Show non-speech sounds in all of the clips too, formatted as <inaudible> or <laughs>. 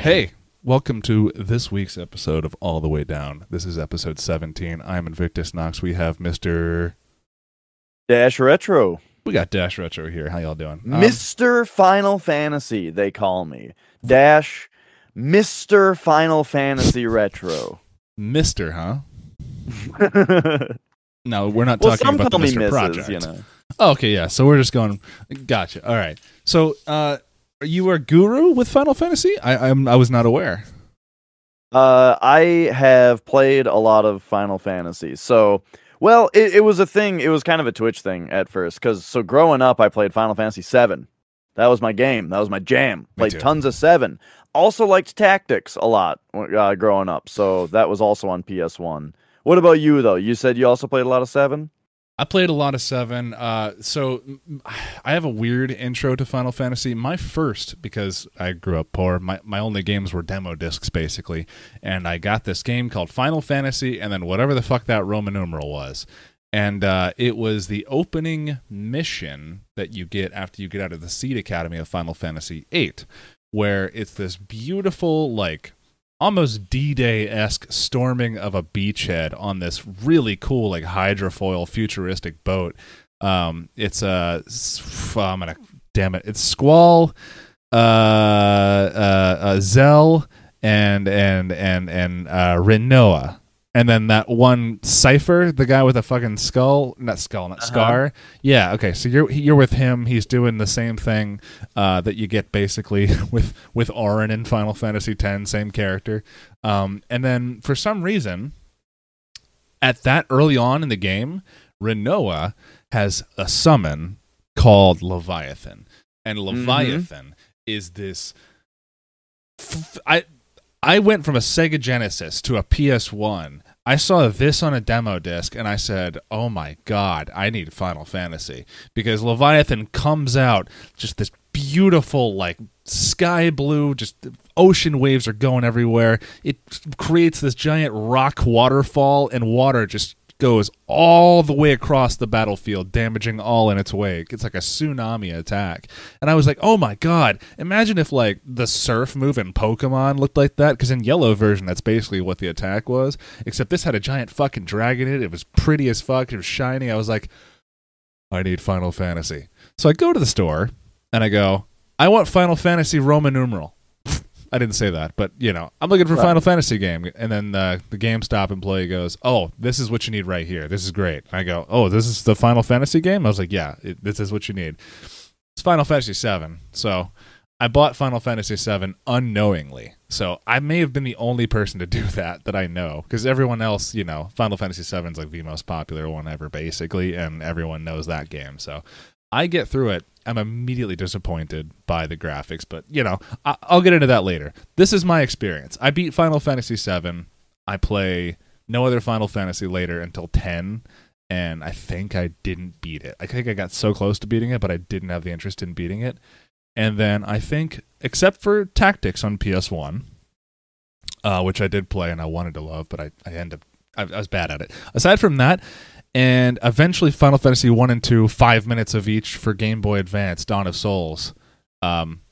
Hey, welcome to this week's episode of All the Way Down. This is episode 17. I'm Invictus Knox. We have Mr. Dash Retro. We got Dash Retro here. How y'all doing? Um, Mr. Final Fantasy, they call me. Dash Mr. Final Fantasy Retro. Mr., huh? <laughs> No, we're not talking some about the Mr. Mrs., Project. you know. Oh, okay, yeah. So we're just going. Gotcha. All right. So, uh, you are guru with Final Fantasy? I, I'm. I was not aware. Uh, I have played a lot of Final Fantasy. So, well, it, it was a thing. It was kind of a Twitch thing at first. Because, so growing up, I played Final Fantasy 7. That was my game. That was my jam. Played tons of 7. Also liked Tactics a lot uh, growing up. So, that was also on PS1. What about you, though? You said you also played a lot of 7? I played a lot of seven. Uh, so <sighs> I have a weird intro to Final Fantasy. My first, because I grew up poor, my, my only games were demo discs basically, and I got this game called Final Fantasy, and then whatever the fuck that Roman numeral was, and uh, it was the opening mission that you get after you get out of the Seed Academy of Final Fantasy VIII, where it's this beautiful like almost D-Day esque storming of a beachhead on this really cool like hydrofoil futuristic boat. Um, it's a uh, I'm gonna damn it, it's Squall, uh, uh, uh Zell, and and and and uh, Rinoa. And then that one Seifer, the guy with a fucking skull, not skull, not Uh-huh. scar. Yeah, okay. So you're you're with him. He's doing the same thing uh, that you get basically <laughs> with with Auron in Final Fantasy X, same character. Um, and then for some reason, at that early on in the game, Rinoa has a summon called Leviathan, and Leviathan is this. F- I I went from a Sega Genesis to a PS1. I saw this on a demo disc and I said, "Oh my god, I need Final Fantasy." Because Leviathan comes out just this beautiful like sky blue, just ocean waves are going everywhere. It creates this giant rock waterfall and water just goes all the way across the battlefield, damaging all in its wake. It's like a tsunami attack. And I was like, oh my god, imagine if like the surf move in Pokemon looked like that. Because in yellow version, that's basically what the attack was. Except this had a giant fucking dragon in it. It was pretty as fuck. It was shiny. I was like, I need Final Fantasy. So I go to the store and I go, I want Final Fantasy Roman numeral. I didn't say that, but you know, I'm looking for a Right. Final Fantasy game, and then uh, the GameStop employee goes, "Oh, this is what you need right here. This is great." I go, "Oh, this is the Final Fantasy game." I was like, "Yeah, it, this is what you need." It's Final Fantasy VII, so I bought Final Fantasy VII unknowingly. So I may have been the only person to do <laughs> that that I know, because everyone else, you know, Final Fantasy VII is like the most popular one ever, basically, and everyone knows that game. So I get through it. I'm immediately disappointed by the graphics, but you know, I- I'll get into that later. This is my experience. I beat Final Fantasy VII. I play no other Final Fantasy later until 10, and I think I didn't beat it. I think I got so close to beating it, but I didn't have the interest in beating it. And then I think, except for Tactics on PS1, uh, which I did play and I wanted to love, but I, I up I, I was bad at it. Aside from that, and eventually Final Fantasy one and two, five minutes of each for Game Boy Advance, Dawn of Souls. Um,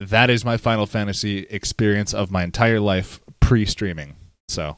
that is my Final Fantasy experience of my entire life pre-streaming. So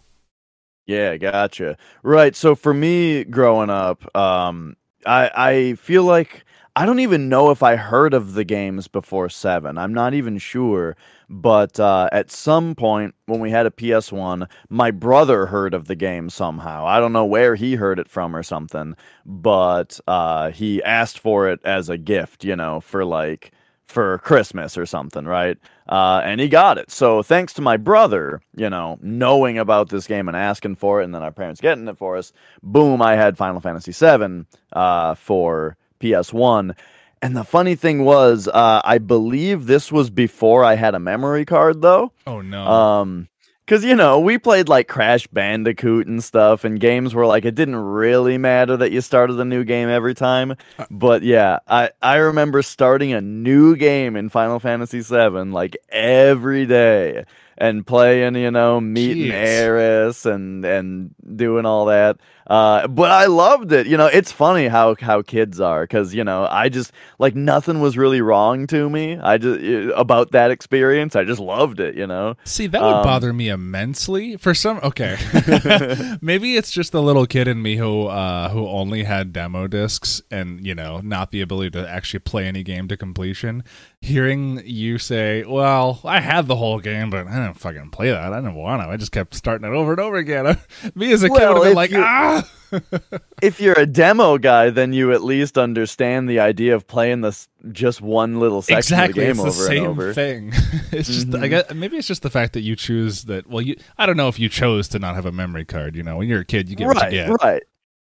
Yeah, gotcha. Right. So for me growing up, um I I feel like I don't even know if I heard of the games before 7. I'm not even sure, but uh at some point when we had a PS1, my brother heard of the game somehow. I don't know where he heard it from or something, but uh he asked for it as a gift, you know, for like for Christmas or something, right? Uh, and he got it. So thanks to my brother, you know, knowing about this game and asking for it, and then our parents getting it for us, boom, I had Final Fantasy VII uh, for PS1. And the funny thing was, uh, I believe this was before I had a memory card, though. Oh no. Um, because you know we played like Crash Bandicoot and stuff, and games where like it didn't really matter that you started a new game every time. But yeah, I I remember starting a new game in Final Fantasy VII like every day, and playing, you know, meeting Jeez. Aeris and and doing all that. Uh, but I loved it. You know, it's funny how how kids are because you know I just like nothing was really wrong to me. I just uh, about that experience. I just loved it. You know. See, that would Um, bother me immensely. For some, okay, <laughs> <laughs> maybe it's just the little kid in me who uh, who only had demo discs and you know not the ability to actually play any game to completion. Hearing you say, "Well, I had the whole game, but I didn't fucking play that. I didn't want to. I just kept starting it over and over again." <laughs> me as a kid Well, would have been like, "Ah." <laughs> if you're a demo guy, then you at least understand the idea of playing this just one little section exactly of the game it's the over same and over. thing <laughs> it's just i Mhm. guess maybe it's just the fact that you choose that well you i don't know if you chose to not have a memory card you know when you're a kid you get what you get right.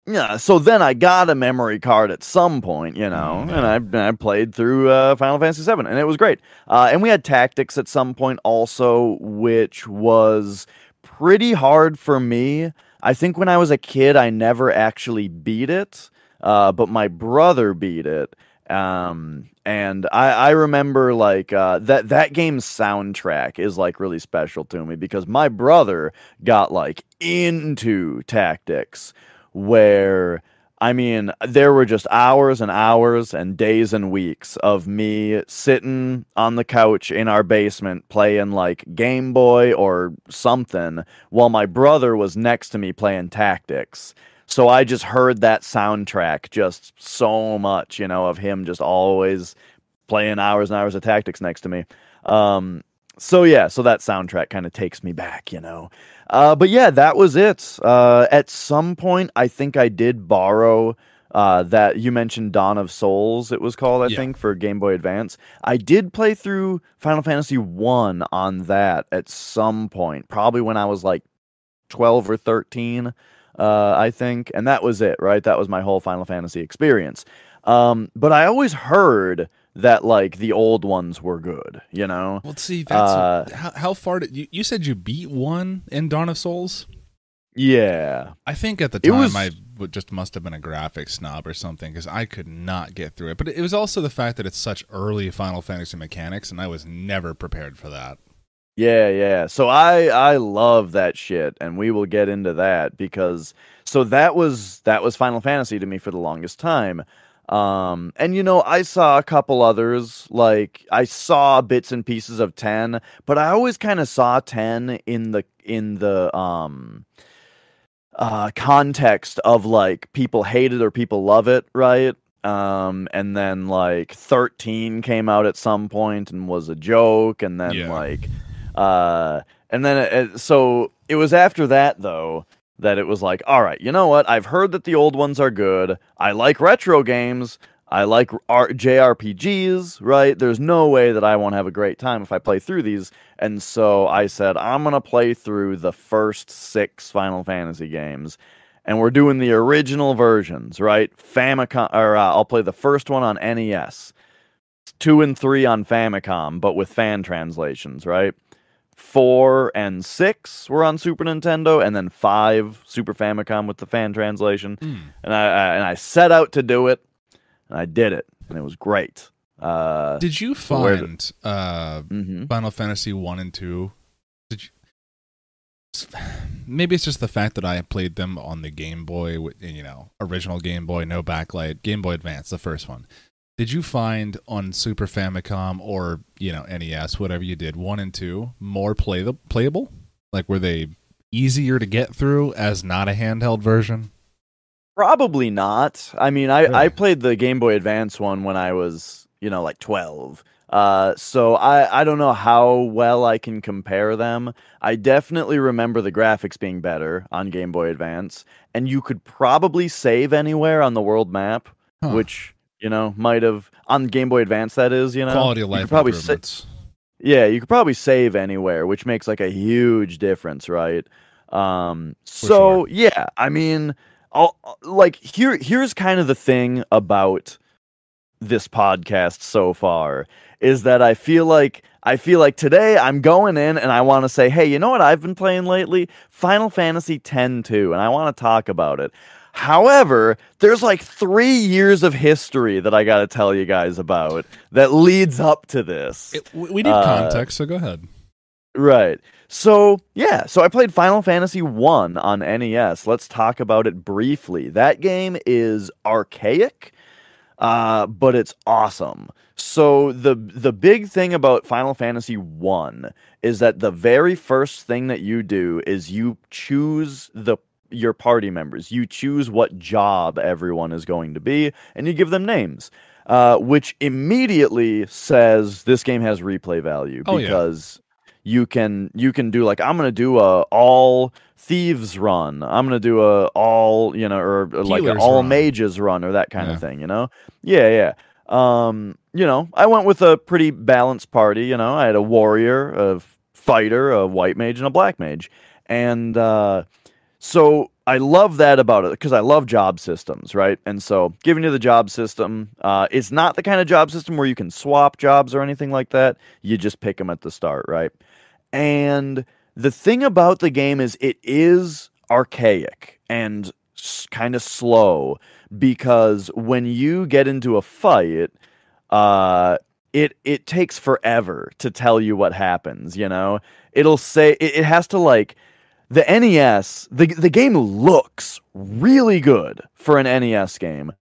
Yeah, so then I got a memory card at some point, you know, Mm, and I, I played through uh, Final Fantasy VII, and it was great. Uh, and we had tactics at some point also, which was pretty hard for me. I think when I was a kid, I never actually beat it, uh, but my brother beat it. Um, and I, I remember like uh, that that game's soundtrack is like really special to me because my brother got like into tactics where I mean, there were just hours and hours and days and weeks of me sitting on the couch in our basement playing like Game Boy or something while my brother was next to me playing tactics. So I just heard that soundtrack just so much, you know, of him just always playing hours and hours of tactics next to me. Um, so yeah, so that soundtrack kind of takes me back, you know. Uh, but yeah, that was it. Uh, at some point, I think I did borrow uh, that you mentioned Dawn of Souls. It was called, I Yeah. think, for Game Boy Advance. I did play through Final Fantasy One on that at some point, probably when I was like twelve or thirteen, uh, I think, and that was it. Right, that was my whole Final Fantasy experience. Um, but I always heard that like the old ones were good, you know. well see that's Uh, how, how far did you, you said you beat one in dawn of souls Yeah. i think at the time was- i just must have been a graphic snob or something because i could not get through it but it was also the fact that it's such early final fantasy mechanics and i was never prepared for that Yeah, yeah. So I I love that shit and we will get into that because so that was that was Final Fantasy to me for the longest time. Um and you know, I saw a couple others like I saw bits and pieces of 10, but I always kind of saw 10 in the in the um uh context of like people hate it or people love it, right? Um and then like 13 came out at some point and was a joke and then Yeah. like uh, and then it, so it was after that though that it was like, all right, you know what? I've heard that the old ones are good. I like retro games. I like R- JRPGs, right? There's no way that I won't have a great time if I play through these. And so I said, I'm going to play through the first six Final Fantasy games. And we're doing the original versions, right? Famicom, or uh, I'll play the first one on NES, two and three on Famicom, but with fan translations, right? Four and six were on Super Nintendo, and then five Super Famicom with the fan translation. And I, I and I set out to do it, and I did it, and it was great. Uh, did you So where the- find uh mhm. Final Fantasy one and two. Did you? Maybe it's just the fact that I played them on the Game Boy, you know, original Game Boy, no backlight, Game Boy Advance, the first one. Did you find on Super Famicom or you know NES, whatever you did, one and two, more play the, playable? Like were they easier to get through as not a handheld version? Probably not. I mean, I, I played the Game Boy Advance one when I was, you know, like 12. Uh, so I, I don't know how well I can compare them. I definitely remember the graphics being better on Game Boy Advance, and you could probably save anywhere on the world map, Huh. which, you know, might have, on Game Boy Advance, that is, you know. Quality of life probably sa- improvements. yeah, you could probably save anywhere, which makes like a huge difference, right? Um, so sure. yeah, I mean, I'll, like here, here's kind of the thing about this podcast so far is that I feel like I feel like today I'm going in and I want to say, hey, you know what I've been playing lately? Final Fantasy X 2, and I want to talk about it. However, there's like three years of history that I got to tell you guys about that leads up to this. It- we need Uh, context, so go ahead. Right. So, yeah, so I played Final Fantasy 1 on NES. Let's talk about it briefly. That game is archaic, uh, but it's awesome. So the the big thing about Final Fantasy 1 is that the very first thing that you do is you choose the your party members. You choose what job everyone is going to be and you give them names. Uh, which immediately says this game has replay value Oh, yeah. because you can you can do like I'm gonna do a all thieves run. I'm gonna do a all you know or, or like an all run. mages run or that kind Yeah. of thing. You know, yeah, yeah. Um, you know, I went with a pretty balanced party. You know, I had a warrior, a fighter, a white mage, and a black mage, and uh, so I love that about it because I love job systems, right? And so giving you the job system, uh, it's not the kind of job system where you can swap jobs or anything like that. You just pick them at the start, right? And the thing about the game is it is archaic and kind of slow because when you get into a fight, uh, it it takes forever to tell you what happens. You know, it'll say it, it has to like the NES. the The game looks really good for an NES game,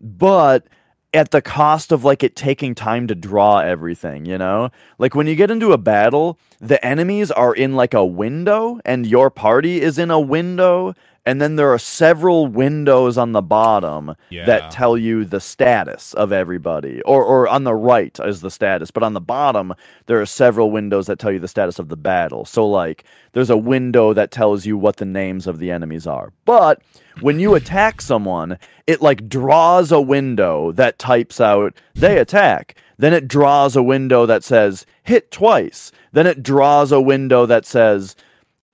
but at the cost of like it taking time to draw everything, you know? Like when you get into a battle, the enemies are in like a window and your party is in a window and then there are several windows on the bottom Yeah. that tell you the status of everybody or or on the right is the status but on the bottom there are several windows that tell you the status of the battle. So like there's a window that tells you what the names of the enemies are. But when you attack someone it like draws a window that types out they attack. Then it draws a window that says hit twice. Then it draws a window that says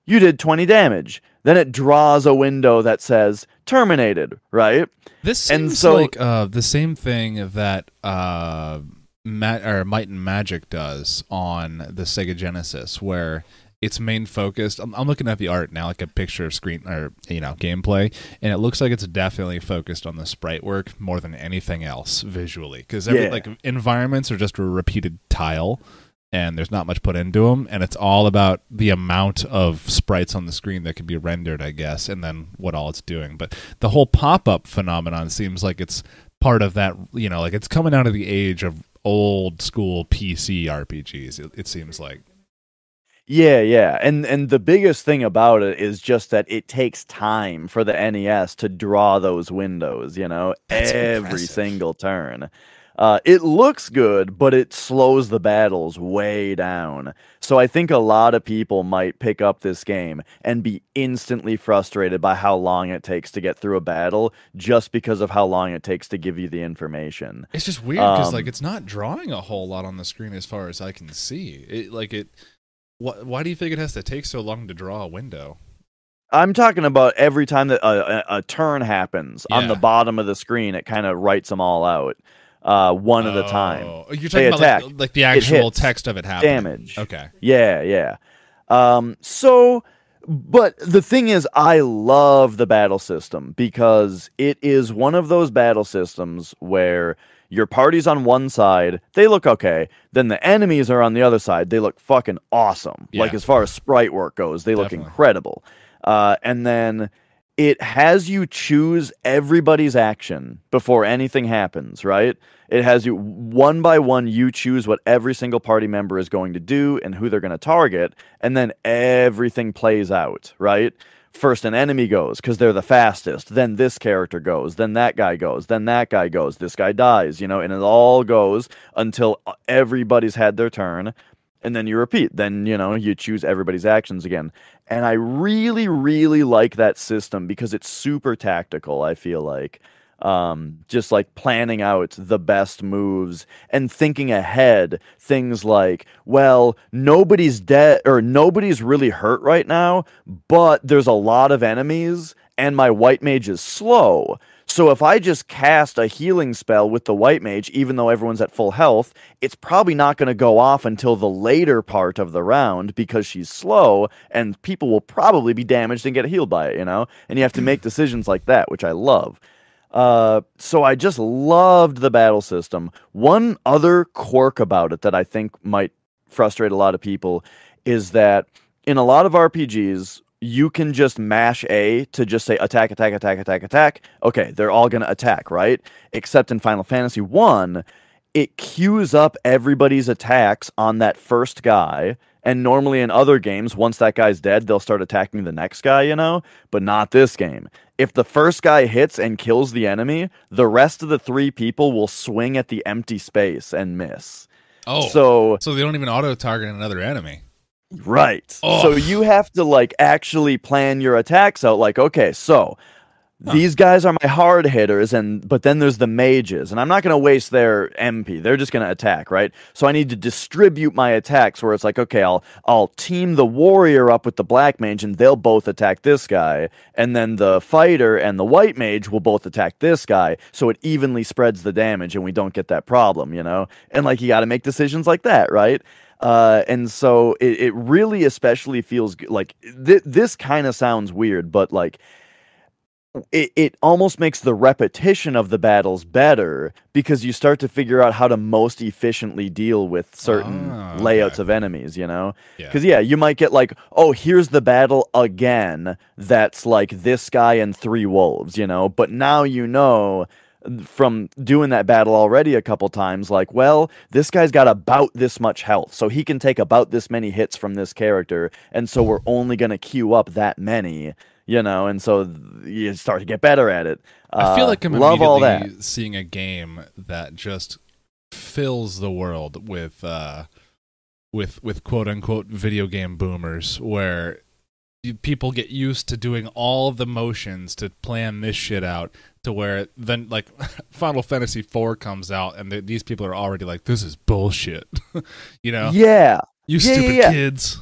you did 20 damage then it draws a window that says terminated right This And seems so- like uh, the same thing that uh, Ma- or Might and Magic does on the Sega Genesis, where its main focus. I'm, I'm looking at the art now, like a picture of screen or you know gameplay, and it looks like it's definitely focused on the sprite work more than anything else visually, because Yeah. like environments are just a repeated tile. And there's not much put into them, and it's all about the amount of sprites on the screen that can be rendered, I guess, and then what all it's doing. But the whole pop-up phenomenon seems like it's part of that you know like it's coming out of the age of old school pc rpgs it, it seems like Yeah, yeah. And and the biggest thing about it is just that it takes time for the NES to draw those windows, you know, That's every impressive. single turn. Uh, it looks good, but it slows the battles way down. So I think a lot of people might pick up this game and be instantly frustrated by how long it takes to get through a battle just because of how long it takes to give you the information. it's just weird because Um, like it's not drawing a whole lot on the screen as far as i can see it like it wh- why do you think it has to take so long to draw a window I'm talking about every time that a, a, a turn happens on the bottom of the screen, it kind of writes them all out, uh, one at a time. Oh, you're They talking about attack. like, like the actual text of it happening Damage. okay Yeah, yeah. Um, so, but the thing is, I love the battle system because it is one of those battle systems where your party's on one side, they look okay. Then the enemies are on the other side, they look fucking awesome. Like as far as sprite work goes, they look incredible. Uh, and then it has you choose everybody's action before anything happens, right? It has you one by one, you choose what every single party member is going to do and who they're going to target, and then everything plays out, right? First, an enemy goes because they're the fastest. Then this character goes. Then that guy goes. Then that guy goes. This guy dies, you know, and it all goes until everybody's had their turn. And then you repeat. Then, you know, you choose everybody's actions again. And I really, really like that system because it's super tactical, I feel like. Um, just like planning out the best moves and thinking ahead. Things like, well, nobody's dead or nobody's really hurt right now, but there's a lot of enemies and my white mage is slow. So if I just cast a healing spell with the white mage, even though everyone's at full health, it's probably not going to go off until the later part of the round because she's slow and people will probably be damaged and get healed by it, you know? And you have to make <clears throat> decisions like that, which I love. Uh, so I just loved the battle system. One other quirk about it that I think might frustrate a lot of people is that in a lot of RPGs, you can just mash A to just say attack, attack, attack, attack, attack. Okay, they're all gonna attack, right? Except in Final Fantasy One, it queues up everybody's attacks on that first guy. And normally in other games, once that guy's dead, they'll start attacking the next guy, you know? But not this game. If the first guy hits and kills the enemy, the rest of the three people will swing at the empty space and miss. Oh, So so they don't even auto target another enemy. Right. Oh. So you have to like actually plan your attacks out like okay, so Huh. these guys are my hard hitters and but then there's the mages and I'm not going to waste their MP. They're just going to attack, right? So I need to distribute my attacks where it's like okay, I'll I'll team the warrior up with the black mage and they'll both attack this guy and then the fighter and the white mage will both attack this guy so it evenly spreads the damage and we don't get that problem, you know? And like you got to make decisions like that, right? Uh, and so it, it really especially feels like th- this kind of sounds weird, but like it, it almost makes the repetition of the battles better because you start to figure out how to most efficiently deal with certain Ah, layouts of enemies, you know? Yeah. Because, yeah, you might get like, oh, here's the battle again that's like this guy and three wolves, you know? But now you know from doing that battle already a couple times, like, well, this guy's got about this much health, so he can take about this many hits from this character, and so we're only going to queue up that many, you know, and so you start to get better at it. I feel Uh, like I'm love all that. seeing a game that just fills the world with uh with with quote unquote video game boomers where people get used to doing all the motions to plan this shit out to where then like <laughs> Final Fantasy IV comes out and th- these people are already like this is bullshit. <laughs> you know, Yeah, you yeah, yeah, stupid yeah. kids.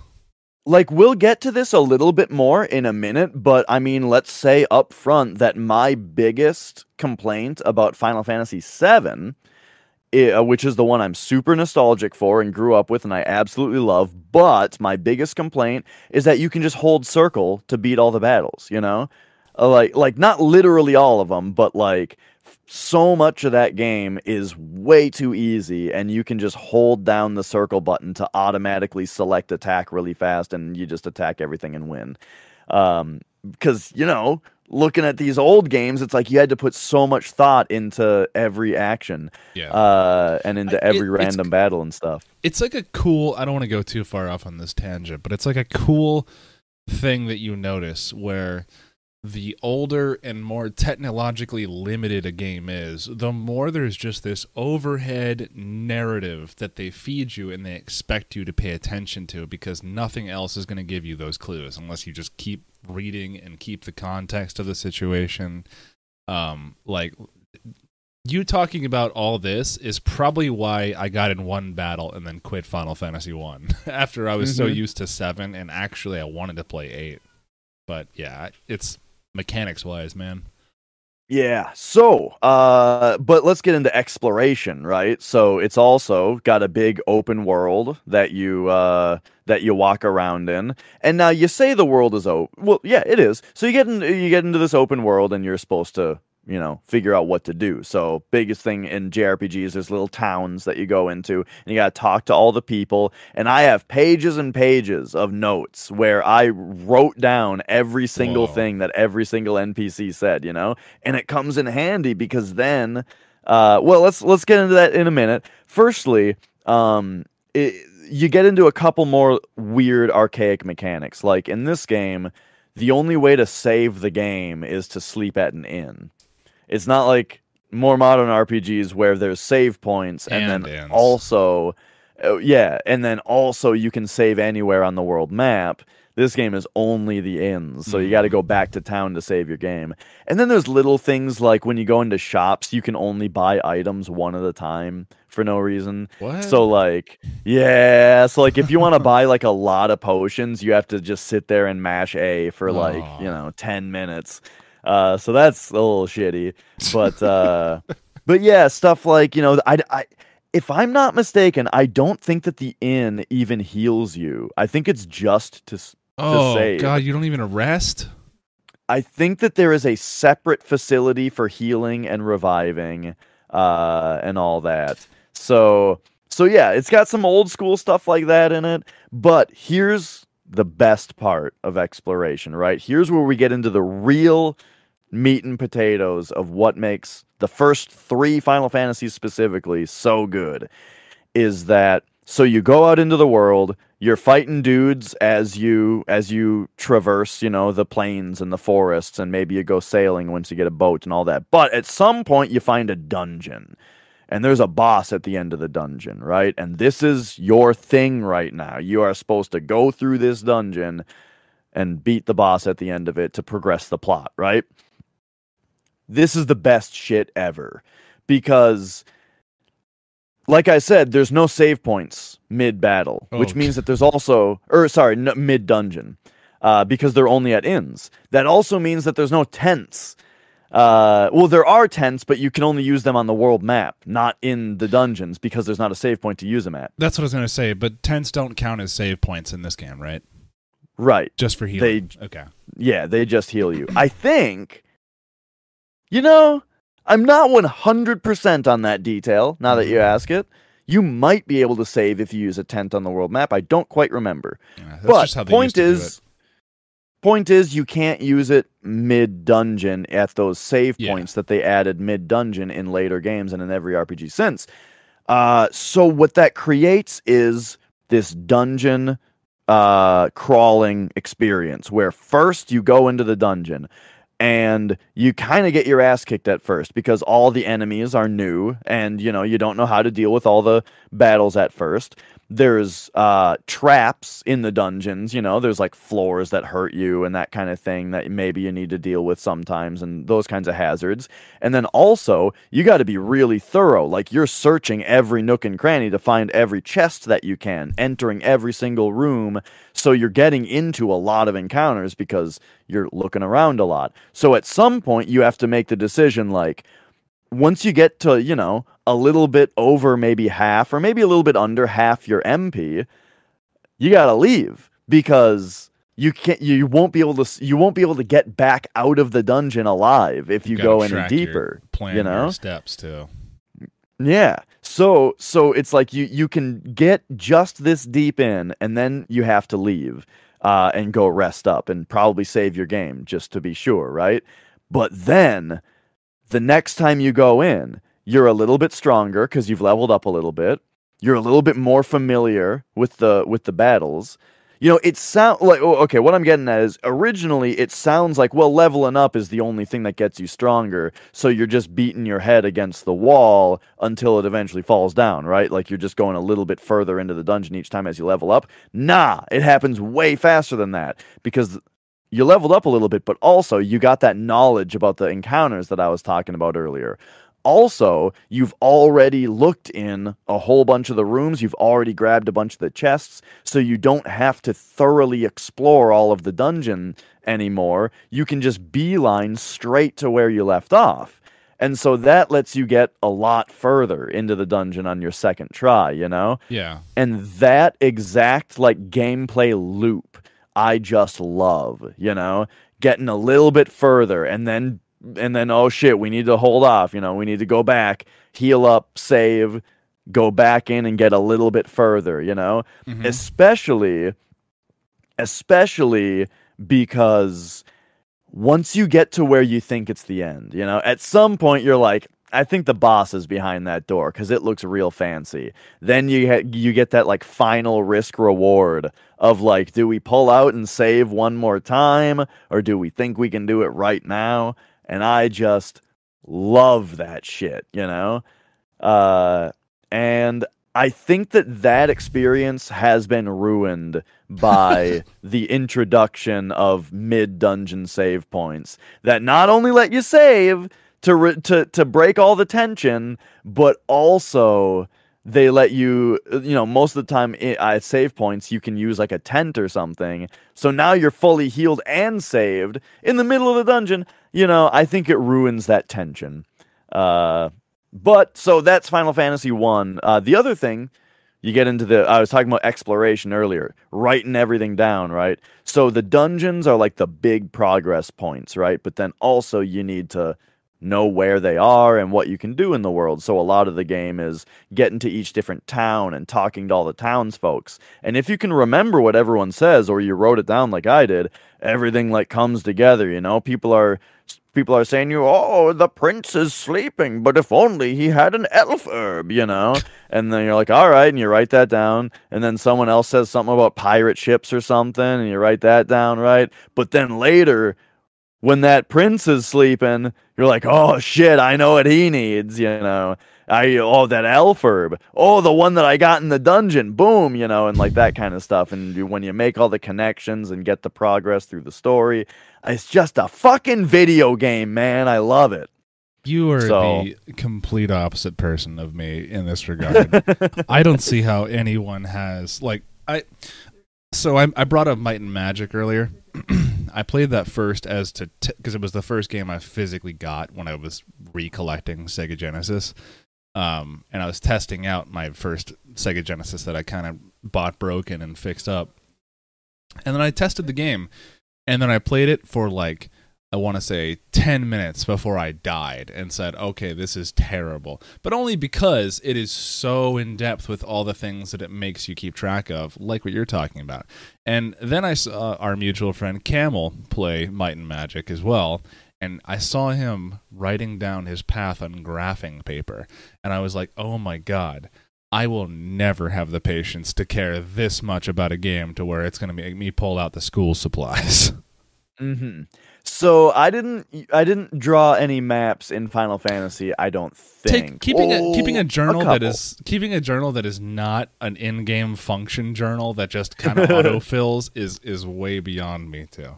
like we'll get to this a little bit more in a minute, but I mean, let's say up front that my biggest complaint about Final Fantasy VII, uh, which is the one I'm super nostalgic for and grew up with and I absolutely love, but my biggest complaint is that you can just hold circle to beat all the battles, you know? Uh, like like not literally all of them, but like so much of that game is way too easy and you can just hold down the circle button to automatically select attack really fast and you just attack everything and win. Um because you know, looking at these old games, it's like you had to put so much thought into every action Yeah. uh and into I- it- every random battle and stuff. it's like a cool i don't want to go too far off on this tangent but it's like a cool thing that you notice where the older and more technologically limited a game is the more there's just this overhead narrative that they feed you and they expect you to pay attention to because nothing else is going to give you those clues unless you just keep reading and keep the context of the situation um like you talking about all this is probably why I got in one battle and then quit Final Fantasy One <laughs> after I was so Mhm. used to seven and actually I wanted to play eight. But yeah, it's mechanics wise, man. Yeah. So, uh, but let's get into exploration, right? So it's also got a big open world that you uh, that you walk around in. And now you say the world is open. Well, yeah, it is. So you get in, you get into this open world, and you're supposed to, you know, figure out what to do. So biggest thing in JRPGs, is there's little towns that you go into, and you got to talk to all the people. And I have pages and pages of notes where I wrote down every single Whoa. thing that every single NPC said. You know, and it comes in handy because then uh, well let's let's get into that in a minute firstly um, it, you get into a couple more weird archaic mechanics like in this game the only way to save the game is to sleep at an inn it's not like more modern rpgs where there's save points and, And then inns. also uh, yeah and then also you can save anywhere on the world map. This game is only the inns so you got to go back to town to save your game. And then there's little things like when you go into shops you can only buy items one at a time for no reason. What? so like yeah so like if you want to buy like a lot of potions you have to just sit there and mash a for like you know 10 minutes uh so that's a little shitty but uh but yeah stuff like you know i i if i'm not mistaken i don't think that the inn even heals you i think it's just to s- oh save. god, you don't even arrest. I think that there is a separate facility for healing and reviving, uh, and all that. So, so yeah, it's got some old school stuff like that in it. But here's the best part of exploration, right? Here's where we get into the real meat and potatoes of what makes the first three Final Fantasies specifically so good is that so you go out into the world, you're fighting dudes as you as you traverse, you know, the plains and the forests and maybe you go sailing once you get a boat and all that. But at some point you find a dungeon. And there's a boss at the end of the dungeon, right? And this is your thing right now. You are supposed to go through this dungeon and beat the boss at the end of it to progress the plot, right? This is the best shit ever because like I said, there's no save points mid battle, Oh, which means that there's also, or sorry, no, mid dungeon, uh, because they're only at inns. That also means that there's no tents. Uh, well, there are tents, but you can only use them on the world map, not in the dungeons, because there's not a save point to use them at. That's what I was gonna say. But tents don't count as save points in this game, right? Right. Just for healing. They, okay. Yeah, they just heal you. I think, you know, I'm not 100% on that detail now that you ask it. You might be able to save if you use a tent on the world map. I don't quite remember. Yeah, that's but just how they point used to do is point is you can't use it mid dungeon at those save Yeah. points that they added mid dungeon in later games and in every RPG since. Uh, so what that creates is this dungeon uh, crawling experience where first you go into the dungeon and you kind of get your ass kicked at first because all the enemies are new and you know you don't know how to deal with all the battles at first there's uh traps in the dungeons you know? There's like floors that hurt you and that kind of thing that maybe you need to deal with sometimes and those kinds of hazards. And then also you got to be really thorough like you're searching every nook and cranny to find every chest that you can entering every single room so you're getting into a lot of encounters because you're looking around a lot. So at some point you have to make the decision like once you get to, you know, a little bit over maybe half or maybe a little bit under half your MP, you got to leave because you can't you won't be able to you won't be able to get back out of the dungeon alive if you Gotta go any deeper. Plan you know? your steps too. Yeah. So so it's like you you can get just this deep in and then you have to leave uh, and go rest up and probably save your game just to be sure, right? But then the next time you go in, you're a little bit stronger because you've leveled up a little bit. You're a little bit more familiar with the with the battles. You know, it sound like okay. What I'm getting at is originally it sounds like well, leveling up is the only thing that gets you stronger. So you're just beating your head against the wall until it eventually falls down, right? Like you're just going a little bit further into the dungeon each time as you level up. Nah, it happens way faster than that because you leveled up a little bit, but also you got that knowledge about the encounters that I was talking about earlier. Also, you've already looked in a whole bunch of the rooms, you've already grabbed a bunch of the chests, so you don't have to thoroughly explore all of the dungeon anymore. You can just beeline straight to where you left off. And so that lets you get a lot further into the dungeon on your second try, you know? Yeah. and that exact like gameplay loop i just love you know getting a little bit further and then and then oh shit we need to hold off you know we need to go back heal up save go back in and get a little bit further you know Mhm. especially especially because once you get to where you think it's the end you know at some point you're like i think the boss is behind that door because it looks real fancy. Then you ha- you get that like final risk reward of like do we pull out and save one more time or do we think we can do it right now? And i just love that shit you know? Uh and i think that that experience has been ruined by <laughs> the introduction of mid dungeon save points that not only let you save to re- to to break all the tension but also they let you you know most of the time at save points you can use like a tent or something. So now you're fully healed and saved in the middle of the dungeon. You know i think it ruins that tension. Uh but so that's final fantasy 1 uh the other thing you get into the i was talking about exploration earlier writing everything down right? So the dungeons are like the big progress points right? But then also you need to know where they are and what you can do in the world. So a lot of the game is getting to each different town and talking to all the townsfolks. And if you can remember what everyone says or you wrote it down like I did, everything like comes together, you know? People are people are saying you, "Oh, the prince is sleeping, but if only he had an elf herb," you know? And then you're like, "All right," and you write that down. And then someone else says something about pirate ships or something, and you write that down, right? But then later when that prince is sleeping, you're like, oh shit, I know what he needs, you know. I oh that elf herb, oh the one that I got in the dungeon, boom, you know, and like that kind of stuff. And you, when you make all the connections and get the progress through the story, it's just a fucking video game, man. I love it. You are so. the complete opposite person of me in this regard. <laughs> I don't see how anyone has like I. So I, I brought up Might and Magic earlier. <clears throat> I played that first as to because t- it was the first game I physically got when I was recollecting Sega Genesis, um, and I was testing out my first Sega Genesis that I kind of bought broken and fixed up, and then I tested the game, and then I played it for like I want to say 10 minutes before I died and said, okay, this is terrible. But only because it is so in depth with all the things that it makes you keep track of, like what you're talking about. And then I saw our mutual friend Camel play Might and Magic as well. And I saw him writing down his path on graphing paper. And I was like, oh my God. I will never have the patience to care this much about a game to where it's going to make me pull out the school supplies. <laughs> Mm-hmm. So I didn't I didn't draw any maps in Final Fantasy. I don't think Take, keeping oh, a keeping a journal a that is keeping a journal that is not an in-game function journal that just kind of <laughs> autofills is is way beyond me too.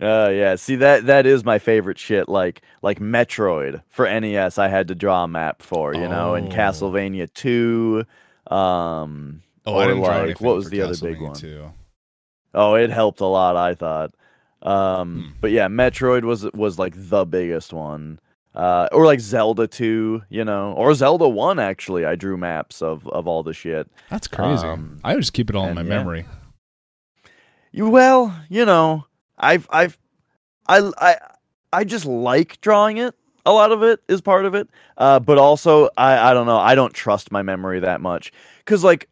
Uh yeah, see that that is my favorite shit. Like like Metroid for NES, I had to draw a map for you oh. know, and Castlevania two. Um, oh, or like what was the other big one? Too. Oh, it helped a lot. I thought. Um, hmm. but yeah, Metroid was was like the biggest one. Uh, or like Zelda 2, you know, or Zelda 1 actually. I drew maps of of all the shit. That's crazy. Um, I just keep it all in my yeah. memory. You well, you know, I've I've I I I just like drawing it. A lot of it is part of it. Uh, but also I I don't know, I don't trust my memory that much cuz like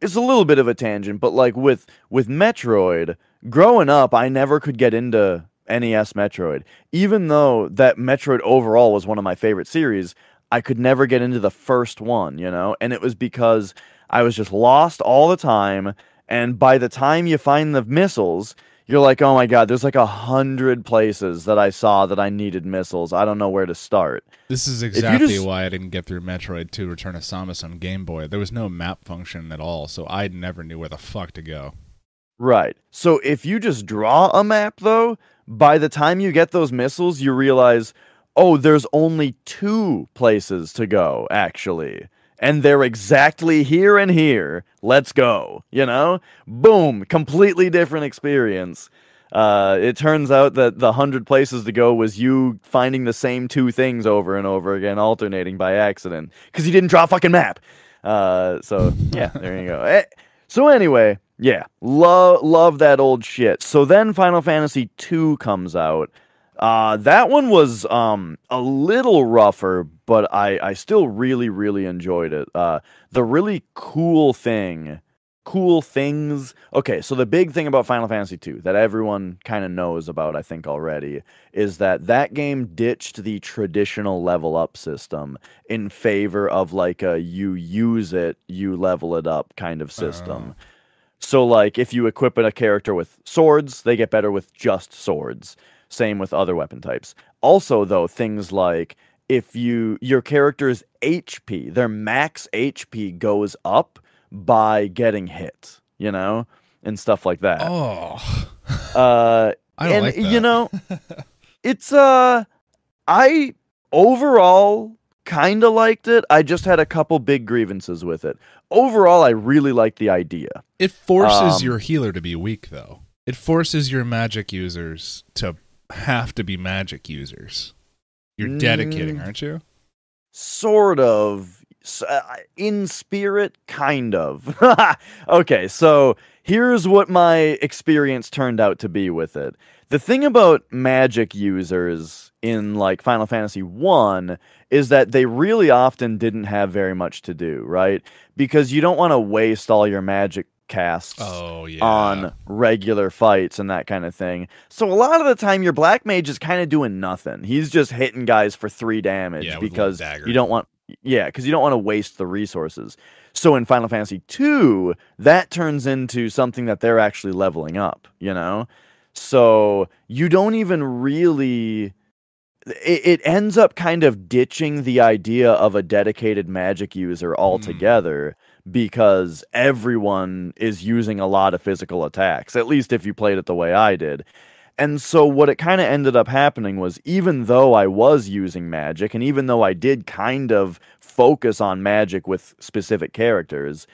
it's a little bit of a tangent, but like with with Metroid, growing up, I never could get into NES Metroid. Even though that Metroid overall was one of my favorite series, I could never get into the first one, you know? And it was because I was just lost all the time. And by the time you find the missiles, you're like, oh my god, there's like a hundred places that I saw that I needed missiles. I don't know where to start. This is exactly just... why I didn't get through Metroid 2 Return of Samus on Game Boy. There was no map function at all, so I never knew where the fuck to go. Right. So if you just draw a map, though, by the time you get those missiles, you realize, oh, there's only two places to go, actually. And they're exactly here and here. Let's go. You know? Boom. Completely different experience. Uh, it turns out that the hundred places to go was you finding the same two things over and over again, alternating by accident, because you didn't draw a fucking map. Uh, so yeah, there you go. Eh, so anyway, yeah, love love that old shit. So then Final Fantasy II comes out. Uh, that one was um, a little rougher, but I, I still really, really enjoyed it. Uh, the really cool thing, cool things. Okay, so the big thing about Final Fantasy II that everyone kind of knows about, I think already, is that that game ditched the traditional level up system in favor of like a you use it, you level it up kind of system. Uh so, like, if you equip a character with swords, they get better with just swords. Same with other weapon types. Also, though, things like if you your character's HP, their max HP goes up by getting hit, you know, and stuff like that. Oh, uh, <laughs> I don't and, like that. You know, <laughs> it's uh, I overall kind of liked it. I just had a couple big grievances with it. Overall, I really liked the idea. It forces um, your healer to be weak, though. It forces your magic users to have to be magic users. You're dedicating, mm, aren't you? Sort of. uh, in spirit, kind of. <laughs> okay, so here's what my experience turned out to be with it. The thing about magic users in like Final Fantasy 1 is that they really often didn't have very much to do, right? Because you don't want to waste all your magic casts oh, yeah. on regular fights and that kind of thing. So a lot of the time your black mage is kind of doing nothing. He's just hitting guys for 3 damage yeah, because you don't want yeah, because you don't want to waste the resources. So in Final Fantasy 2, that turns into something that they're actually leveling up, you know? So you don't even really. It, ends up kind of ditching the idea of a dedicated magic user altogether mm. because everyone is using a lot of physical attacks, at least if you played it the way I did. And so what it kind of ended up happening was even though I was using magic and even though I did kind of focus on magic with specific characters,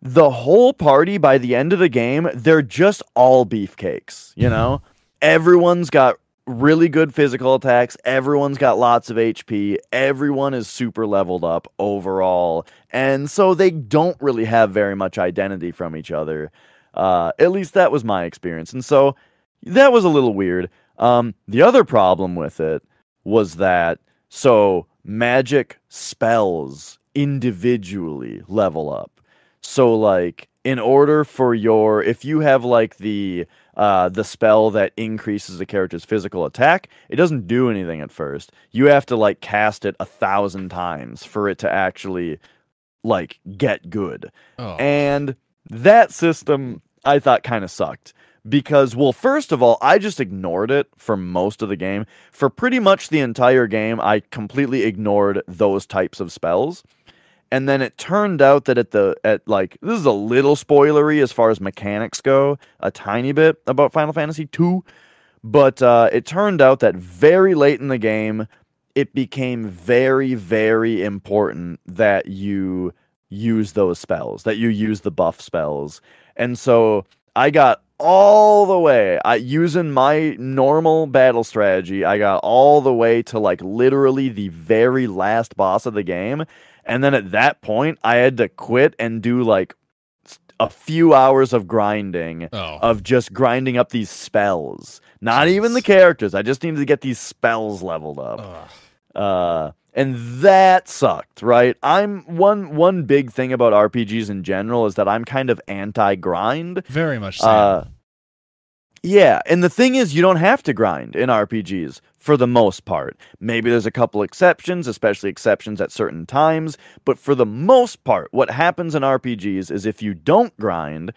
the whole party by the end of the game, they're just all beefcakes, you know? Everyone's got really good physical attacks, everyone's got lots of HP, everyone is super leveled up overall. And so they don't really have very much identity from each other. Uh, at least that was my experience. And so that was a little weird. Um, the other problem with it was that so magic spells individually level up. So like in order for your if you have like the uh, the spell that increases the character's physical attack, it doesn't do anything at first. You have to like cast it a thousand times for it to actually like get good. Oh. And that system I thought kind of sucked because well first of all i just ignored it for most of the game. For pretty much the entire game i completely ignored those types of spells. And then it turned out that at the at like this is a little spoilery as far as mechanics go a tiny bit about final fantasy 2 but uh, it turned out that very late in the game it became very very important that you use those spells that you use the buff spells. And so i got all the way. I using my normal battle strategy, I got all the way to like literally the very last boss of the game. And then at that point, I had to quit and do like a few hours of grinding oh. of just grinding up these spells. Not Jeez. even the characters. I just needed to get these spells leveled up. Ugh. Uh and that sucked, right? I'm one one big thing about RPGs in general is that I'm kind of anti-grind. Very much so. Uh, yeah, and the thing is you don't have to grind in RPGs for the most part. Maybe there's a couple exceptions, especially exceptions at certain times, but for the most part what happens in RPGs is if you don't grind,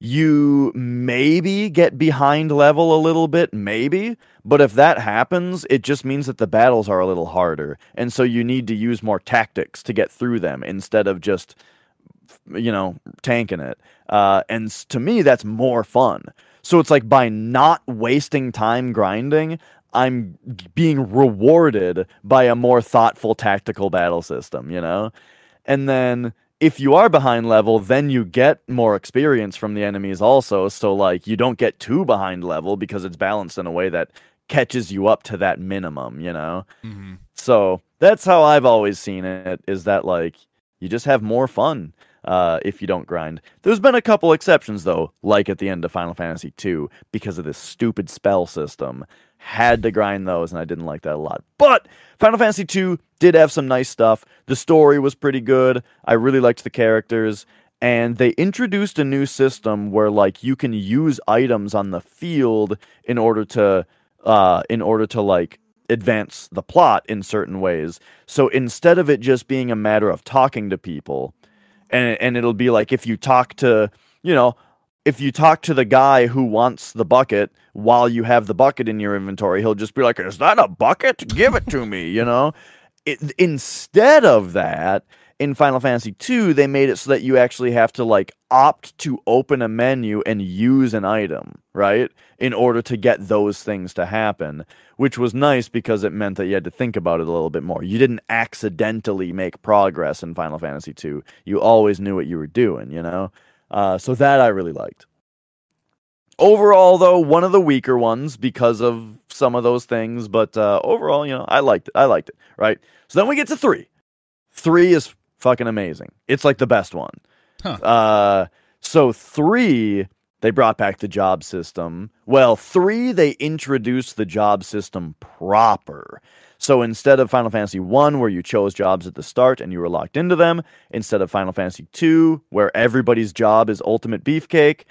you maybe get behind level a little bit, maybe. But if that happens, it just means that the battles are a little harder. And so you need to use more tactics to get through them instead of just, you know, tanking it. Uh, and to me, that's more fun. So it's like by not wasting time grinding, I'm being rewarded by a more thoughtful tactical battle system, you know? And then if you are behind level, then you get more experience from the enemies also. So like you don't get too behind level because it's balanced in a way that catches you up to that minimum, you know? Mm-hmm. So that's how I've always seen it is that like you just have more fun uh, if you don't grind. There's been a couple exceptions though, like at the end of Final Fantasy II because of this stupid spell system. Had to grind those, and I didn't like that a lot. But Final Fantasy II did have some nice stuff. The story was pretty good. I really liked the characters. And they introduced a new system where like you can use items on the field in order to uh in order to like advance the plot in certain ways. So instead of it just being a matter of talking to people, and and it'll be like if you talk to, you know, if you talk to the guy who wants the bucket while you have the bucket in your inventory, he'll just be like, "Is that a bucket? Give it to me," you know? It, instead of that, in Final Fantasy II, they made it so that you actually have to like opt to open a menu and use an item, right? In order to get those things to happen, which was nice because it meant that you had to think about it a little bit more. You didn't accidentally make progress in Final Fantasy II. You always knew what you were doing, you know? Uh, so that I really liked. Overall, though, one of the weaker ones because of some of those things, but uh, overall, you know, I liked it. I liked it, right? So then we get to three. Three is fucking amazing. It's like the best one. Huh. Uh, so three, they brought back the job system. Well, three, they introduced the job system proper. So instead of Final Fantasy 1 where you chose jobs at the start and you were locked into them, instead of Final Fantasy 2 where everybody's job is ultimate beefcake,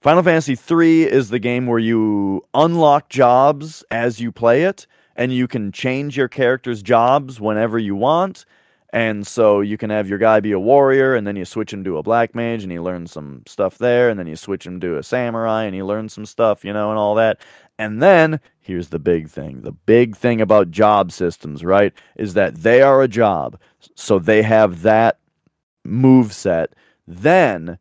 Final Fantasy 3 is the game where you unlock jobs as you play it and you can change your character's jobs whenever you want. And so you can have your guy be a warrior, and then you switch him to a black mage, and he learns some stuff there, and then you switch him to a samurai, and he learns some stuff, you know, and all that. And then here's the big thing the big thing about job systems, right, is that they are a job. So they have that move set. Then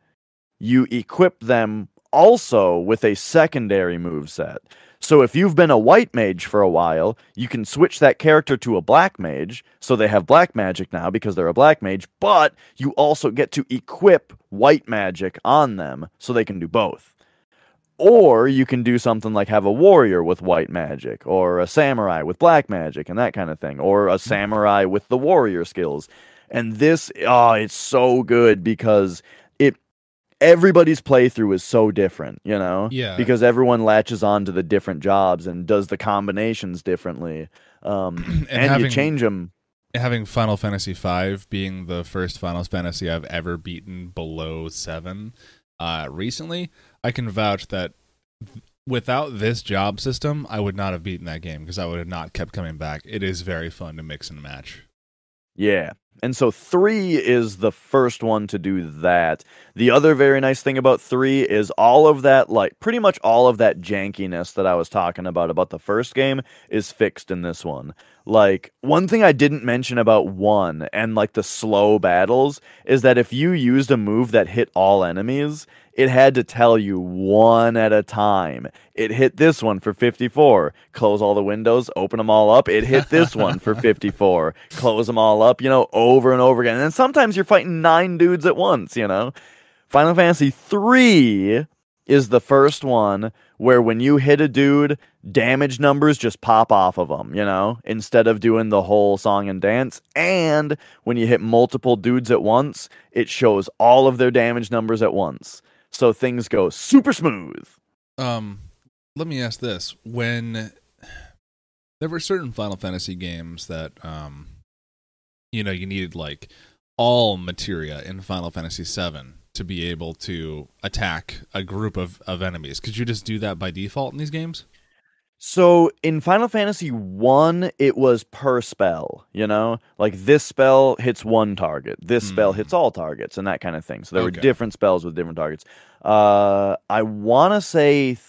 you equip them also with a secondary move set. So if you've been a white mage for a while, you can switch that character to a black mage. So they have black magic now because they're a black mage, but you also get to equip white magic on them so they can do both. Or you can do something like have a warrior with white magic, or a samurai with black magic, and that kind of thing, or a samurai with the warrior skills. And this, oh, it's so good because everybody's playthrough is so different, you know? Yeah. Because everyone latches on to the different jobs and does the combinations differently. Um, <clears throat> and, And having- you change them. having Final Fantasy V being the first Final Fantasy I've ever beaten below seven uh, recently, I can vouch that without this job system, I would not have beaten that game because I would have not kept coming back. It is very fun to mix and match. Yeah. And so three is the first one to do that. The other very nice thing about three is all of that, like pretty much all of that jankiness that I was talking about about the first game is fixed in this one. Like one thing I didn't mention about one and like the slow battles is that if you used a move that hit all enemies, it had to tell you one at a time. It hit this one for 54. Close all the windows, open them all up. It hit this one for <laughs> 54. Close them all up, you know, over and over again. And then sometimes you're fighting nine dudes at once, you know. Final Fantasy 3 is the first one where when you hit a dude, damage numbers just pop off of them, you know, instead of doing the whole song and dance. And when you hit multiple dudes at once, it shows all of their damage numbers at once. So things go super smooth. Um, let me ask this: when there were certain Final Fantasy games that, um, you know, you needed like all materia in Final Fantasy VII to be able to attack a group of of enemies. Could you just do that by default in these games? So in Final Fantasy 1, it was per spell, you know? Like this spell hits one target, this spell Hmm. hits all targets, and that kind of thing. So there Okay. were different spells with different targets. Uh, I want to say, th-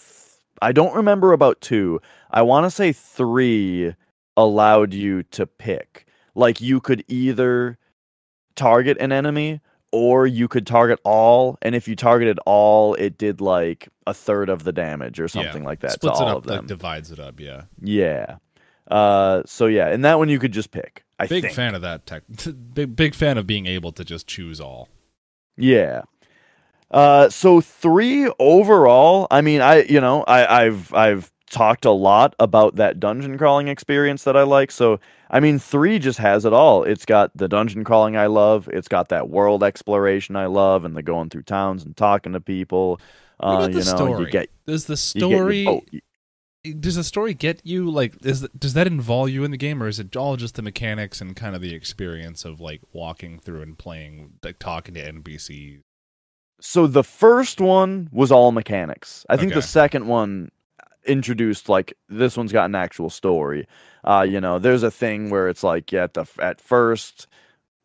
I don't remember about two. I want to say three allowed you to pick. Like you could either target an enemy or you could target all and if you targeted all it did like a third of the damage or something like that Splits to it up, of them like divides it up. Yeah, yeah. Uh, so yeah, and that one you could just pick. I big think. fan of that tech. <laughs> Big big fan of being able to just choose all. Yeah. Uh, so three overall. I mean, I you know I I've I've talked a lot about that dungeon crawling experience that I like. So I mean, three just has it all. It's got the dungeon crawling I love. It's got that world exploration I love, and the going through towns and talking to people. What Uh, about you the know, story? you get Does the you your story boat. does the story get you like is does that involve you in the game or is it all just the mechanics and kind of the experience of like walking through and playing like talking to npcs So the first one was all mechanics. I think Okay. the second one introduced like this one's got an actual story. Uh, you know, there's a thing where it's like yeah, at the at first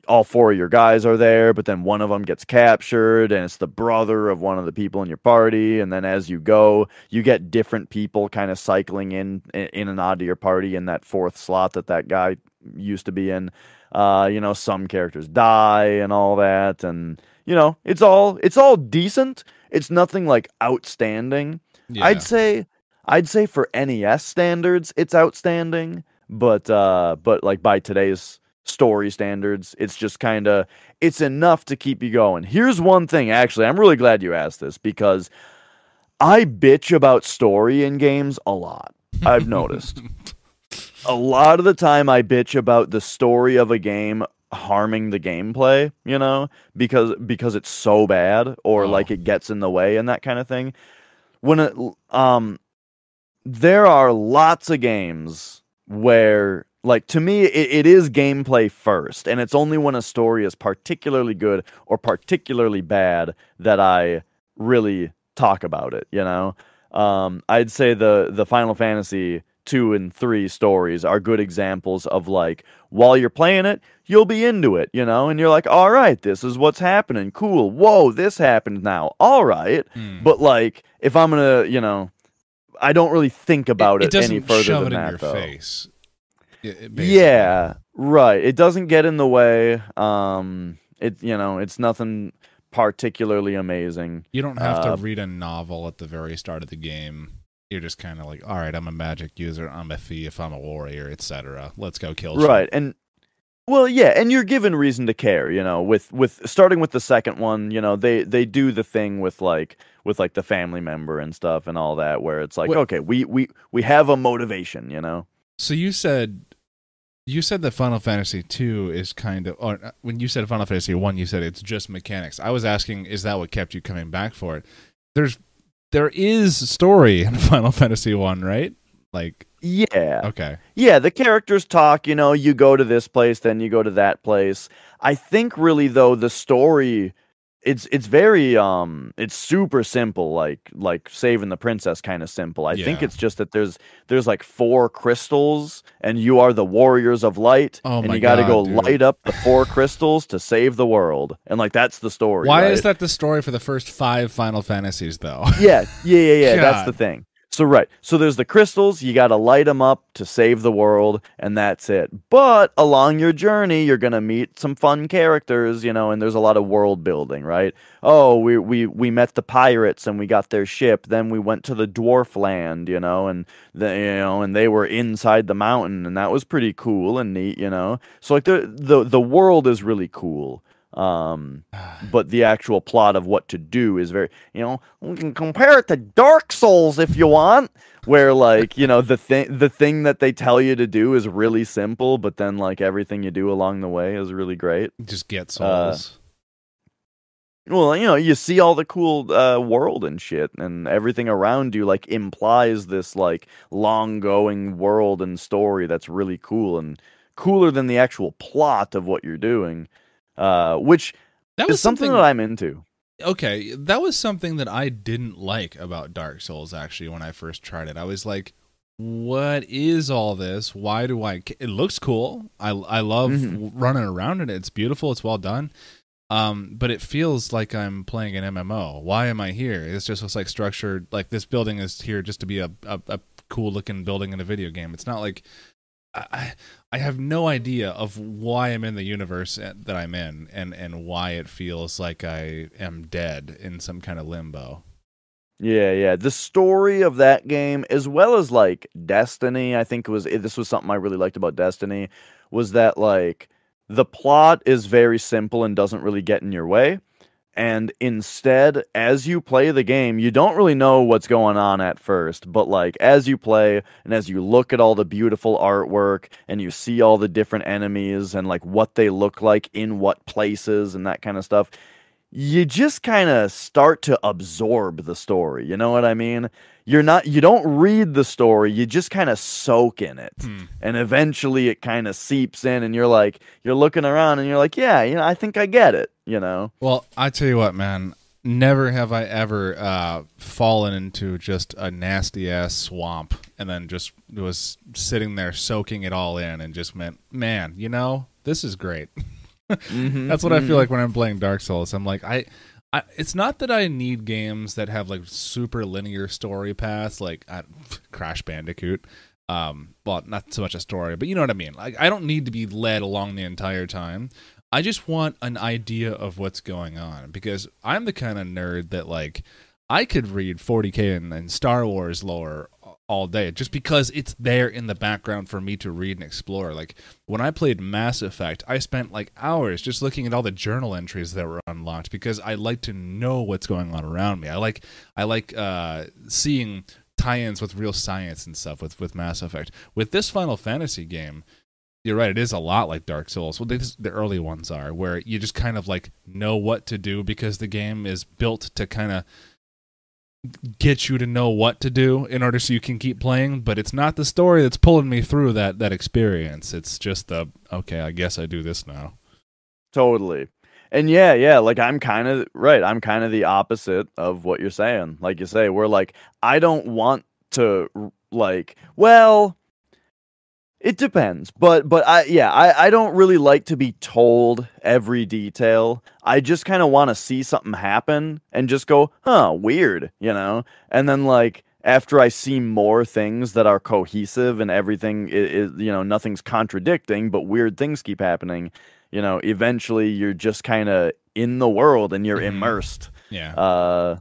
all four of your guys are there, but then one of them gets captured and it's the brother of one of the people in your party and then as you go, you get different people kind of cycling in in and out of your party in that fourth slot that that guy used to be in. Uh, you know, some characters die and all that and you know, it's all it's all decent. It's nothing like outstanding. yeah I'd say I'd say for NES standards, it's outstanding, but uh but like by today's story standards, it's just kind of it's enough to keep you going. Here's one thing actually, I'm really glad you asked this because I bitch about story in games a lot. I've noticed. <laughs> a lot of the time I bitch about the story of a game harming the gameplay, you know, because because it's so bad or Oh. like it gets in the way and that kind of thing. When it um there are lots of games where like to me it, it is gameplay first and it's only when a story is particularly good or particularly bad that I really talk about it, you know. Um I'd say the the Final Fantasy 2 and 3 stories are good examples of like while you're playing it, you'll be into it, you know, and you're like, "All right, this is what's happening. Cool. Whoa, this happened now. All right." Hmm. But like if I'm going to, you know, I don't really think about it, doesn't any further than it in that your though. face. It- it Yeah, right. It doesn't get in the way. Um, it you know, it's nothing particularly amazing. You don't have Uh, to read a novel at the very start of the game. You're just kind of like, all right, I'm a magic user, I'm a thief, I'm a warrior, etc. Let's go kill. shit." Right, and well, yeah, and you're given reason to care. You know, with with starting with the second one, you know, they they do the thing with like with like the family member and stuff and all that, where it's like, What- okay, we we we have a motivation. You know. So you said, you said that Final Fantasy two is kind of, or uh, when you said Final Fantasy one, you said it's just mechanics. I was asking, is that what kept you coming back for it? There's, there is story in <laughs> Final Fantasy one, right? Like, Yeah. okay, Yeah, the characters talk, you know, you go to this place, then you go to that place. I think really though the story it's it's very um it's super simple like like saving the princess kind of simple. I think it's just that there's there's like four crystals and you are the warriors of light Oh and you got to go dude. light up the four crystals to save the world. And like that's the story. why right? is that the story for the first five Final Fantasies though? Yeah, yeah, yeah, yeah. <laughs> That's the thing. So right, so there's the crystals. You got to light them up to save the world, and that's it. But along your journey, you're gonna meet some fun characters, you know, and there's a lot of world building, right? Oh, we we we met the pirates and we got their ship. Then we went to the dwarf land, you know, and the you know, and they were inside the mountain, and that was pretty cool and neat, you know. So like the the the world is really cool. Um, <sighs> but the actual plot of what to do is very you know we can compare it to dark souls if you want where like you know the thing the thing that they tell you to do is really simple but then like everything you do along the way is really great Just get Uh, souls. well you know you see all the cool uh, world and shit and everything around you like implies this like long going world and story that's really cool and cooler than the actual plot of what you're doing uh which that is something that i'm into okay, that was something that I didn't like about Dark Souls actually when I first tried it. I was like, what is all this? Why do I It looks cool. I I love Mhm. running around in it. It's beautiful, it's well done. Um, but it feels like I'm playing an MMO. Why am I here? It's just looks like structured like this building is here just to be a a, a cool looking building in a video game. It's not like I, I have no idea of why I'm in the universe that I'm in and, and why it feels like I am dead in some kind of limbo. Yeah, yeah. The story of that game, as well as like Destiny, I think was this was something I really liked about Destiny, was that like the plot is very simple and doesn't really get in your way. And instead, as you play the game, you don't really know what's going on at first. But like as you play and as you look at all the beautiful artwork and you see all the different enemies and like what they look like in what places and that kind of stuff, you just kind of start to absorb the story. You know what I mean? You're not you don't read the story, you just kind of soak in it. Hmm. And eventually it kind of seeps in and you're like you're looking around and you're like, "Yeah, you know, I think I get it," you know. Well, I tell you what, man. Never have I ever uh, fallen into just a nasty ass swamp and then just was sitting there soaking it all in and just meant, man, you know, this is great. <laughs> Mhm, That's what I mhm. feel like when I'm playing Dark Souls. I'm like, I, I, it's not that I need games that have like super linear story paths, like uh, <sighs> Crash Bandicoot. Um, well, not so much a story, but you know what I mean. Like, I don't need to be led along the entire time. I just want an idea of what's going on because I'm the kind of nerd that like I could read 40k and, and Star Wars lore all day just because it's there in the background for me to read and explore. Like when I played Mass Effect, I spent like hours just looking at all the journal entries that were unlocked because I like to know what's going on around me. I like I like uh, seeing tie-ins with real science and stuff with with Mass Effect. With this Final Fantasy game, you're right. It is a lot like Dark Souls. Well, the early ones are where you just kind of like know what to do because the game is built to kind of get you to know what to do in order so you can keep playing. But it's not the story that's pulling me through that that experience. It's just the okay. I guess I do this now. Totally. And yeah, yeah, like I'm kind of right. I'm kind of the opposite of what you're saying. Like you say, we're like, I don't want to like, well, it depends. But but I yeah, I I don't really like to be told every detail. I just kind of want to see something happen and just go, "Huh, weird," you know? And then like after I see more things that are cohesive and everything is, you know, nothing's contradicting, but weird things keep happening, you know, eventually you're just kind of in the world and you're Mhm. immersed. Yeah. Uh,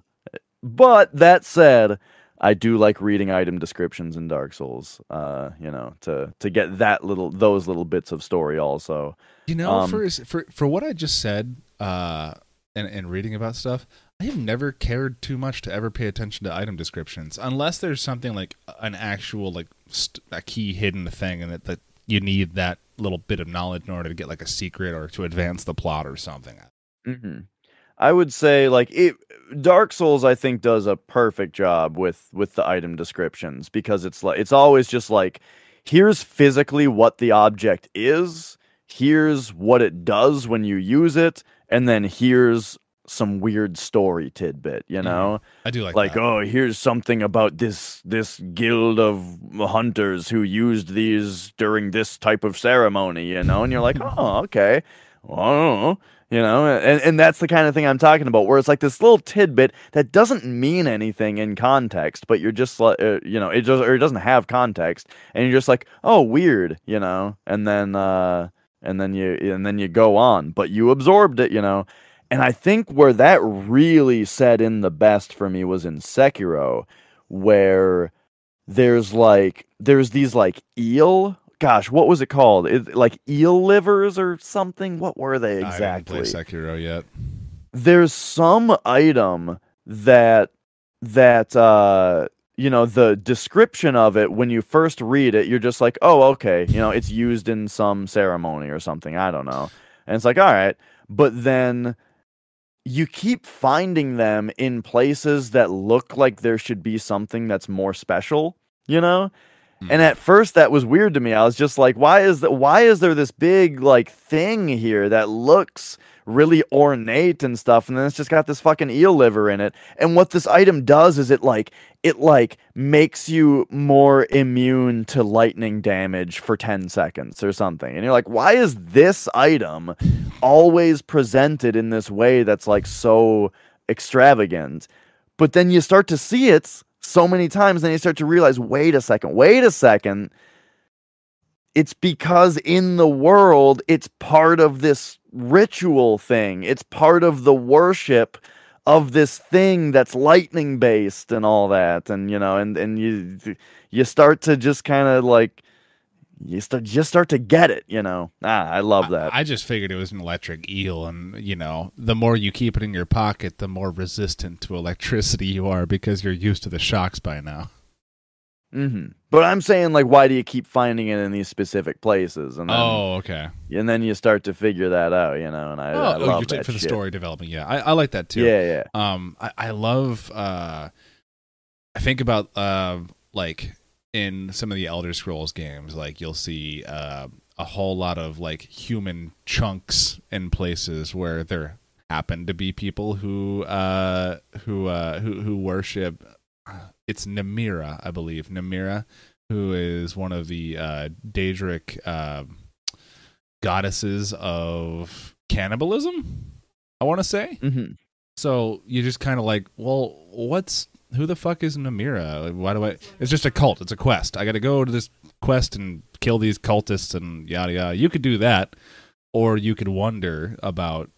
but that said, I do like reading item descriptions in Dark Souls. Uh, you know, to to get that little those little bits of story also. You know, Um, for for for what I just said, uh, and and reading about stuff, I have never cared too much to ever pay attention to item descriptions, unless there's something like an actual like st- a key hidden thing, and that that you need that little bit of knowledge in order to get like a secret or to advance the plot or something. hmm I would say like it, Dark Souls I think does a perfect job with with the item descriptions because it's like it's always just like here's physically what the object is, here's what it does when you use it, and then here's some weird story tidbit, you mm-hmm. know? I do like like that. oh here's something about this this guild of hunters who used these during this type of ceremony you know and you're like <laughs> oh okay well, I don't know. You know and, and that's the kind of thing i'm talking about where it's like this little tidbit that doesn't mean anything in context but you're just like uh, you know it just or it doesn't have context and you're just like oh weird you know and then uh and then you and then you go on but you absorbed it you know and I think where that really set in the best for me was in Sekiro, where there's like there's these like eel. Gosh, what was it called? It, like eel livers or something? What were they exactly? I haven't played Sekiro yet. there's some item that that uh you know the description of it when you first read it you're just like oh okay you know it's used in some ceremony or something i don't know and it's like all right but then you keep finding them in places that look like there should be something that's more special you know and mm-hmm. at first that was weird to me. I was just like, why is that why is there this big like thing here that looks really ornate and stuff and then it's just got this fucking eel liver in it. And what this item does is it like it like makes you more immune to lightning damage for 10 seconds or something. And you're like, why is this item always presented in this way that's like so extravagant? But then you start to see it so many times, then you start to realize, wait a second, wait a second. It's because in the world, it's part of this ritual thing. It's part of the worship of this thing that's lightning based and all that. And you know, and and you you start to just kind of like you start just start to get it, you know. Ah, I love that. I, I just figured it was an electric eel, and you know, the more you keep it in your pocket, the more resistant to electricity you are because you're used to the shocks by now. hmm But I'm saying, like, why do you keep finding it in these specific places? And then, Oh, okay. and then you start to figure that out, you know. And I, I Oh, love oh, you're that for the shit. story development. Yeah, I, I like that too. Yeah, yeah. Um, I, I love. Uh, I think about uh, like in some of the Elder Scrolls games, like you'll see uh, a whole lot of like human chunks in places where there happen to be people who uh, who uh, who who worship. It's Namira, I believe. Namira, who is one of the uh, Daedric uh, goddesses of cannibalism. I want to say. hmm So you just kind of like, well, what's who the fuck is Namira? Why do I? It's just a cult. It's a quest. I got to go to this quest and kill these cultists and yada yada. You could do that, or you could wonder about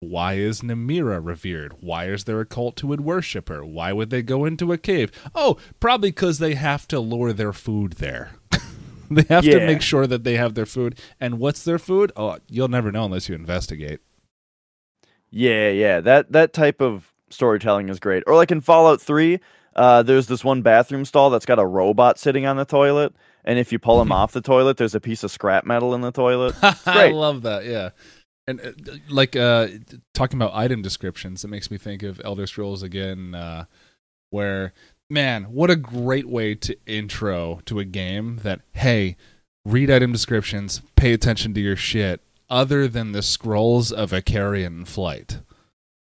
why is Namira revered? Why is there a cult who would worship her? Why would they go into a cave? Oh, probably because they have to lure their food there. <laughs> they have to make sure that they have their food. And what's their food? Oh, you'll never know unless you investigate. Yeah, yeah. That that type of storytelling is great. Or like in Fallout 3, uh, there's this one bathroom stall that's got a robot sitting on the toilet, and if you pull him <laughs> off the toilet, there's a piece of scrap metal in the toilet. <laughs> I love that. Yeah. And uh, like uh, talking about item descriptions, it makes me think of Elder Scrolls again, uh, where man, what a great way to intro to a game that hey, read item descriptions, pay attention to your shit, other than the scrolls of Icarian flight.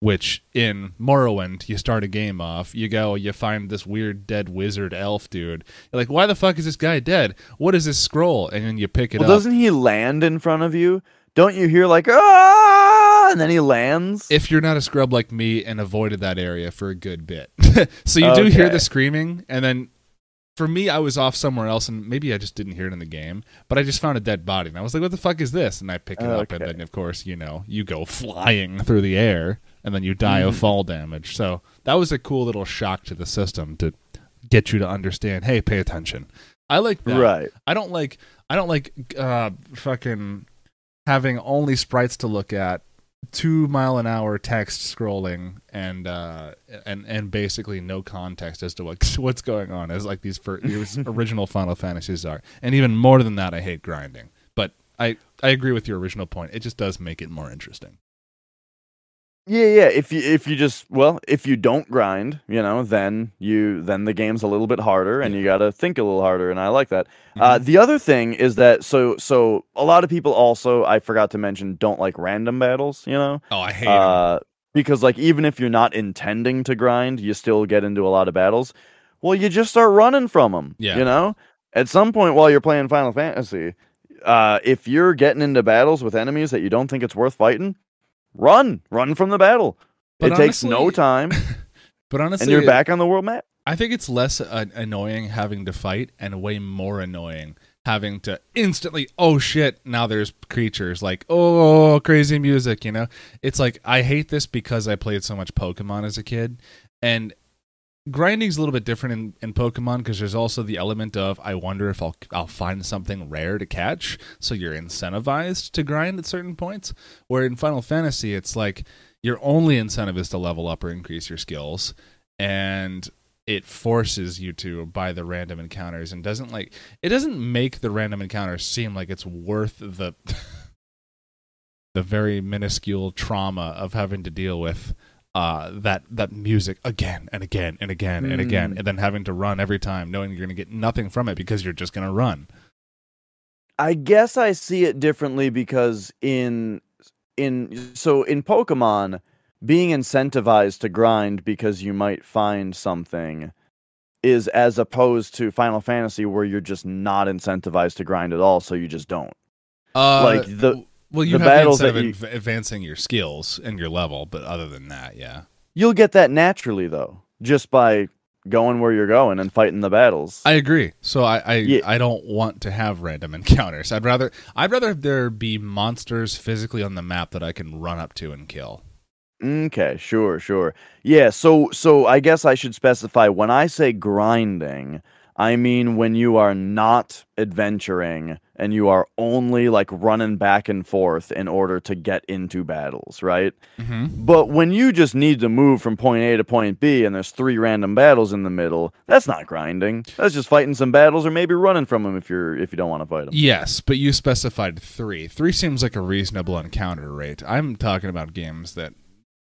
Which in Morrowind, you start a game off, you go, you find this weird dead wizard elf dude. You're like, why the fuck is this guy dead? What is this scroll? And then you pick it well, up. doesn't he land in front of you? Don't you hear like ah, and then he lands? if you're not a scrub like me and avoided that area for a good bit. <laughs> so you do hear the screaming, and then for me, I was off somewhere else, and maybe I just didn't hear it in the game, but I just found a dead body, and I was like, "What the fuck is this?" And I pick it up, and then of course, you know, you go flying through the air, and then you die of Mhm. fall damage. So that was a cool little shock to the system to get you to understand. Hey, pay attention. I like that. right. I don't like I don't like uh fucking having only sprites to look at, two mile an hour text scrolling, and uh and and basically no context as to what <laughs> what's going on. As like these fir- these <laughs> original Final Fantasies are, and even more than that, I hate grinding. But I I agree with your original point. It just does make it more interesting. Yeah, yeah. If you if you just well, if you don't grind, you know, then you then the game's a little bit harder, and you got to think a little harder. And I like that. Uh, Mm-hmm. the other thing is that so so a lot of people also I forgot to mention don't like random battles. You know, oh, I hate uh, because like even if you're not intending to grind, you still get into a lot of battles. Well, you just start running from them. Yeah. You know, at some point while you're playing Final Fantasy, uh, if you're getting into battles with enemies that you don't think it's worth fighting, run, run from the battle. But it takes no honestly- time, <laughs> But honestly, and you're back on the world map. I think it's less uh, annoying having to fight and way more annoying having to instantly, oh shit, now there's creatures. Like, oh, crazy music, you know? It's like, I hate this because I played so much Pokemon as a kid. And grinding's a little bit different in, in Pokemon because there's also the element of, I wonder if I'll, I'll find something rare to catch. So you're incentivized to grind at certain points. Where in Final Fantasy, it's like, your only incentive is to level up or increase your skills. And it forces you to buy the random encounters and doesn't like it doesn't make the random encounters seem like it's worth the <laughs> the very minuscule trauma of having to deal with uh that that music again and again and again and again Mm. and then having to run every time knowing you're going to get nothing from it because you're just going to run I guess I see it differently because in in so in Pokemon, being incentivized to grind because you might find something is as opposed to Final Fantasy where you're just not incentivized to grind at all, so you just don't. uh Like, the- well you the have the battles that incentive you- of advancing your skills and your level but other than that yeah You'll get that naturally though, just by going where you're going and fighting the battles. I agree. So I I, Yeah. I don't want to have random <laughs> encounters. I'd rather I'd rather there be monsters physically on the map that I can run up to and kill. Okay, sure, sure. Yeah, so so I guess I should specify when I say grinding, I mean when you are not adventuring and you are only like running back and forth in order to get into battles, right? Mm-hmm. But when you just need to move from point A to point B and there's three random battles in the middle, that's not grinding. That's just fighting some battles or maybe running from them if you're if you don't want to fight them. Yes, but you specified three. Three seems like a reasonable encounter rate. I'm talking about games that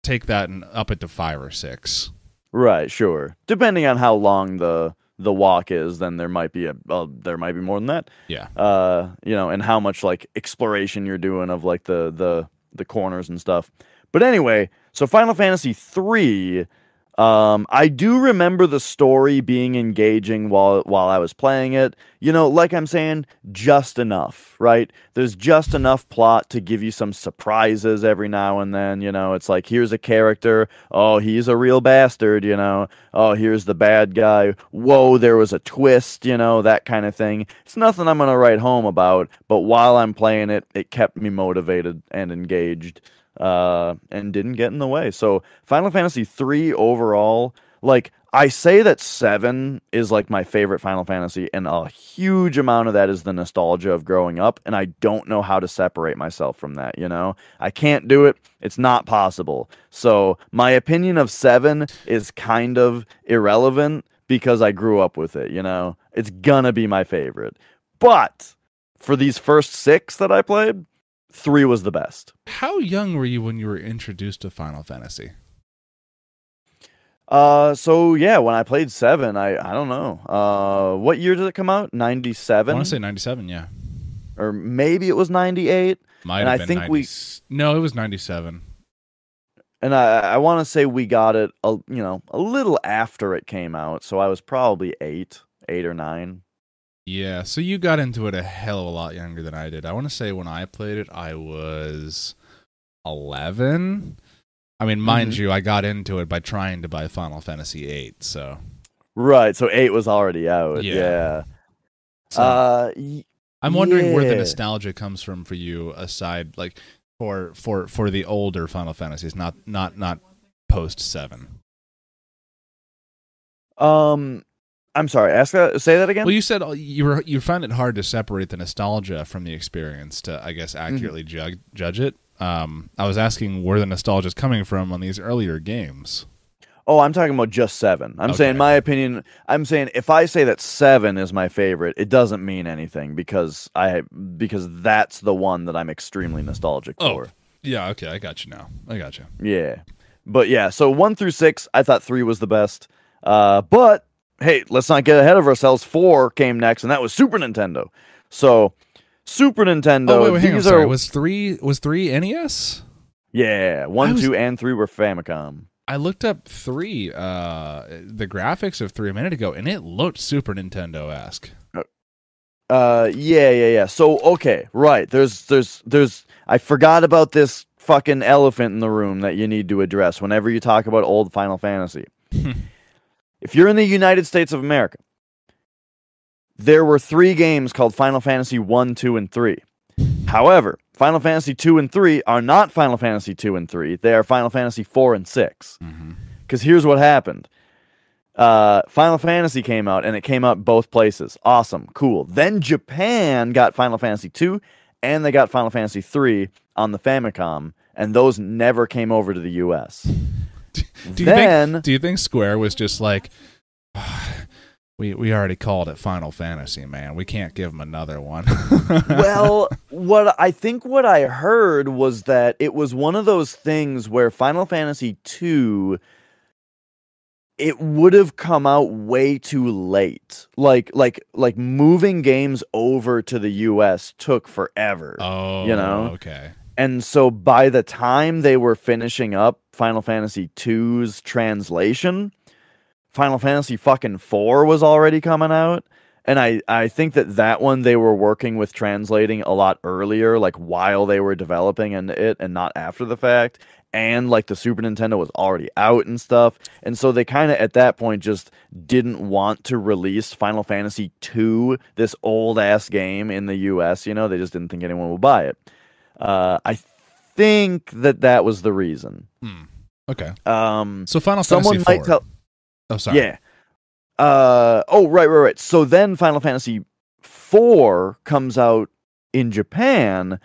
take that and up it to five or six. Right, sure. Depending on how long the the walk is, then there might be a uh, there might be more than that. Yeah. Uh, you know, and how much like exploration you're doing of like the the the corners and stuff. But anyway, so Final Fantasy 3 um I do remember the story being engaging while while I was playing it. You know, like I'm saying, just enough, right? There's just enough plot to give you some surprises every now and then, you know. It's like here's a character, oh, he's a real bastard, you know. Oh, here's the bad guy. Whoa, there was a twist, you know, that kind of thing. It's nothing I'm to write home about, but while I'm playing it, it kept me motivated and engaged uh and didn't get in the way. So, Final Fantasy 3 overall, like I say that 7 is like my favorite Final Fantasy and a huge amount of that is the nostalgia of growing up and I don't know how to separate myself from that, you know? I can't do it. It's not possible. So, my opinion of 7 is kind of irrelevant because I grew up with it, you know? It's gonna be my favorite. But for these first six that I played, three was the best. How young were you when you were introduced to Final Fantasy? Uh, so yeah, when I played seven, I I don't know. Uh, what year did it come out? Ninety seven. I want to say 97, yeah. or maybe it was ninety eight. Might And have I been think we- 90 No, it was 97. And I I want to say we got it a you know a little after it came out, so I was probably eight, eight or nine. Yeah, so you got into it a hell of a lot younger than I did. I want to say when I played it, I was 11. I mean, mind Mhm. you, I got into it by trying to buy Final Fantasy 8, so. Right, so eight was already out. Yeah. Yeah. so Uh, y- I'm wondering where the nostalgia comes from for you aside like for for for the older Final Fantasies, not not not post 7. um, I'm sorry. Ask that. Say that again. Well, you said uh, you were you find it hard to separate the nostalgia from the experience to, I guess, Mm-hmm. accurately judge judge it. Um, I was asking where the nostalgia is coming from on these earlier games. Oh, I'm talking about just seven. I'm saying my opinion. I'm saying if I say that seven is my favorite, it doesn't mean anything because I because that's the one that I'm extremely nostalgic Oh. for. Yeah, okay, I got you now. I got you. Yeah, but yeah. So one through six, I thought three was the best. Uh, but hey, let's not get ahead of ourselves. Four came next, and that was Super Nintendo. So Super Nintendo. oh wait, wait, hang on. these Sorry, are was three was three NES? yeah, one, was- two, and three were Famicom. I looked up three, uh, the graphics of three a minute ago, and it looked Super Nintendo esque. Uh, yeah, yeah, yeah. So okay, right. There's, there's, there's. I forgot about this fucking elephant in the room that you need to address whenever you talk about old Final Fantasy. <laughs> if you're in the United States of America, there were three games called Final Fantasy One, Two, and Three. However, Final Fantasy Two and Three are not Final Fantasy Two and Three. They are Final Fantasy Four and 6 hmm because here's what happened. Uh, Final Fantasy came out, and it came out both places. Awesome, cool. Then Japan got Final Fantasy two, and they got Final Fantasy three on the Famicom, and those never came over to the U.S. <laughs> Do you then, think? Do you think Square was just like, <sighs> we we already called it Final Fantasy, man. We can't give them another one. <laughs> well, what I think what I heard was that it was one of those things where Final Fantasy two. It would have come out way too late. Like like like moving games over to the US took forever. oh, You know? Oh, okay. And so by the time they were finishing up Final Fantasy 2's translation, Final Fantasy fucking 4 was already coming out. And I, I think that that one they were working with translating a lot earlier, like while they were developing and it and not after the fact. And like the Super Nintendo was already out and stuff. And so they kind of at that point just didn't want to release Final Fantasy 2, this old ass game in the US. You know, they just didn't think anyone would buy it. Uh, I think that that was the reason. Hmm. Okay. Um, So Final someone Fantasy might 4. tell. Oh, sorry. Yeah. Uh, oh, right, right, right. So then Final Fantasy four comes out in Japan,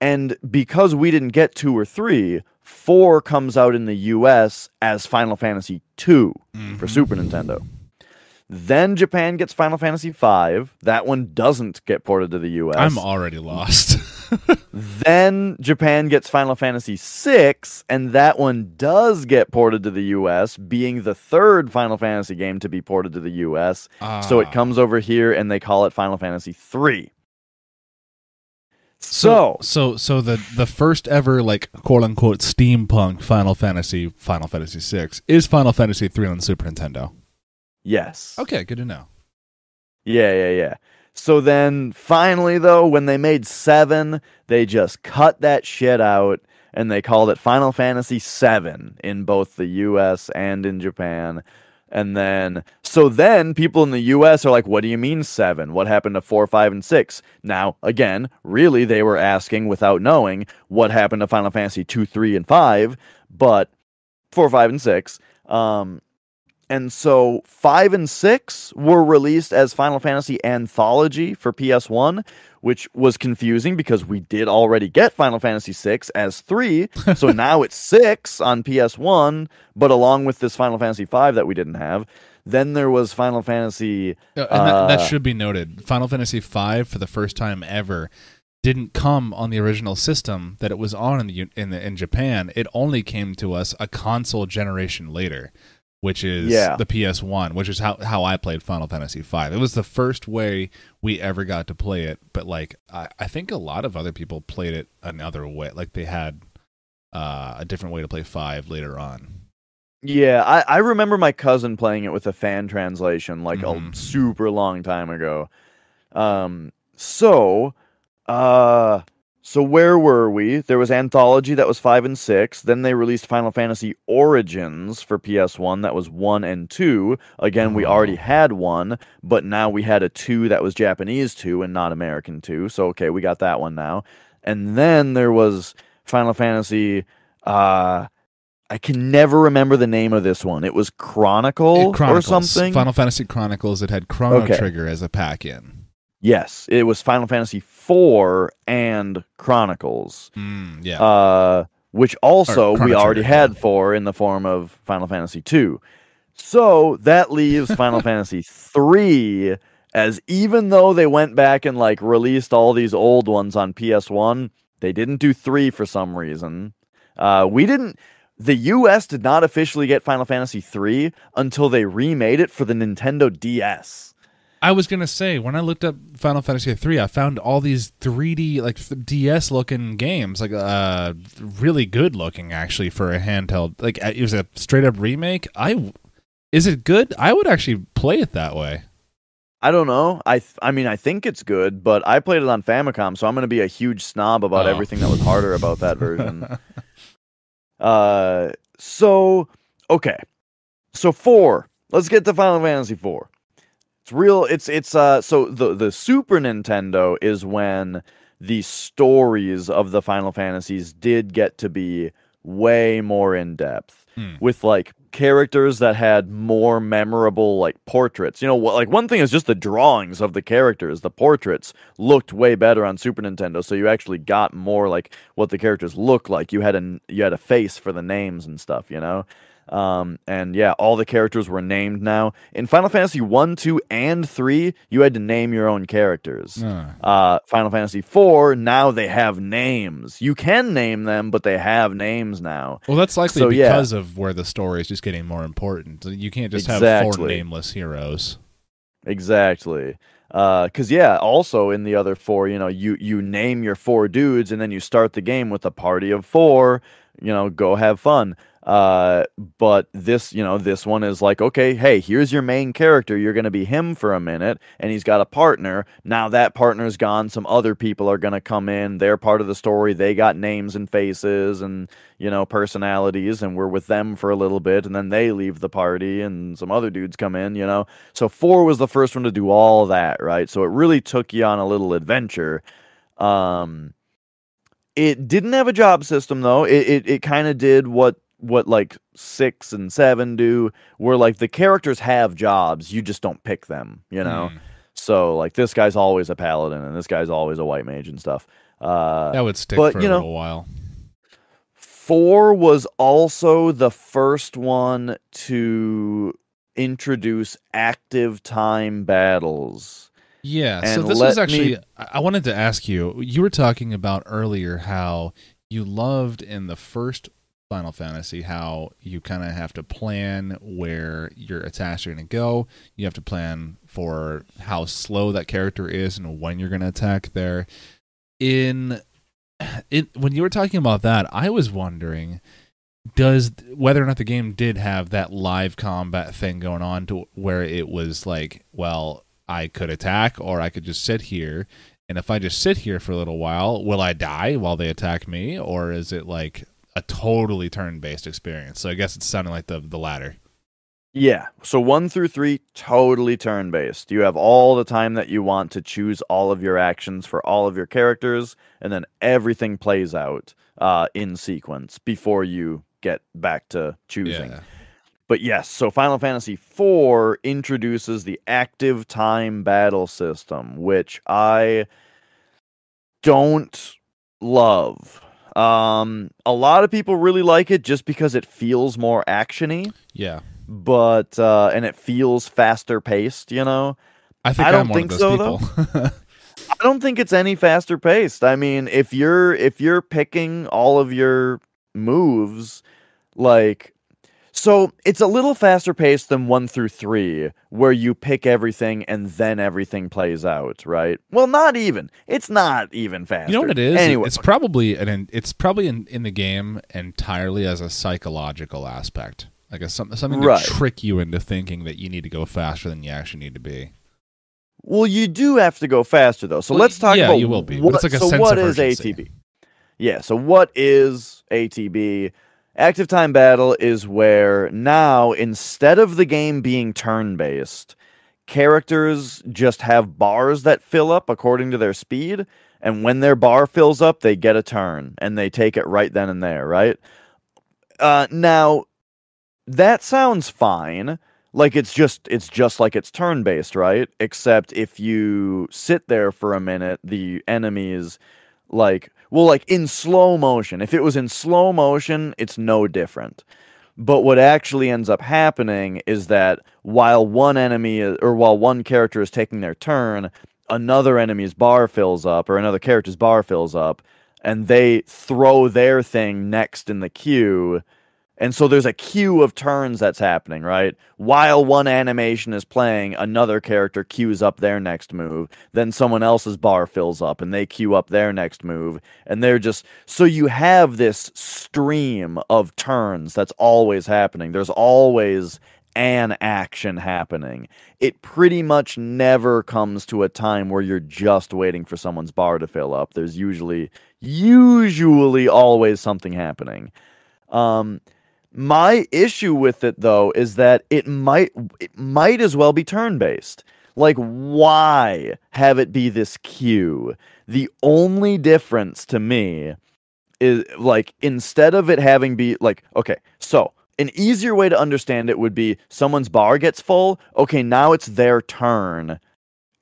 and because we didn't get two or three, four comes out in the U.S. as Final Fantasy two for Mhm. Super Nintendo. Then Japan gets Final Fantasy V. That one doesn't get ported to the US. I'm already lost. <laughs> Then Japan gets Final Fantasy VI, and that one does get ported to the US, being the third Final Fantasy game to be ported to the US. So it Ah. comes over here and they call it Final Fantasy III. So, so so the the first ever like quote unquote steampunk Final Fantasy Final Fantasy VI is Final Fantasy III on the Super Nintendo. Yes. Okay, good to know. Yeah, yeah, yeah. So then finally, though, when they made seven, they just cut that shit out and they called it Final Fantasy VII in both the US and in Japan. And then, so then people in the US are like, what do you mean seven? What happened to four, five, and six? Now, again, really, they were asking without knowing what happened to Final Fantasy two, three, and five, but four, five, and six. Um, and so five and six were released as Final Fantasy Anthology for PS1, which was confusing because we did already get Final Fantasy VI as three. <laughs> So now it's six on PS1, but along with this Final Fantasy V that we didn't have. Then there was Final Fantasy. Uh, and that, that uh, should be noted. Final Fantasy V, for the first time ever, didn't come on the original system that it was on in the in, the, in Japan. It only came to us a console generation later, which is Yeah. the PS1, which is how how I played Final Fantasy V. It was the first way we ever got to play it, but like I, I think a lot of other people played it another way. Like they had uh, a different way to play five later on. Yeah, I, I remember my cousin playing it with a fan translation like Mhm. a super long time ago. Um, so, uh, so where were we? There was Anthology that was five and six. Then they released Final Fantasy Origins for PS1 that was one and two. Again, we already Oh. had one, but now we had a two that was Japanese two and not American two. So okay, we got that one now. And then there was Final Fantasy. Uh, I can never remember the name of this one. It was Chronicle It Chronicles, or something. Final Fantasy Chronicles. It had Chrono Okay. Trigger as a pack in. Yes, it was Final Fantasy IV and Chronicles. Mm, yeah. Uh, which also we already had yeah. four in the form of Final Fantasy II. So that leaves Final <laughs> Fantasy III as even though they went back and like released all these old ones on PS1, they didn't do three for some reason. Uh, we didn't. The U.S. did not officially get Final Fantasy III until they remade it for the Nintendo DS. I was gonna say when I looked up Final Fantasy three, I found all these 3D like DS looking games, like uh, really good looking actually for a handheld. Like it was a straight up remake. I is it good? I would actually play it that way. I don't know. I th- I mean, I think it's good, but I played it on Famicom, so I'm going to be a huge snob about Oh. everything that was harder about that version. <laughs> uh, so okay, so four. Let's get to Final Fantasy four. It's real. It's it's uh. So the the Super Nintendo is when the stories of the Final Fantasies did get to be way more in depth Hmm. with like characters that had more memorable like portraits. You know, like one thing is just the drawings of the characters. The portraits looked way better on Super Nintendo, so you actually got more like what the characters look like. You had a you had a face for the names and stuff, you know. Um, and yeah, all the characters were named now. In Final Fantasy 1, 2, and 3, you had to name your own characters. Ah. Uh, Final Fantasy 4, now they have names. You can name them, but they have names now. Well, that's likely So, yeah. because of where the story is just getting more important. You can't just have four nameless heroes. Exactly. Uh, Because yeah, also in the other four, you know, you you name your four dudes, and then you start the game with a party of four. You know, go have fun. Uh, but this, you know, this one is like, okay, hey, here's your main character. You're gonna be him for a minute, and he's got a partner. Now that partner's gone, some other people are gonna come in. They're part of the story. They got names and faces and you know personalities, and we're with them for a little bit, and then they leave the party, and some other dudes come in. You know, so four was the first one to do all that, right? So it really took you on a little adventure. Um, it didn't have a job system though. It it, it kind of did what what like six and seven do, where like the characters have jobs, you just don't pick them, you know. Hmm. So like this guy's always a paladin, and this guy's always a white mage and stuff. Uh, That would stick but, for a you know- little while. Four was also the first one to introduce active time battles. Yeah, so this was actually me- I wanted to ask you. You were talking about earlier how you loved in the first Final Fantasy how you kind of have to plan where your attacks are going to go. You have to plan for how slow that character is and when you're going to attack there. In it when you were talking about that, I was wondering does whether or not the game did have that live combat thing going on to where it was like, well, I could attack or I could just sit here. And if I just sit here for a little while, will I die while they attack me? Or is it like a totally turn based experience? So I guess it's sounding like the the latter. Yeah. So one through three, totally turn based. You have all the time that you want to choose all of your actions for all of your characters, and then everything plays out uh, in sequence before you get back to choosing. Yeah. But yes, so Final Fantasy IV introduces the active time battle system, which I don't love. Um, a lot of people really like it just because it feels more actiony, Yeah. but uh, and it feels faster paced. You know, I think I don't one think so, those people. <laughs> I don't think it's any faster paced. I mean, if you're if you're picking all of your moves, like so it's a little faster paced than one through three, where you pick everything and then everything plays out, right? Well, not even. It's not even faster. You know what it is? Anyway, It's probably an it's probably in, in the game entirely as a psychological aspect. Like a, some, something Right. to trick you into thinking that you need to go faster than you actually need to be. well, you do have to go faster though. So Well, let's talk yeah, about you will be, What, like a so what is. ATB? Yeah. So what is ATB? Active time battle is where now instead of the game being turn based, characters just have bars that fill up according to their speed, and when their bar fills up, they get a turn and they take it right then and there. Right. Uh, now that sounds fine like it's just it's just like it's turn based right except if you sit there for a minute the enemies like well like in slow motion. If it was in slow motion it's no different. But what actually ends up happening is that while one enemy is, or while one character is taking their turn another enemy's bar fills up or another character's bar fills up and they throw their thing next in the queue and so there's a queue of turns that's happening, right? While one animation is playing, another character queues up their next move. Then someone else's bar fills up and they queue up their next move. And they're just so you have this stream of turns that's always happening. There's always an action happening. It pretty much never comes to a time where you're just waiting for someone's bar to fill up. There's usually usually always something happening. Um my issue with it though is that it might it might as well be turn based. Like why have it be this queue? The only difference to me is like instead of it having be like okay, so an easier way to understand it would be someone's bar gets full. Okay, now it's their turn.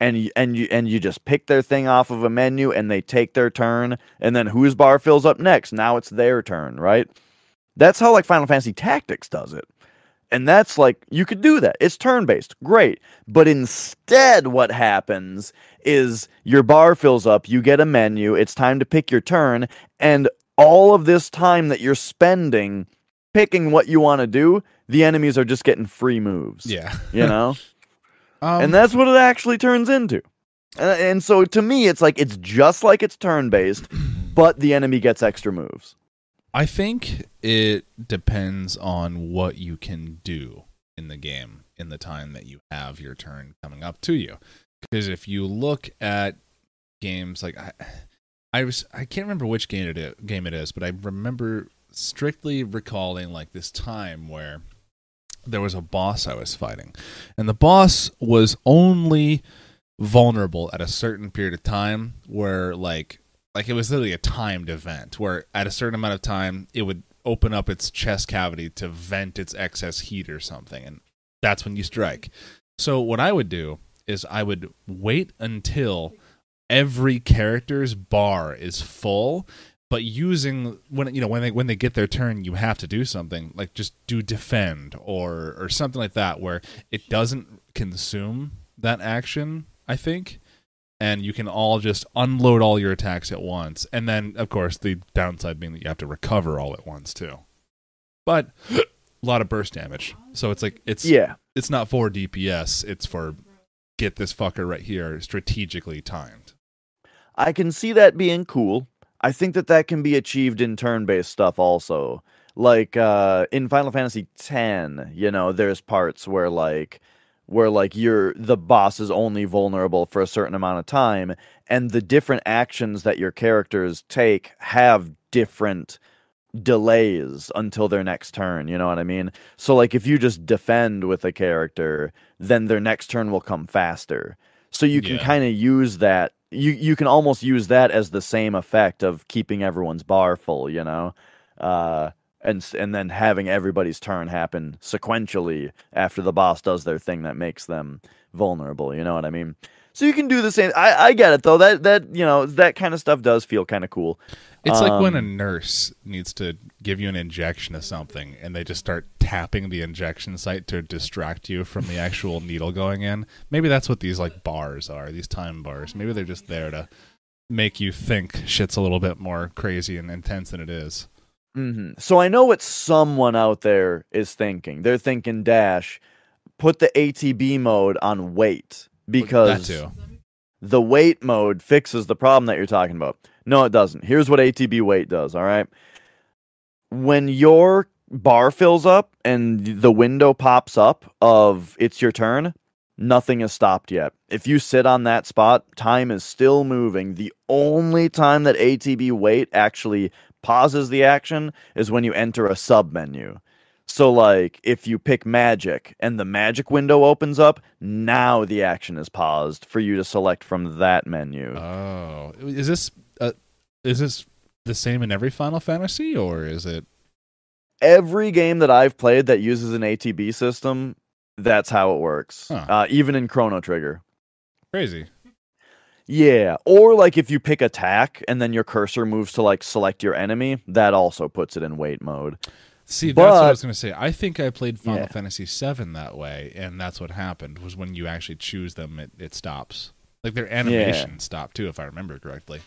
And you, and you and you just pick their thing off of a menu and they take their turn and then whose bar fills up next? Now it's their turn, right? That's how like Final Fantasy Tactics does it. And that's like you could do that. It's turn-based. Great. But instead what happens is your bar fills up, you get a menu, it's time to pick your turn, and all of this time that you're spending picking what you want to do, the enemies are just getting free moves. Yeah. You know? <laughs> Um, and that's what it actually turns into. And, and so to me it's like it's just like it's turn-based, but the enemy gets extra moves. I think it depends on what you can do in the game in the time that you have your turn coming up to you. Because if you look at games like I, I was I can't remember which game it game it is, but I remember strictly recalling like this time where there was a boss I was fighting, and the boss was only vulnerable at a certain period of time where like like it was literally a timed event where at a certain amount of time it would open up its chest cavity to vent its excess heat or something and that's when you strike. So what i would do is i would wait until every character's bar is full but using when you know when they when they get their turn you have to do something like just do defend or or something like that where it doesn't consume that action i think and you can all just unload all your attacks at once. And then, of course, the downside being that you have to recover all at once too. But <gasps> a lot of burst damage, so it's like it's Yeah. it's not for DPS. It's for get this fucker right here strategically timed. I can see that being cool. I think that that can be achieved in turn-based stuff also. Like uh in Final Fantasy X, you know, there's parts where like where like you're the boss is only vulnerable for a certain amount of time and the different actions that your characters take have different delays until their next turn, you know what I mean? So like if you just defend with a character, then their next turn will come faster. So you can Yeah. kind of use that you you can almost use that as the same effect of keeping everyone's bar full, you know. Uh and and then having everybody's turn happen sequentially after the boss does their thing that makes them vulnerable, you know what I mean? So you can do the same. I, I get it though. That that you know that kind of stuff does feel kind of cool. It's like when a Um, nurse needs to give you an injection of something and they just start tapping the injection site to distract you from the actual <laughs> needle going in. Maybe that's what these like bars are, these time bars. Maybe they're just there to make you think shit's a little bit more crazy and intense than it is. Hmm So I know what someone out there is thinking. They're thinking, Dash, put the ATB mode on wait because the wait mode fixes the problem that you're talking about. No, it doesn't. Here's what ATB wait does, all right? When your bar fills up and the window pops up of it's your turn, nothing is stopped yet. If you sit on that spot, time is still moving. The only time that ATB wait actually pauses the action is when you enter a sub menu. So like if you pick magic and the magic window opens up, now the action is paused for you to select from that menu. Oh, is this uh, is this the same in every Final Fantasy or is it Every game that I've played that uses an ATB system, that's how it works. Huh. Uh, even in Chrono Trigger. crazy? Yeah, or like if you pick attack and then your cursor moves to like select your enemy, that also puts it in wait mode. See, that's what I was going to say. I think I played Final Yeah. Fantasy VII that way, and that's what happened. Was when you actually choose them, it, it stops. Like their animation stopped too, if I remember correctly.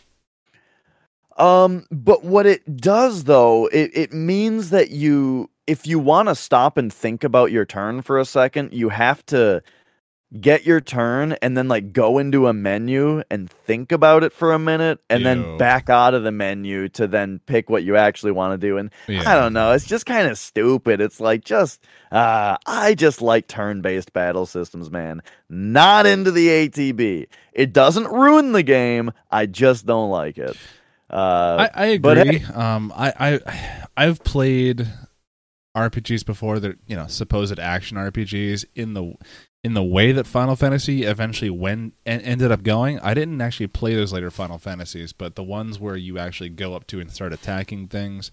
Um, but what it does though, it, it means that you if you want to stop and think about your turn for a second, you have to get your turn and then like go into a menu and think about it for a minute and Ew. then back out of the menu to then pick what you actually want to do. And Yeah. I don't know, it's just kind of stupid. It's like just uh I just like turn-based battle systems, man. Not into the ATB. It doesn't ruin the game. I just don't like it. Uh I, I but agree. um, I, I I've played RPGs before that you know supposed action RPGs in the in the way that Final Fantasy eventually when en- ended up going. I didn't actually play those later Final Fantasies, but the ones where you actually go up to and start attacking things,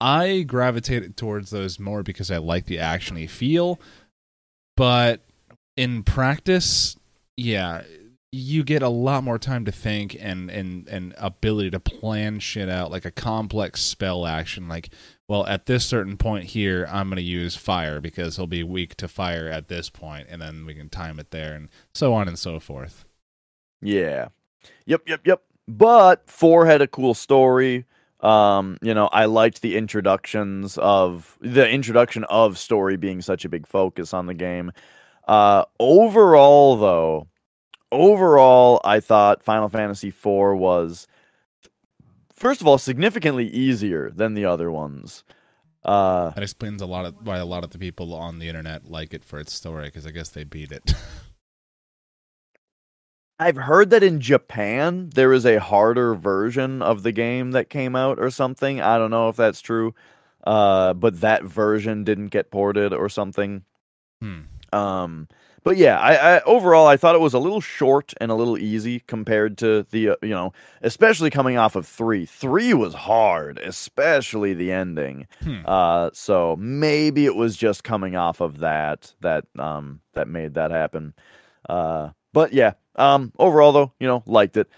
I gravitated towards those more because I like the actiony feel. But in practice, yeah, you get a lot more time to think and and and ability to plan shit out like a complex spell action like well at this certain point here i'm going to use fire because he'll be weak to fire at this point and then we can time it there and so on and so forth Yeah. Yep, yep, yep. But four had a cool story. Um, you know, I liked the introductions of the introduction of story being such a big focus on the game. Uh overall though, overall I thought Final Fantasy IV was first of all significantly easier than the other ones. Uh that explains a lot of why a lot of the people on the internet like it for its story because i guess they beat it <laughs> I've heard that in Japan there is a harder version of the game that came out or something. I don't know if that's true. Uh, but that version didn't get ported or something. hmm. Um, but yeah, I, I overall I thought it was a little short and a little easy compared to the uh, you know, especially coming off of 3. 3 was hard, especially the ending. Hmm. Uh, so maybe it was just coming off of that that um that made that happen. Uh, but yeah, um, overall though, you know, liked it.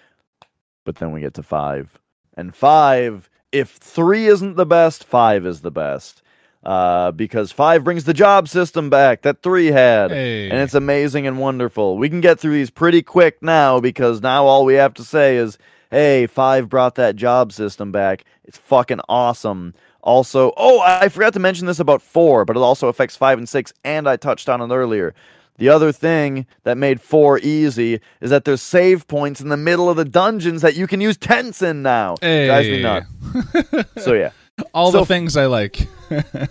But then we get to five, and five. If three isn't the best, five is the best. Uh, because five brings the job system back that three had, hey and it's amazing and wonderful. We can get through these pretty quick now because now all we have to say is, "Hey, five brought that job system back. It's fucking awesome." Also, oh, I forgot to mention this about four, but it also affects five and six, and I touched on it earlier. The other thing that made four easy is that there's save points in the middle of the dungeons that you can use tents in now. Drives me Hey. nuts. <laughs> So yeah. all So- the things i like <laughs>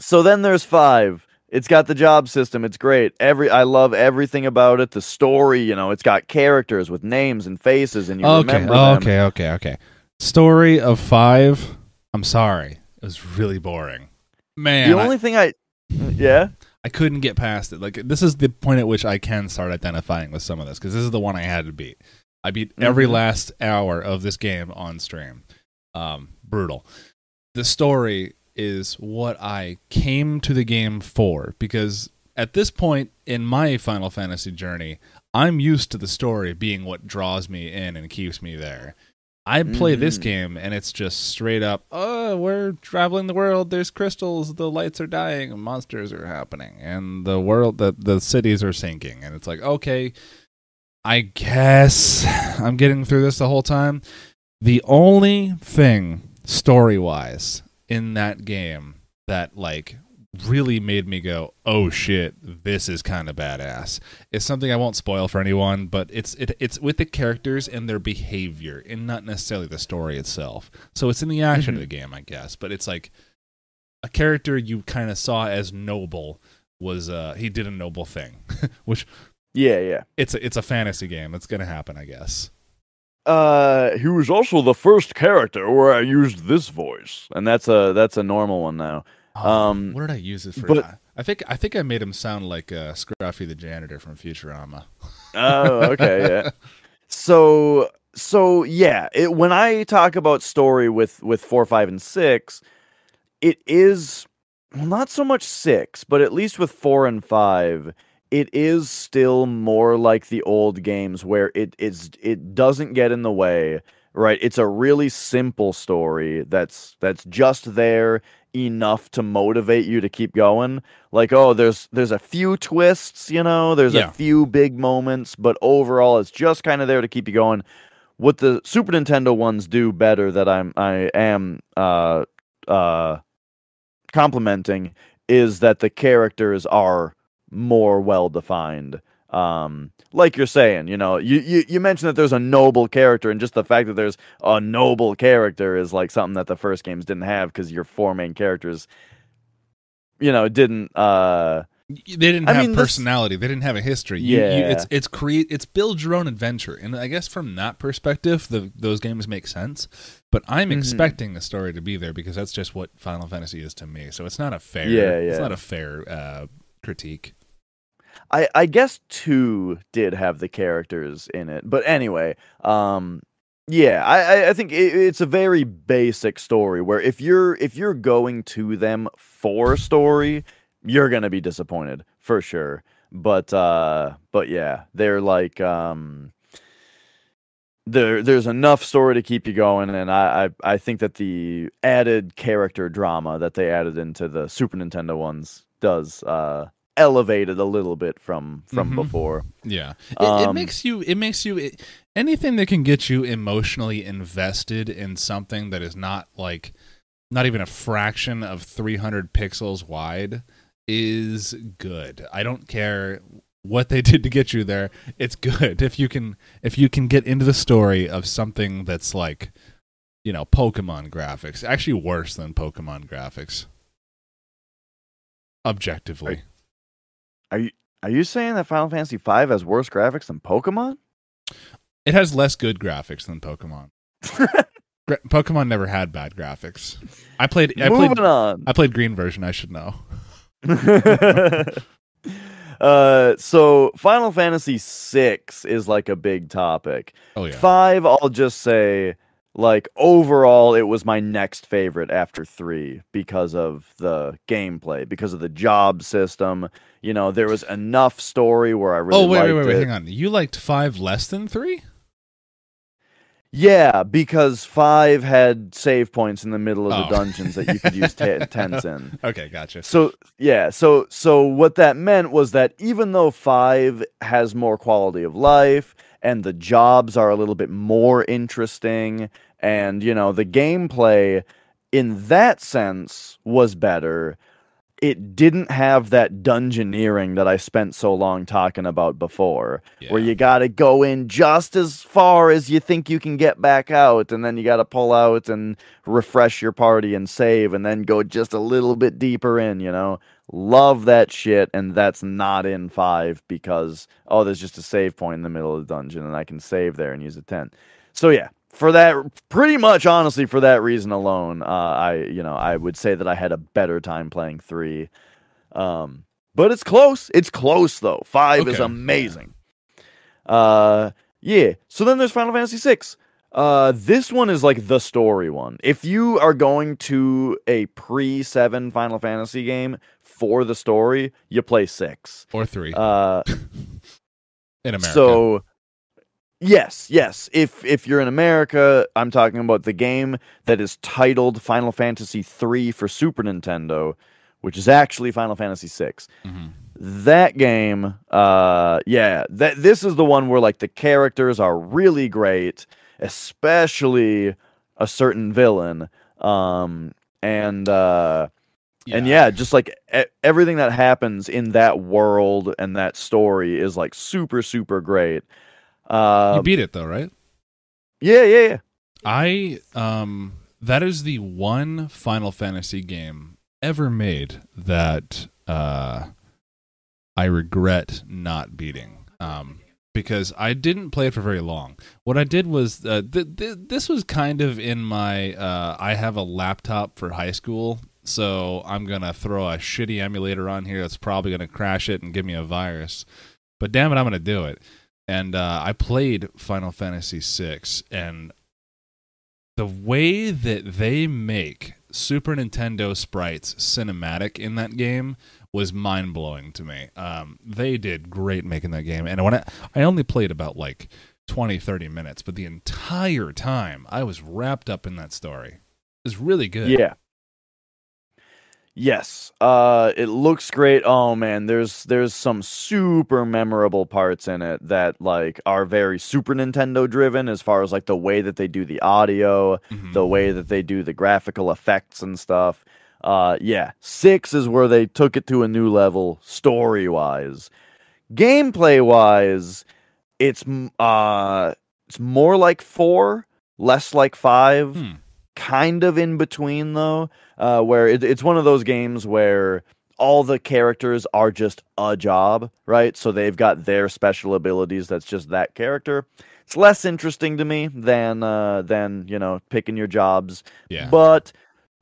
So then there's five. It's got the job system. It's great. Every I love everything about it. The story, you know, it's got characters with names and faces, and you okay remember them. okay okay okay story of five i'm sorry it was really boring man The I- only thing I, yeah, I couldn't get past it. Like this is the point at which I can start identifying with some of this because this is the one I had to beat. I beat every Mhm. last hour of this game on stream. Um, brutal. The story is what I came to the game for because at this point in my Final Fantasy journey, I'm used to the story being what draws me in and keeps me there. I play this Mhm. game and it's just straight up, oh, we're traveling the world. There's crystals, the lights are dying, monsters are happening, and the world, the the cities are sinking, and it's like, okay, I guess I'm getting through this the whole time. The only thing story wise in that game that like really made me go, "Oh shit, this is kind of badass." It's something I won't spoil for anyone, but it's it, it's with the characters and their behavior, and not necessarily the story itself. So it's in the action of the game, I guess. But it's like a character you kind of saw as noble was uh he did a noble thing, <laughs> which Yeah, yeah. it's a, it's a fantasy game. It's gonna happen, I guess. Uh, he was also the first character where I used this voice, and that's a that's a normal one now. Um, what did I use it for? but- I think I think I made him sound like uh, Scruffy the janitor from Futurama. Oh, okay, yeah. <laughs> So, so yeah, it, when I talk about story with with four, five, and six, it is well, not so much six, but at least with four and five, it is still more like the old games where it is it doesn't get in the way. Right, it's a really simple story that's that's just there enough to motivate you to keep going. Like, oh, there's there's a few twists, you know, there's Yeah. a few big moments, but overall it's just kind of there to keep you going. What the Super Nintendo ones do better that I'm I am uh uh complimenting is that the characters are more well defined. Um, like you're saying, you know, you, you you mentioned that there's a noble character, and just the fact that there's a noble character is like something that the first games didn't have because your four main characters, you know, didn't. uh They didn't I have mean, this- personality. They didn't have a history. You, you, Yeah. it's it's create it's build your own adventure, and I guess from that perspective, the, those games make sense. But I'm Mhm. expecting the story to be there because that's just what Final Fantasy is to me. So it's not a fair. Yeah, It's not a fair uh, critique. I I guess two did have the characters in it, but anyway, um, yeah, I I- think it, it's a very basic story where if you're if you're going to them for story, you're gonna be disappointed for sure. But uh, but yeah, they're like um. There, there's enough story to keep you going, and I, I, I think that the added character drama that they added into the Super Nintendo ones does uh, elevate it a little bit from from Mhm. before. Yeah, it, it Um, makes you. It makes you. It, anything that can get you emotionally invested in something that is not like, not even a fraction of 300 pixels wide, is good. I don't care what they <laughs> did to get you there. It's good if you can. If you can get into the story of something that's like, you know, Pokemon graphics. Actually, worse than Pokemon graphics. Objectively. Are you are you saying that Final Fantasy V has worse graphics than Pokemon? It has less good graphics than Pokemon. <laughs> Gra- Pokemon never had bad graphics. I played. I Moving played. on. I played green version. I should know. <laughs> uh, so Final Fantasy VI is like a big topic. Oh yeah. Five, I'll just say, like overall, it was my next favorite after three because of the gameplay, because of the job system. You know, there was enough story where I really oh wait, wait, wait, wait. it. Hang on. You liked five less than three? Yeah, because five had save points in the middle of Oh. the dungeons that you could use <laughs> te- tens in. Okay, gotcha. So yeah, so so what that meant was that even though five has more quality of life and the jobs are a little bit more interesting, and you know the gameplay in that sense was better. It didn't have that dungeoneering that I spent so long talking about before where you got to go in just as far as you think you can get back out and then you got to pull out and refresh your party and save and then go just a little bit deeper in you know? Love that shit and that's not in 5 because oh there's just a save point in the middle of the dungeon and I can save there and use a 10 so yeah for that pretty much honestly for that reason alone uh, I you know I would say that I had a better time playing 3 um but it's close it's close though 5 is Okay. amazing uh, yeah. So then there's Final Fantasy six Uh, this one is like the story one. If you are going to a pre seven Final Fantasy game for the story, you play six. or three. Uh, <laughs> in America. So yes, yes. If if you're in America, I'm talking about the game that is titled Final Fantasy III for Super Nintendo, which is actually Final Fantasy VI. Mhm. That game, uh yeah, that this is the one where like the characters are really great, especially a certain villain. Um and uh and yeah, just like e- everything that happens in that world and that story is like super super great. Uh, you beat it though, right? yeah, yeah, yeah. I um that is the one Final Fantasy game ever made that uh I regret not beating. Um because I didn't play it for very long. What I did was uh, th- th- this was kind of in my uh I have a laptop for high school, so I'm going to throw a shitty emulator on here that's probably going to crash it and give me a virus. But damn it, I'm going to do it. And uh, I played Final Fantasy VI, and the way that they make Super Nintendo sprites cinematic in that game was mind blowing to me. Um, they did great making that game, and when I, I only played about like 20, 30 minutes, but the entire time I was wrapped up in that story. It was really good. Yeah. Yes. Uh it looks great. Oh man, there's there's some super memorable parts in it that like are very Super Nintendo driven as far as like the way that they do the audio, Mhm. the way that they do the graphical effects and stuff. Uh yeah, 6 is where they took it to a new level story-wise. Gameplay-wise, it's m- uh it's more like 4, less like 5 Hmm. Kind of in between though uh, where it, it's one of those games where all the characters are just a job right? So they've got their special abilities that's just that character. It's less interesting to me than uh, than you know picking your jobs. Yeah. but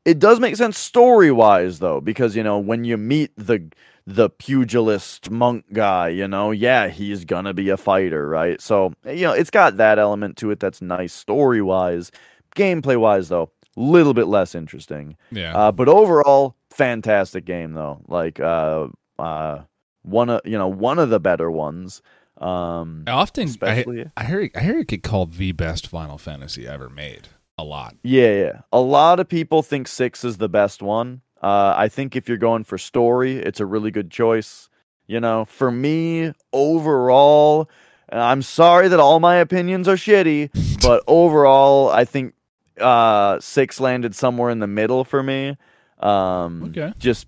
it does make sense story wise though because you know when you meet the the pugilist monk guy you know yeah he's gonna be a fighter right? So you know it's got that element to it that's nice story wise gameplay wise though little bit less interesting yeah. uh, but overall fantastic game though like uh uh one of you know one of the better ones um I often especially I hear I hear it get called the best Final Fantasy ever made. A lot. Yeah, yeah. A lot of people think six is the best one. Uh, I think if you're going for story, it's a really good choice. You know, for me, overall, and I'm sorry that all my opinions are shitty, <laughs> but overall, I think uh, six landed somewhere in the middle for me. Um, Okay. Just,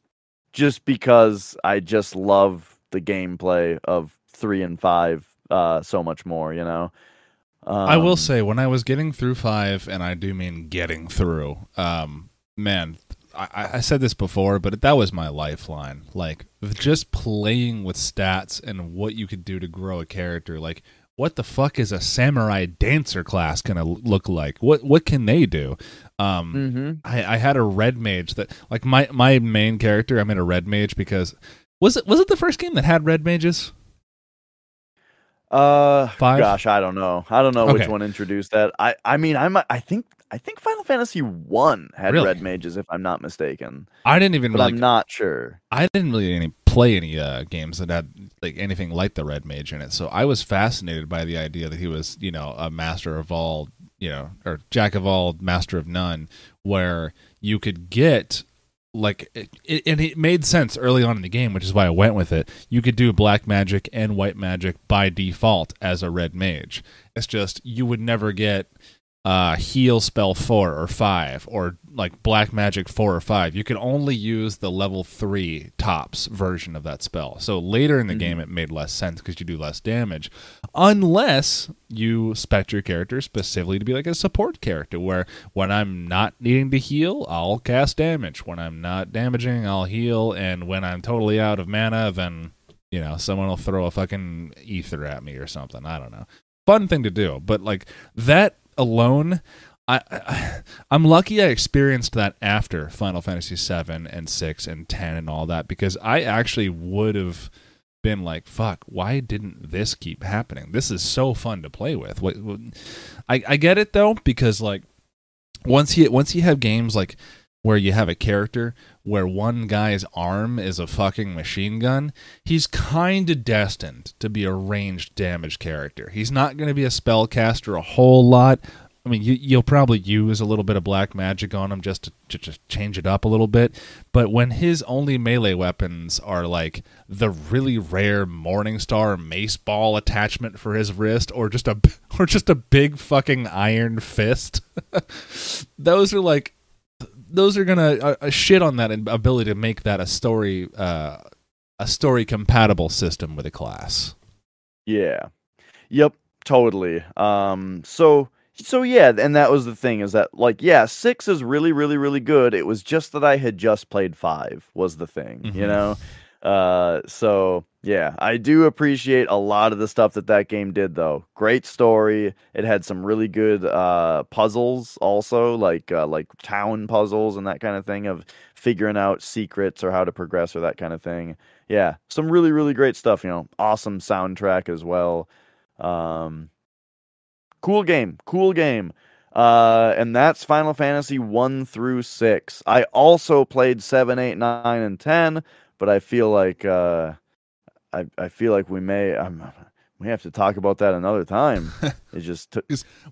just because I just love the gameplay of three and five uh, so much more. You know. I will Um, say when I was getting through five, and I do mean getting through, um, man, I, I said this before, but that was my lifeline. Like just playing with stats and what you could do to grow a character. Like, what the fuck is a samurai dancer class gonna look like? What what can they do? Um, mhm. I, I had a red mage that like my my main character. I made a red mage because was it was it the first game that had red mages? Uh, Five? gosh, I don't know. I don't know which one introduced that. I, I mean, I'm, I think, I think Final Fantasy One had Really? red mages, if I'm not mistaken, I didn't even but like I'm not sure. I didn't really any, play any uh, games that had like anything like the red mage in it, so I was fascinated by the idea that he was, you know, a master of all, you know, or jack of all, master of none, where you could get like it, it, and it made sense early on in the game, which is why I went with it. You could do black magic and white magic by default as a red mage. It's just you would never get uh heal spell 4 or 5 or like black magic 4 or 5 you can only use the level 3 tops version of that spell. So later in the Mhm. game it made less sense because you do less damage unless you spec your character specifically to be like a support character where when i'm not needing to heal i'll cast damage. When i'm not damaging i'll heal. And when i'm totally out of mana then you know someone will throw a fucking ether at me or something. I don't know. Fun thing to do but like that alone I, I'm lucky I experienced that after Final Fantasy 7 and 6 and 10 and all that because I actually would have been like fuck why didn't this keep happening? This is so fun to play with. I I get it though because like once you once you have games like where you have a character where one guy's arm is a fucking machine gun, he's kind of destined to be a ranged damage character. He's not going to be a spellcaster a whole lot. I mean, you, you'll probably use a little bit of black magic on him just to, to change it up a little bit. But when his only melee weapons are like the really rare Morningstar mace ball attachment for his wrist, or just a <laughs> or just a big fucking iron fist, <laughs> those are like those are gonna uh, uh, shit on that ability to make that a story uh, a story compatible system with a class. Yeah. Yep. Totally. Um. So so yeah, and that was the thing is that like yeah, six is really really really good. It was just that I had just played five was the thing, mm-hmm. you know. Uh. So yeah, I do appreciate a lot of the stuff that that game did, though. Great story. It had some really good uh, puzzles, also like uh, like town puzzles and that kind of thing of figuring out secrets or how to progress or that kind of thing. Yeah, some really really great stuff. You know, awesome soundtrack as well. Um, cool game, cool game. Uh, and that's Final Fantasy one through six. I also played seven, eight, nine, and ten, but I feel like. Uh, I I feel like we may um, we have to talk about that another time. <laughs> it just t-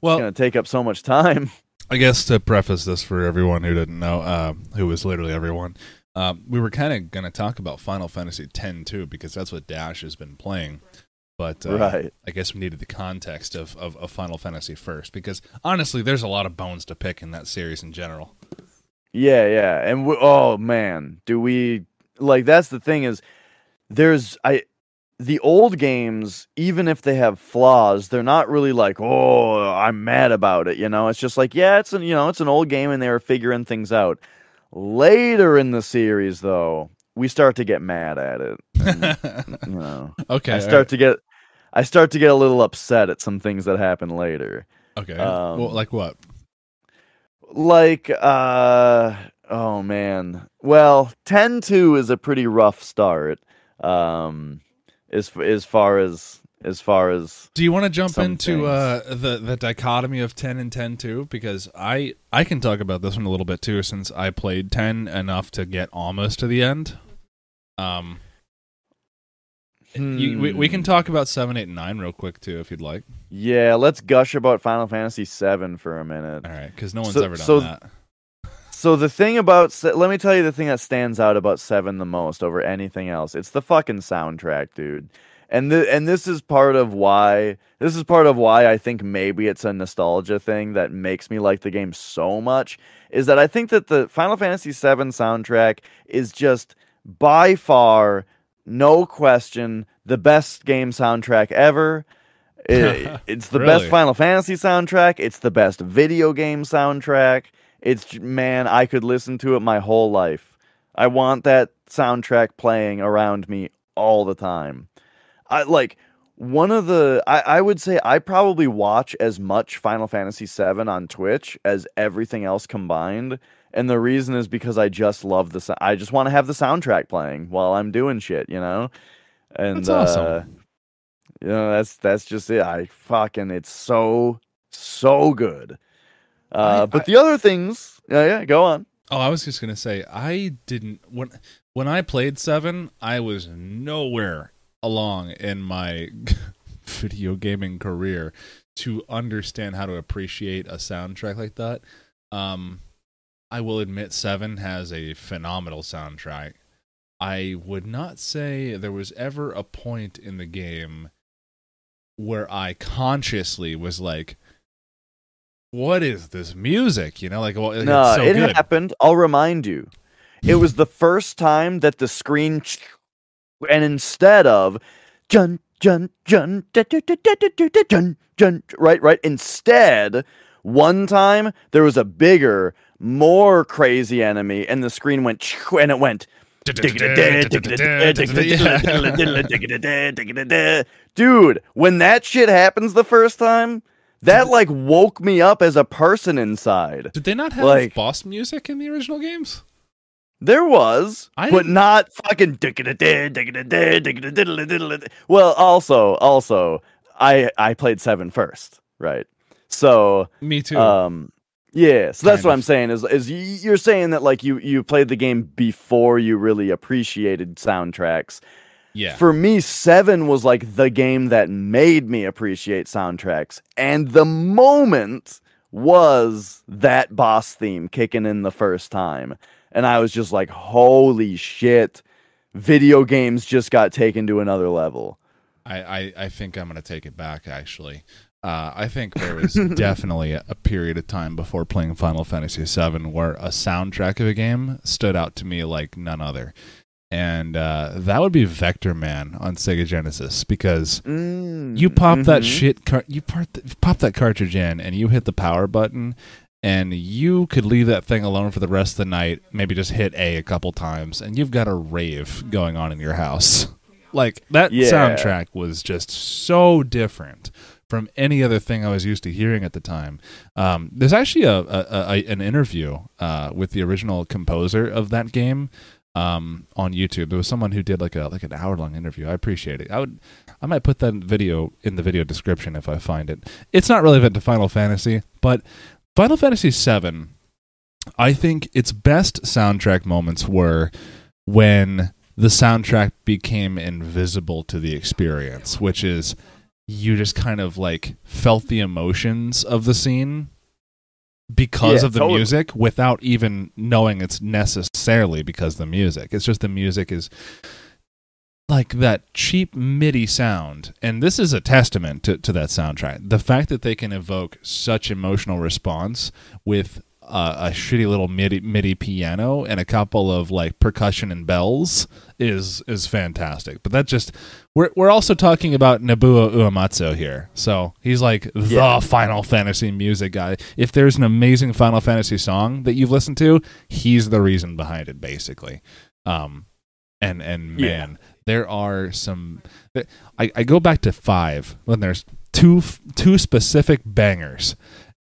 well, going to take up so much time. I guess to preface this for everyone who didn't know, uh, who was literally everyone, um, we were kind of going to talk about Final Fantasy X too, because that's what Dash has been playing. But uh, right. I guess we needed the context of, of, of Final Fantasy first, because honestly, there's a lot of bones to pick in that series in general. Yeah, yeah, and we, oh man, do we like? That's the thing is there's I the old games, even if they have flaws, they're not really like, oh, I'm mad about it. You know, it's just like, yeah, it's an you know, it's an old game and they were figuring things out. Later in the series, though, we start to get mad at it. And, <laughs> you know, okay, I start right. to get, I start to get a little upset at some things that happen later. Okay, um, well, like what? Like, uh, oh man, well, ten two is a pretty rough start um, as as far as as far as do you want to jump into uh, the the dichotomy of 10 and 10 too? Because i i can talk about this one a little bit too since i played 10 enough to get almost to the end. Um hmm. you, we, we can hmm. talk about 7 8 and 9 real quick too if you'd like. Yeah let's gush about final fantasy 7 for a minute. All right because no one's so, ever done so, that so the thing about let me tell you the thing that stands out about Seven the most over anything else. It's the fucking soundtrack, dude. And the and this is part of why this is part of why I think maybe it's a nostalgia thing that makes me like the game so much is that I think that the Final Fantasy VII soundtrack is just by far no question the best game soundtrack ever. <laughs> It, it's the really? best Final Fantasy soundtrack. It's the best video game soundtrack. It's man, I could listen to it my whole life. I want that soundtrack playing around me all the time. I like one of the I, I would say I probably watch as much Final Fantasy VII on Twitch as everything else combined. And the reason is because I just love the I just want to have the soundtrack playing while I'm doing shit, you know? And that's awesome. uh you know, that's that's just it. I fucking it's so so good. Uh, I, but I, the other things, yeah, yeah, go on. Oh, I was just gonna say I didn't when when I played seven, I was nowhere along in my <laughs> video gaming career to understand how to appreciate a soundtrack like that. Um, I will admit, seven has a phenomenal soundtrack. I would not say there was ever a point in the game where I consciously was like, what is this music? You know, like well, no, so it good. happened. I'll remind you. It was the first time that the screen, and instead of jun jun jun jun jun right right instead, one time there was a bigger, more crazy enemy, and the screen went and it went. Dude, when that shit happens the first time, that like woke me up as a person inside. Did they not have like, boss music in the original games? There was, I but not fucking. Well, also, also, I I played seven first, right? So me too. Um, Yeah, so that's Kind what of. I'm saying is is you're saying that like you you played the game before you really appreciated soundtracks. Yeah. For me, 7 was like the game that made me appreciate soundtracks. And the moment was that boss theme kicking in the first time. And I was just like, "Holy shit. Video games just got taken to another level." I, I, I think I'm going to take it back, actually. Uh, I think there was <laughs> definitely a, a period of time before playing Final Fantasy VII where a soundtrack of a game stood out to me like none other. And uh, that would be Vectorman on Sega Genesis because Mm, you pop that mhm. shit, car- you part th- pop that cartridge in, and you hit the power button, and you could leave that thing alone for the rest of the night. Maybe just hit A a couple times, and you've got a rave going on in your house. Like that Yeah. soundtrack was just so different from any other thing I was used to hearing at the time. Um, there's actually a, a, a an interview uh, with the original composer of that game um, on YouTube. There was someone who did like a like an hour long interview. I appreciate it. I would I might put that video in the video description if I find it. It's not relevant to Final Fantasy, but Final Fantasy VII, I think its best soundtrack moments were when the soundtrack became invisible to the experience, which is you just kind of like felt the emotions of the scene because Yeah, of the totally. music without even knowing it's necessarily because the music. It's just the music is like that cheap MIDI sound. And this is a testament to, to that soundtrack. The fact that they can evoke such emotional response with uh, a shitty little MIDI, MIDI piano and a couple of like percussion and bells is is fantastic. But that just we're we're also talking about Nobuo Uematsu here. So he's like the Yeah. Final Fantasy music guy. If there's an amazing Final Fantasy song that you've listened to, he's the reason behind it basically. Um and and Yeah. man, there are some I, I go back to 5 when there's two two specific bangers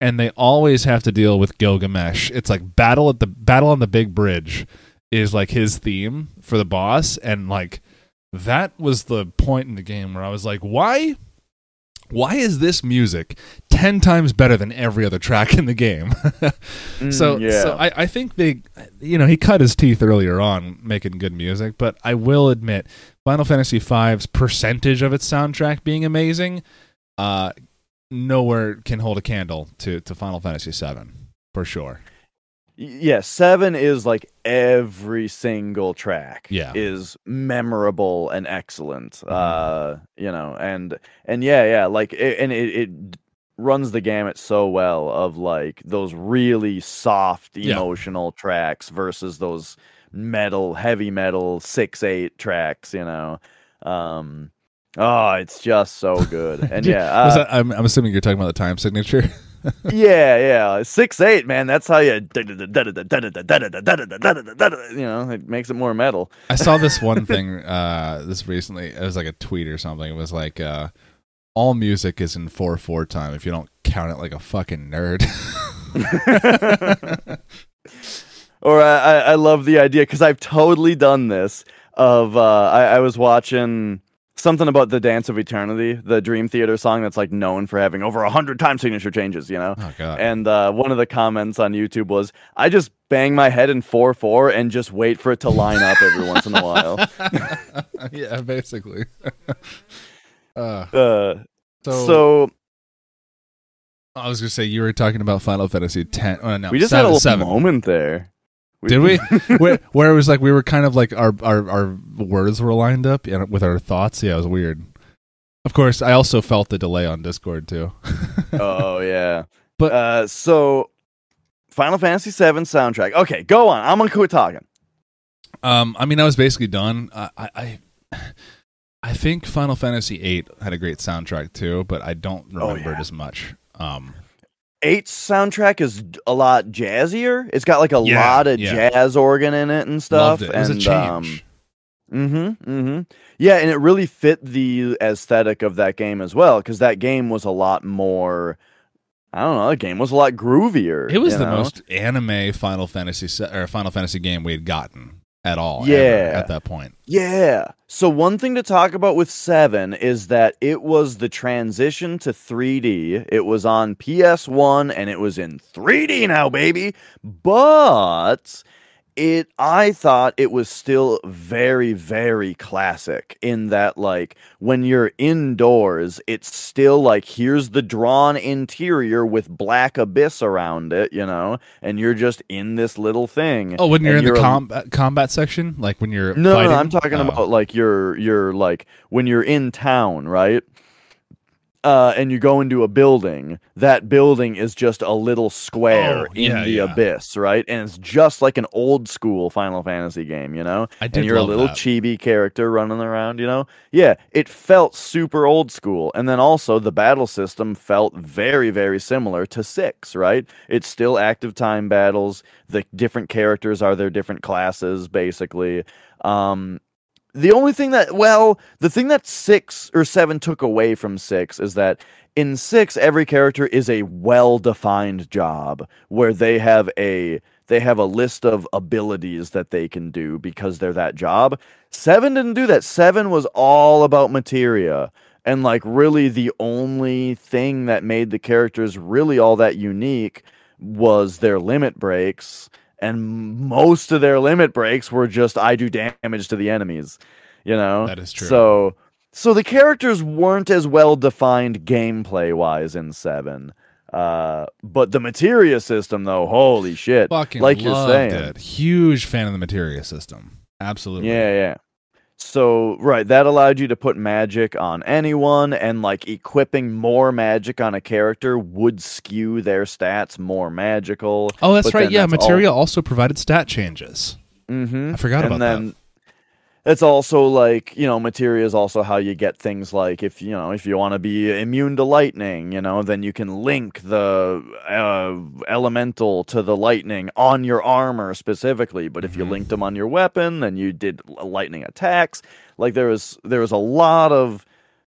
and they always have to deal with Gilgamesh. It's like battle at the battle on the big bridge is like his theme for the boss and like that was the point in the game where I was like, why why is this music 10 times better than every other track in the game? <laughs> so Mm, yeah. so I, I think they you know, he cut his teeth earlier on making good music, but I will admit Final Fantasy V's percentage of its soundtrack being amazing uh nowhere can hold a candle to, to Final Fantasy VII for sure. Yeah, seven is like every single track Yeah. is memorable and excellent. Mhm. Uh, you know, and and yeah, yeah, like it, and it, it runs the gamut so well of like those really soft Yeah. emotional tracks versus those metal, heavy metal six eight tracks. You know, um, oh, it's just so good. And yeah, uh, that, I'm, I'm assuming you're talking about the time signature. yeah, yeah, six eight, man. That's how you, you know, it makes it more metal. I saw this one thing uh this recently. It was like a tweet or something. It was like uh all music is in four four time if you don't count it like a fucking nerd. or I, I love the idea because I've totally done this. Of uh, I, I was watching something about the Dance of Eternity, the Dream Theater song that's like known for having over a hundred time signature changes. You know. oh. And uh, one of the comments on YouTube was, "I just bang my head in four four and just wait for it to line up every once in a while." <laughs> yeah, basically. <laughs> uh, Uh, so, so I was gonna say you were talking about Final Fantasy ten. Oh, no, we just seven, had a little seven. moment there. Did we? <laughs> where, where it was like we were kind of like our our, our words were lined up with our thoughts. Yeah, it was weird. Of course, I also felt the delay on Discord too. <laughs> oh yeah. But- uh, so Final Fantasy VII soundtrack. Okay, go on. I'm gonna quit talking. Um, I mean, I was basically done. I, I, I think Final Fantasy VIII had a great soundtrack too, but I don't Oh, remember yeah. it as much. Um, Eight's soundtrack is a lot jazzier. It's got like a Yeah, lot of yeah. jazz organ in it and stuff. it. It and, change. Um, mm-hmm, mm-hmm. Yeah, and it really fit the aesthetic of that game as well, because that game was a lot more. I don't know. The game was a lot groovier. it was the know? most anime Final Fantasy se- or Final Fantasy game we had gotten. At all. ever Yeah. at that point. Yeah. So one thing to talk about with 7 is that it was the transition to 3D. It was on PS1 and it was in 3D now, baby. But it I thought it was still very very classic in that like when you're indoors it's still like here's the drawn interior with black abyss around it, you know, and you're just in this little thing. Oh, when you're in the a- combat uh, combat section, like when you're no, fighting? no, I'm talking Oh. about like you're you're like when you're in town, right? Uh, and you go into a building. That building is just a little square Oh, in yeah, the yeah. abyss, right? And it's just like an old school Final Fantasy game, you know. I did and you're a little that. chibi character running around, you know. Yeah, it felt super old school, and then also the battle system felt very, very similar to six, right? It's still active time battles. The different characters are their different classes, basically. Um, the only thing that, well, the thing that six or seven took away from six is that in six, every character is a well-defined job where they have a they have a list of abilities that they can do because they're that job. Seven didn't do that. Seven was all about materia. And like really the only thing that made the characters really all that unique was their limit breaks. And most of their limit breaks were just I do damage to the enemies. You know? That is true. So so the characters weren't as well defined gameplay wise in seven. Uh, but the materia system though, holy shit. Fucking like you're saying. it. Huge fan of the materia system. Absolutely. Yeah, yeah. So, right, that allowed you to put magic on anyone, and like equipping more magic on a character would skew their stats more magical. Oh, that's But right. Yeah, that's materia also provided stat changes. Mm-hmm. I forgot and about then that. It's also like you know materia is also how you get things like if you know if you want to be immune to lightning you know then you can link the uh, elemental to the lightning on your armor specifically but if you Mhm. linked them on your weapon then you did lightning attacks like there was there was a lot of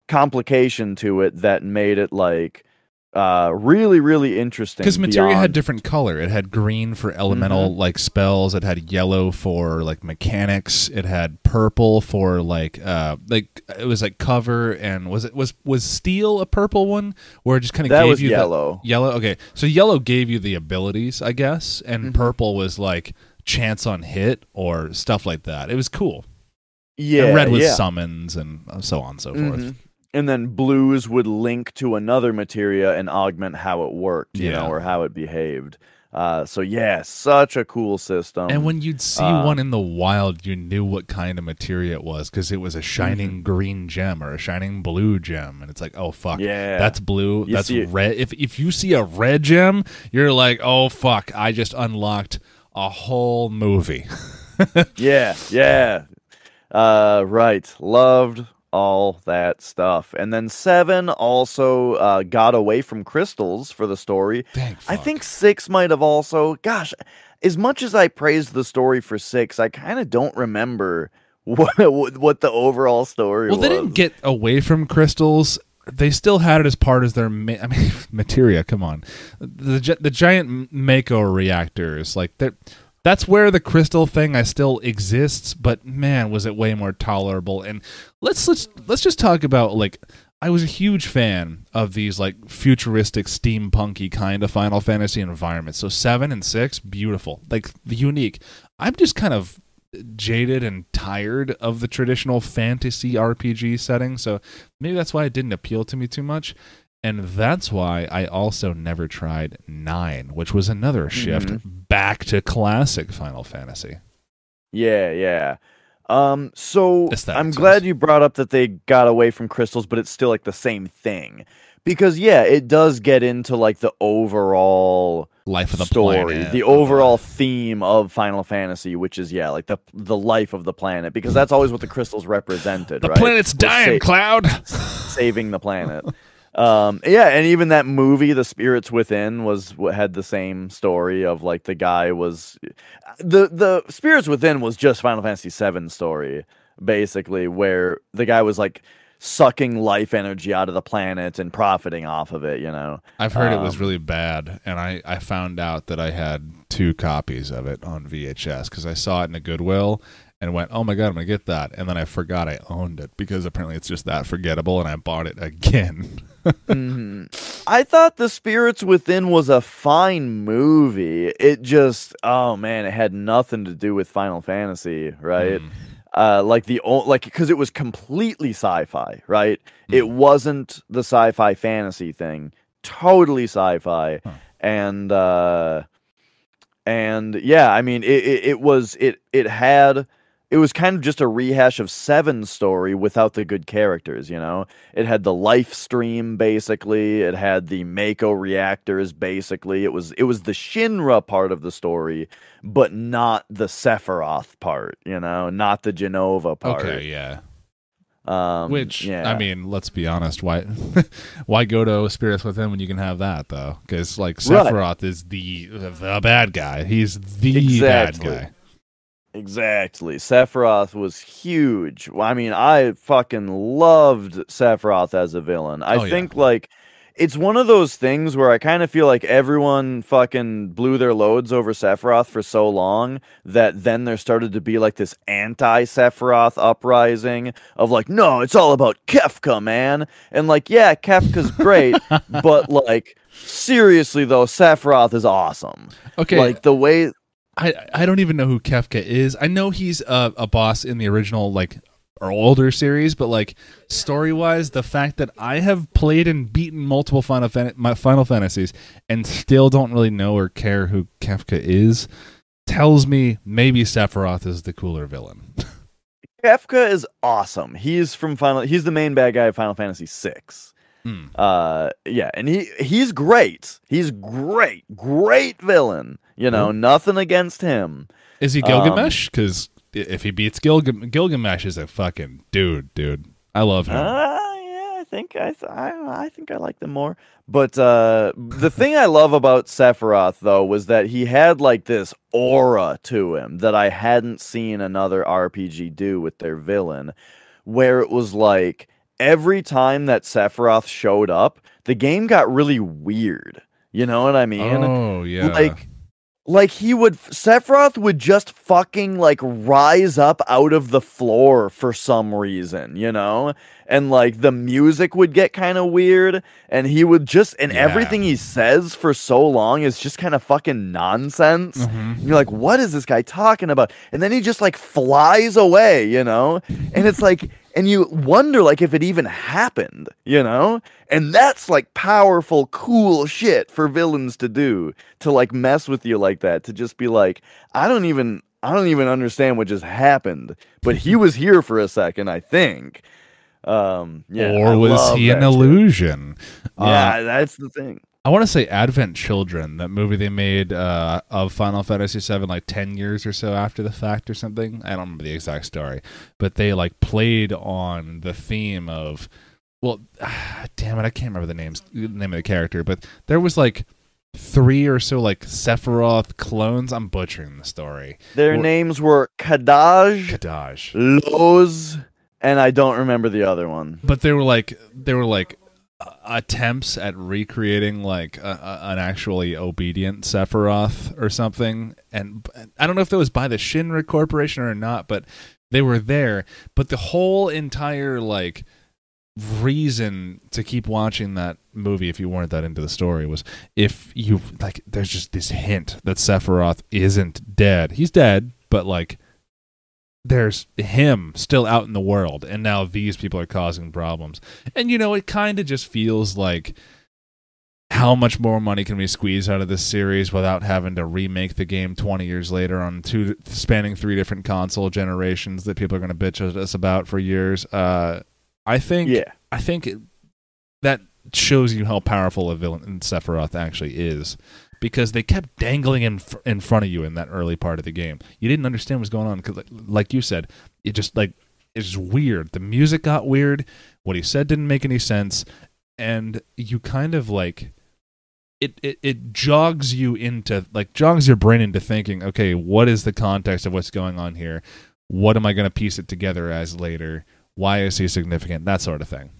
complication to it that made it like uh really really interesting Because materia had different color. It had green for elemental Mm-hmm. like spells. It had yellow for like mechanics. It had purple for like uh like it was like cover and was it was was steel a purple one where it just kind of that gave was you the- yellow Yellow. Okay, so yellow gave you the abilities, I guess, and Mhm. purple was like chance on hit or stuff like that. It was cool. yeah and red was yeah. summons and so on and so forth. And then blues would link to another materia and augment how it worked, you Yeah. know, or how it behaved. Uh, so yeah, such a cool system. And when you'd see uh, one in the wild, you knew what kind of materia it was because it was a shining Mm-hmm. green gem or a shining blue gem, and it's like, oh fuck, yeah, that's blue, You that's red. If if you see a red gem, you're like, oh fuck, I just unlocked a whole movie. <laughs> yeah, yeah. Uh, right. Loved all that stuff. And then seven also uh, got away from crystals for the story. I think six might have also. Gosh, as much as I praised the story for six, I kind of don't remember <laughs> what what the overall story Well, was. they didn't get away from crystals. They still had it as part of their. Ma- <laughs> I mean, <laughs> materia. Come on, the the giant Mako reactors. Like that. That's where the crystal thing I still exists. But man, was it way more tolerable. And let's let's let's just talk about like. I was a huge fan of these like futuristic steampunky kind of Final Fantasy environments. So 7 and 6 beautiful. Like unique. I'm just kind of jaded and tired of the traditional fantasy RPG setting. So maybe that's why it didn't appeal to me too much. And that's why I also never tried 9, which was another shift back to classic Final Fantasy. Yeah, yeah. Um, so I'm glad you brought up that they got away from crystals, but it's still like the same thing. Because yeah, it does get into like the overall Life of the story, planet. the overall theme of Final Fantasy, which is yeah, like the the life of the planet, because that's always what the crystals represented. The right? planet's Was dying, sa- Cloud. saving the planet. <laughs> Um, yeah, and even that movie, The Spirits Within, was had the same story of like the guy was the the Spirits Within was just Final Fantasy VII story basically, where the guy was like sucking life energy out of the planet and profiting off of it. You know, I've heard it was Um, really bad, and I, I found out that I had two copies of it on VHS because I saw it in a Goodwill and went, "Oh my god, I'm gonna get that," and then I forgot I owned it because apparently it's just that forgettable, and I bought it again. <laughs> Mhm. I thought The Spirits Within was a fine movie. It just, oh man, it had nothing to do with Final Fantasy, right? Mm. Uh, like the o- like because it was completely sci-fi, right? Hmm. It wasn't the sci-fi fantasy thing. Totally sci-fi, Huh. and uh, and yeah, I mean, it, it it was it it had it was kind of just a rehash of seven story without the good characters, you know? It had the life stream basically, it had the Mako reactors basically. It was it was the Shinra part of the story, but not the Sephiroth part, you know, not the Jenova part. Okay, yeah. Um Which yeah. I mean, let's be honest. Why, <laughs> why go to Spirits Within when you can have that though? Because like Right. Sephiroth is the the bad guy. He's the Exactly. bad guy. Exactly. Sephiroth was huge. I mean, I fucking loved Sephiroth as a villain. I Oh, yeah. think like it's one of those things where I kind of feel like everyone fucking blew their loads over Sephiroth for so long that then there started to be like this anti Sephiroth uprising of like, no, it's all about Kefka, man. And like, yeah, Kefka's great, <laughs> but like, seriously though, Sephiroth is awesome. Okay, Like the way I I don't even know who Kefka is. I know he's a, a boss in the original like or older series, but like story wise, the fact that I have played and beaten multiple Final Fan- my Final Fantasies and still don't really know or care who Kefka is tells me maybe Sephiroth is the cooler villain. <laughs> Kefka is awesome. He's from Final. He's the main bad guy of Final Fantasy VI. Uh, yeah, and he he's great. He's great, great villain. You know, nothing against him. Is he Um, Gilgamesh? Because if he beats Gilga- Gilgamesh, is a fucking dude, dude. I love Uh, him. yeah, I think I th- I, I think I like them more. But uh, the thing I love about Sephiroth though was that he had like this aura to him that I hadn't seen another RPG do with their villain, where it was like every time that Sephiroth showed up, the game got really weird. You know what I mean? oh yeah, Like like he would Sephiroth would just fucking like rise up out of the floor for some reason, you know? And like the music would get kind of weird and he would just and Yeah. everything he says for so long is just kind of fucking nonsense. Mhm. You're like, what is this guy talking about? And then he just like flies away, you know? And it's like, and you wonder like if it even happened, you know? And that's like powerful, cool shit for villains to do to like mess with you like that, to just be like, I don't even. I don't even understand what just happened, but he was here for a second, I think. Um, yeah, or I was he an shit. illusion? Uh, Yeah, that's the thing. I want to say Advent Children, that movie they made uh, of Final Fantasy VII, like ten years or so after the fact, or something. I don't remember the exact story, but they like played on the theme of, well, <sighs> damn it, I can't remember the names, the name of the character, but there was like three or so like Sephiroth clones. I'm butchering the story. Their names were Kadaj, Kadaj. Loz, and I don't remember the other one. but they were like they were like attempts at recreating like a, a, an actually obedient Sephiroth or something. And I don't know if that was by the Shinra Corporation or not but they were there. But the whole entire like reason to keep watching that movie if you weren't that into the story was if you like there's just this hint that Sephiroth isn't dead. He's dead but like there's him still out in the world and now these people are causing problems. And you know it kind of just feels like how much more money can we squeeze out of this series without having to remake the game 20 years later on two spanning three different console generations that people are going to bitch at us about for years? Uh i think Yeah. i think it, that shows you how powerful a villain sephiroth actually is because they kept dangling in fr- in front of you in that early part of the game. You didn't understand what's going on because, like, like you said, it just like it's weird. The music got weird. What he said didn't make any sense, and you kind of like it, it it jogs you into like jogs your brain into thinking, okay, what is the context of what's going on here? What am I going to piece it together as later? Why is he significant? That sort of thing.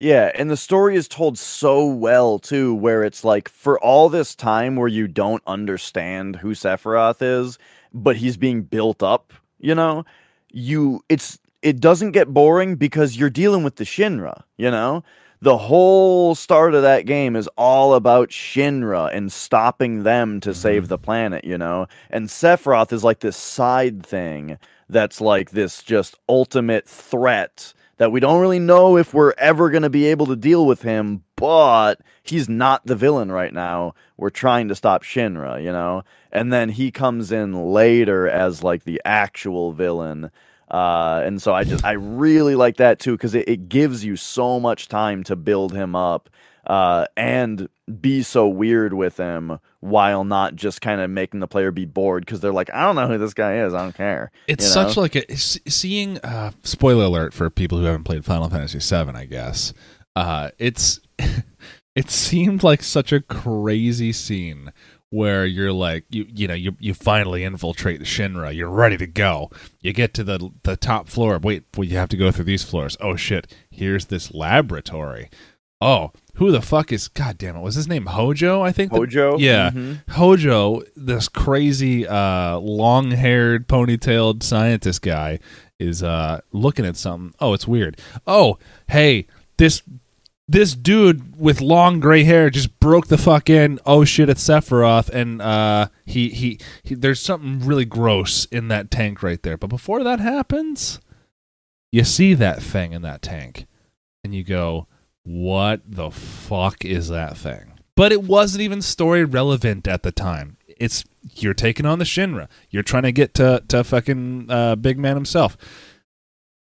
Yeah, and the story is told so well too, where it's like for all this time where you don't understand who Sephiroth is, but he's being built up, you know, you it's it doesn't get boring because you're dealing with the Shinra, you know? The whole start of that game is all about Shinra and stopping them to save mm-hmm. the planet, you know? And Sephiroth is like this side thing that's like this just ultimate threat that we don't really know if we're ever going to be able to deal with him, but he's not the villain right now. We're trying to stop Shinra, you know? And then he comes in later as like the actual villain. Uh, and so I just I really like that too because it, it gives you so much time to build him up uh, and be so weird with him while not just kind of making the player be bored because they're like I don't know who this guy is I don't care. It's you such like a seeing. Uh, spoiler alert for people who haven't played Final Fantasy VII. I guess uh, it's <laughs> it seemed like such a crazy scene where you're like you you know you you finally infiltrate the Shinra, you're ready to go. You get to the the top floor. Wait, well you have to go through these floors. Oh shit, here's this laboratory. Oh, who the fuck is god damn it? Was his name Hojo, I think? the- Hojo. yeah. Mhm. Hojo, this crazy uh long-haired ponytailed scientist guy is uh looking at something. Oh, it's weird. Oh, hey, this this dude with long gray hair just broke the fuck in. Oh shit, it's Sephiroth, and uh, he, he he there's something really gross in that tank right there. But before that happens, you see that thing in that tank, and you go, "What the fuck is that thing?" But it wasn't even story relevant at the time. It's you're taking on the Shinra. You're trying to get to to fucking uh, Big Man himself,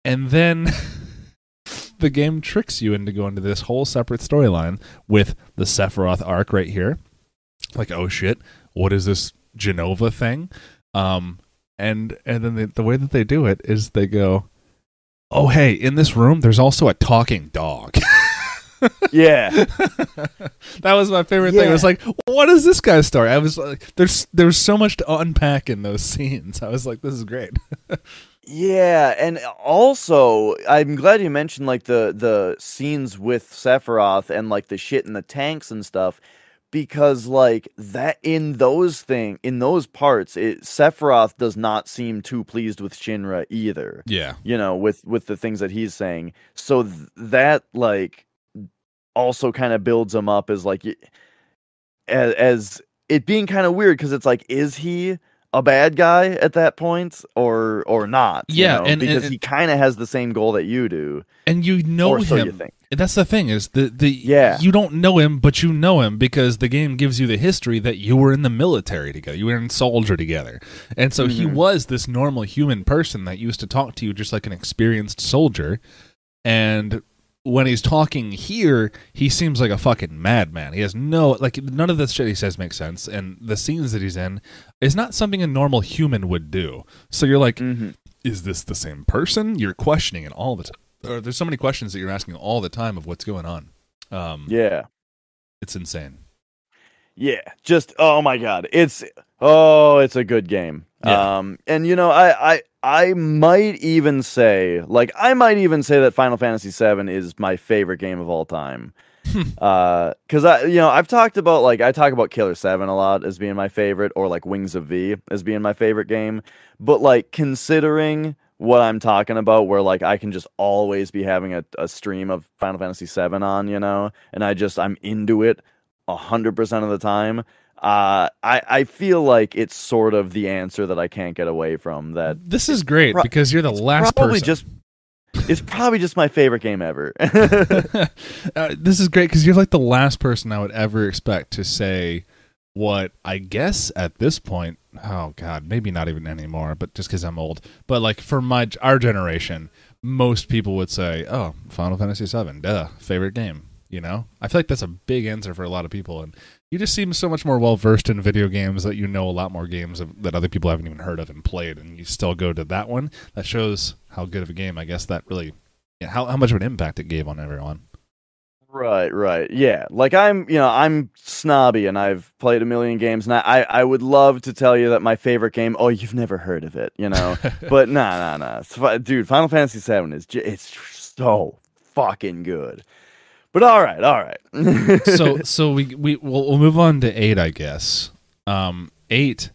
and then. <laughs> the game tricks you into going to this whole separate storyline with the Sephiroth arc right here. Like, oh shit, what is this Jenova thing? Um, and and then the, the way that they do it is they go, oh hey, in this room there's also a talking dog. <laughs> Yeah. <laughs> that was my favorite thing. It was Yeah. like, what is this guy's story? I was like, there's there's so much to unpack in those <laughs> scenes. I was like, this is great. <laughs> Yeah, and also I'm glad you mentioned like the the scenes with Sephiroth and like the shit in the tanks and stuff because like that in those thing in those parts it Sephiroth does not seem too pleased with Shinra either. yeah, You know, with with the things that he's saying. So th- that like also kind of builds him up as like as, as it being kind of weird because it's like is he a bad guy at that point or or not you Yeah, know? and- because and- he kind of has the same goal that you do and you know or so him. you That's the thing is the the Yeah. you don't know him, but you know him because the game gives you the history that you were in the military together, you were in soldier together, and so he Mhm. was this normal human person that used to talk to you just like an experienced soldier, and when he's talking here, he seems like a fucking madman. He has no like none of the shit he says makes sense, and the scenes that he's in is not something a normal human would do. So you're like, mm-hmm. is this the same person? You're questioning it all the time. There's so many questions that you're asking all the time of what's going on. Um, yeah it's insane. Yeah, just oh my god, it's oh, it's a good game. Yeah. Um, and you know, I I I might even say, like, I might even say that Final Fantasy VII is my favorite game of all time. uh, because I, you know, I've talked about like I talk about Killer Seven a lot as being my favorite, or like Wings of V as being my favorite game. But like considering what I'm talking about, where like I can just always be having a, a stream of Final Fantasy VII on, you know, and I just I'm into it a hundred percent of the time. Uh, I I feel like it's sort of the answer that I can't get away from. That This is great pro- because you're the last probably person. just it's probably just my favorite game ever. <laughs> <laughs> uh, this is great because you're like the last person I would ever expect to say what I guess at this point. Oh God, maybe not even anymore, but just because I'm old. But like for my our generation, most people would say, "Oh, Final Fantasy VII, duh, favorite game." You know, I feel like that's a big answer for a lot of people, and you just seem so much more well versed in video games that you know a lot more games of, that other people haven't even heard of and played, and you still go to that one. That shows how good of a game, I guess, that really, yeah, how how much of an impact it gave on everyone. Right, right. Yeah. Like I'm, you know, I'm snobby and I've played a million games and I, I, would love to tell you that my favorite game, oh, you've never heard of it, you know? <laughs> but nah, nah, nah. Dude, Final Fantasy 7 is it's so fucking good. But all right, all right. <laughs> so so we we we'll, we'll move on to eight, I guess. Um, eight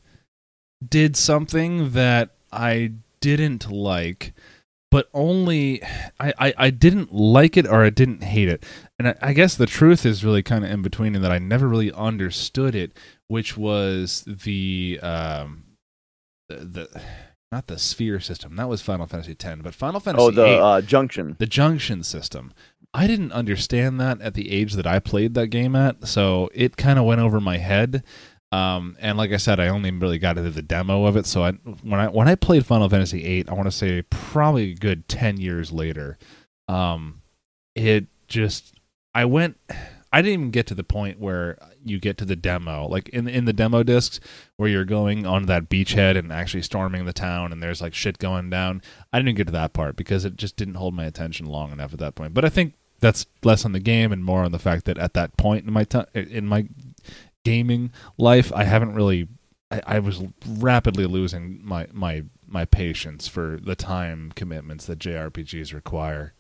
did something that I didn't like, but only I, I, I didn't like it or I didn't hate it. And I, I guess the truth is really kind of in between, in that I never really understood it, which was the um the, the not the sphere system. That was Final Fantasy X, but Final Fantasy oh, the VIII, uh, junction. the junction system. I didn't understand that at the age that I played that game at, so it kind of went over my head. Um, and like I said, I only really got into the demo of it. So I, when I when I played Final Fantasy VIII, I want to say probably a good ten years later. Um, it just I went. I didn't even get to the point where you get to the demo, like in in the demo discs where you're going on that beachhead and actually storming the town, and there's like shit going down. I didn't get to that part because it just didn't hold my attention long enough at that point. But I think that's less on the game and more on the fact that at that point in my time in my gaming life, I haven't really. I, I was rapidly losing my my my patience for the time commitments that JRPGs require.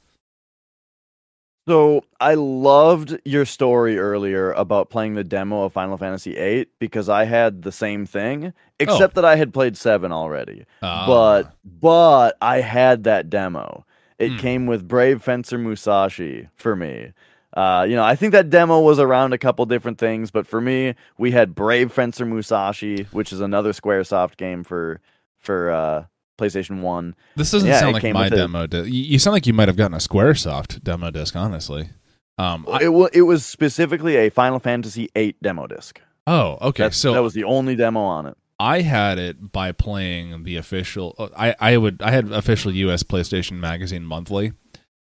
So I loved your story earlier about playing the demo of Final Fantasy VIII because I had the same thing, except that I had played seven already. Ah. But but I had that demo. It Hmm. came with Brave Fencer Musashi for me. Uh, you know, I think that demo was around a couple different things, but for me, we had Brave Fencer Musashi, which is another SquareSoft game for for uh, PlayStation One. This doesn't Yeah, sound like my demo. Di- you, sound like you might have gotten a SquareSoft demo disc. Honestly. Um. I- it was it was specifically a Final Fantasy VIII demo disc. oh, okay. That's- so that was the only demo on it. I had it by playing the official. uh, I I would I had official U.S. PlayStation Magazine monthly,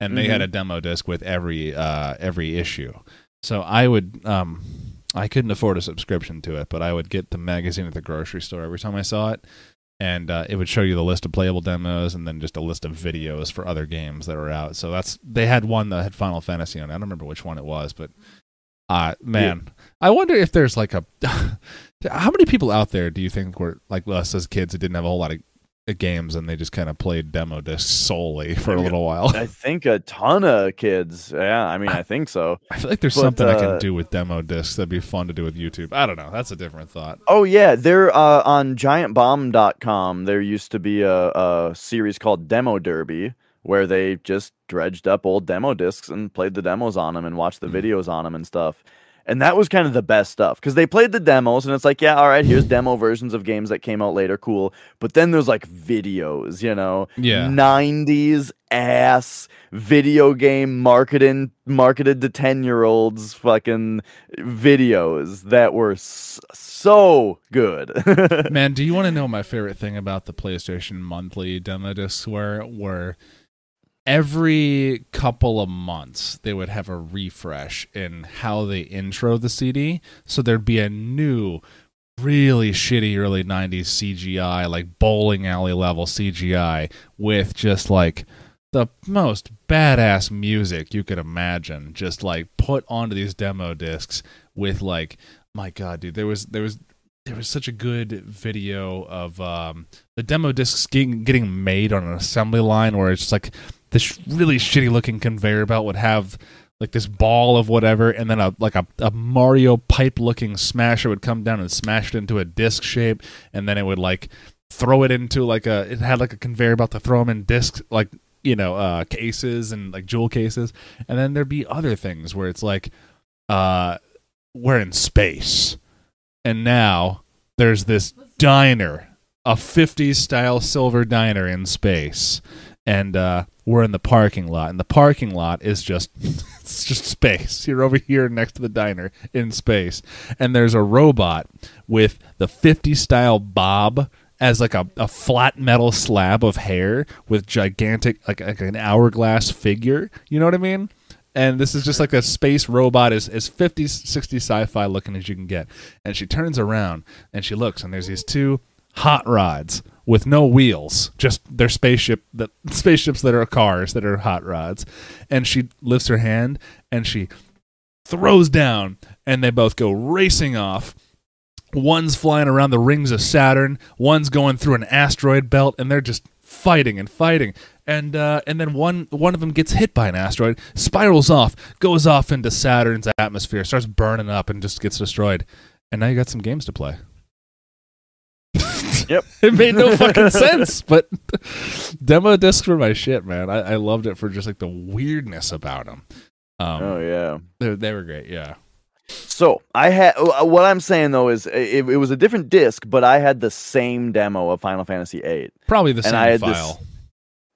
and they had Mhm. a demo disc with every uh every issue. So I would um I couldn't afford a subscription to it, but I would get the magazine at the grocery store every time I saw it, and uh, it would show you the list of playable demos and then just a list of videos for other games that were out. So that's they had one that had Final Fantasy on it. I don't remember which one it was, but uh man, I wonder if there's like a <laughs> how many people out there do you think were like us as kids that didn't have a whole lot of uh, games and they just kind of played demo discs solely for a little while. I think a ton of kids. Yeah, I mean, I think so. I feel like there's But, something I can uh, do with demo discs that'd be fun to do with YouTube. I don't know. That's a different thought. Oh yeah, there uh, on GiantBomb.com. There used to be a, a series called Demo Derby where they just dredged up old demo discs and played the demos on them and watched the Mhm. videos on them and stuff. And that was kind of the best stuff because they played the demos and it's like, yeah, all right, here's demo versions of games that came out later, cool. But then there's like videos, you know, Yeah. 90s ass video game marketing marketed to 10 year olds fucking videos that were s- so good <laughs> Man, do you want to know my favorite thing about the PlayStation monthly demo discs were were every couple of months they would have a refresh in how they intro the CD. So there'd be a new really shitty early 90s CGI, like bowling alley level CGI with just like the most badass music you could imagine just like put onto these demo discs with like my god dude there was there was there was such a good video of um, the demo discs getting, getting made on an assembly line where it's just like this really shitty looking conveyor belt would have like this ball of whatever and then a like a, a mario pipe looking smasher would come down and smash it into a disc shape and then it would like throw it into like a it had like a conveyor belt to throw them in discs like you know uh cases and like jewel cases. And then there'd be other things where it's like uh we're in space. And now there's this diner a 50s style silver diner in space. And uh we're in the parking lot and the parking lot is just <laughs> it's just space. You're over here next to the diner in space. And there's a robot with the 50 style bob as like a, a flat metal slab of hair with gigantic like, like an hourglass figure. You know what i mean? And this is just like a space robot as, as 50s 60s sci-fi looking as you can get. And she turns around and she looks and there's these two hot rods with no wheels just they're spaceship that <laughs> spaceships that are cars that are hot rods and she lifts her hand and she throws down, and they both go racing off. One's flying around the rings of Saturn, one's going through an asteroid belt, and they're just fighting and fighting. And uh, and then one one of them gets hit by an asteroid, spirals off, goes off into Saturn's atmosphere, starts burning up, and just gets destroyed. And now you got some games to play. Yep. <laughs> it made no fucking sense, but <laughs> demo discs were my shit, man. I, I loved it for just like the weirdness about them. Um, oh yeah. they, they were great, yeah. So I had uh, what I'm saying though is it, it was a different disc, but I had the same demo of Final Fantasy VIII, Probably the And same I had this- file.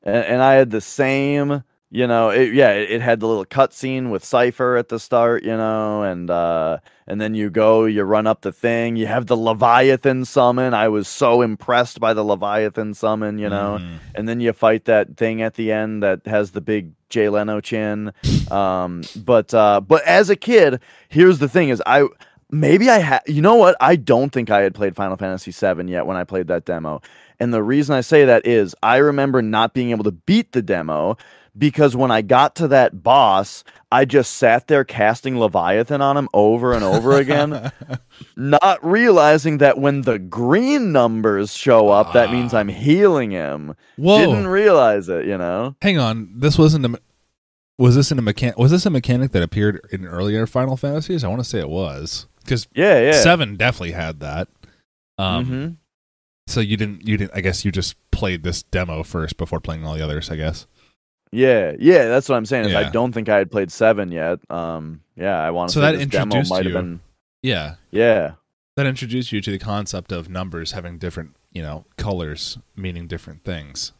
and, and I had the same. You know, it, yeah, it, it had the little cutscene with Seifer at the start. You know, and uh, and then you go, you run up the thing, you have the Leviathan summon. I was so impressed by the Leviathan summon. You know, Mhm. and then you fight that thing at the end that has the big Jay Leno chin. Um, but uh, but as a kid, here's the thing: is I maybe I had you know what? I don't think I had played Final Fantasy VII yet when I played that demo, and the reason I say that is I remember not being able to beat the demo because when I got to that boss. I just sat there casting Leviathan on him over and over again, <laughs> not realizing that when the green numbers show up, that means Ah. I'm healing him. Whoa! Didn't realize it, you know? Hang on, this wasn't a. Was this in a mechan- Was this a mechanic that appeared in earlier Final Fantasies? I want to say it was because Yeah, yeah. seven definitely had that. Um, Mhm. So you didn't. You didn't. I guess you just played this demo first before playing all the others. I guess. Yeah, yeah, that's what I'm saying. Is Yeah. I don't think I had played seven yet. Um, yeah, I want to. So say that introduced might you. have been. Yeah, Yeah, that introduced you to the concept of numbers having different, you know, colors meaning different things.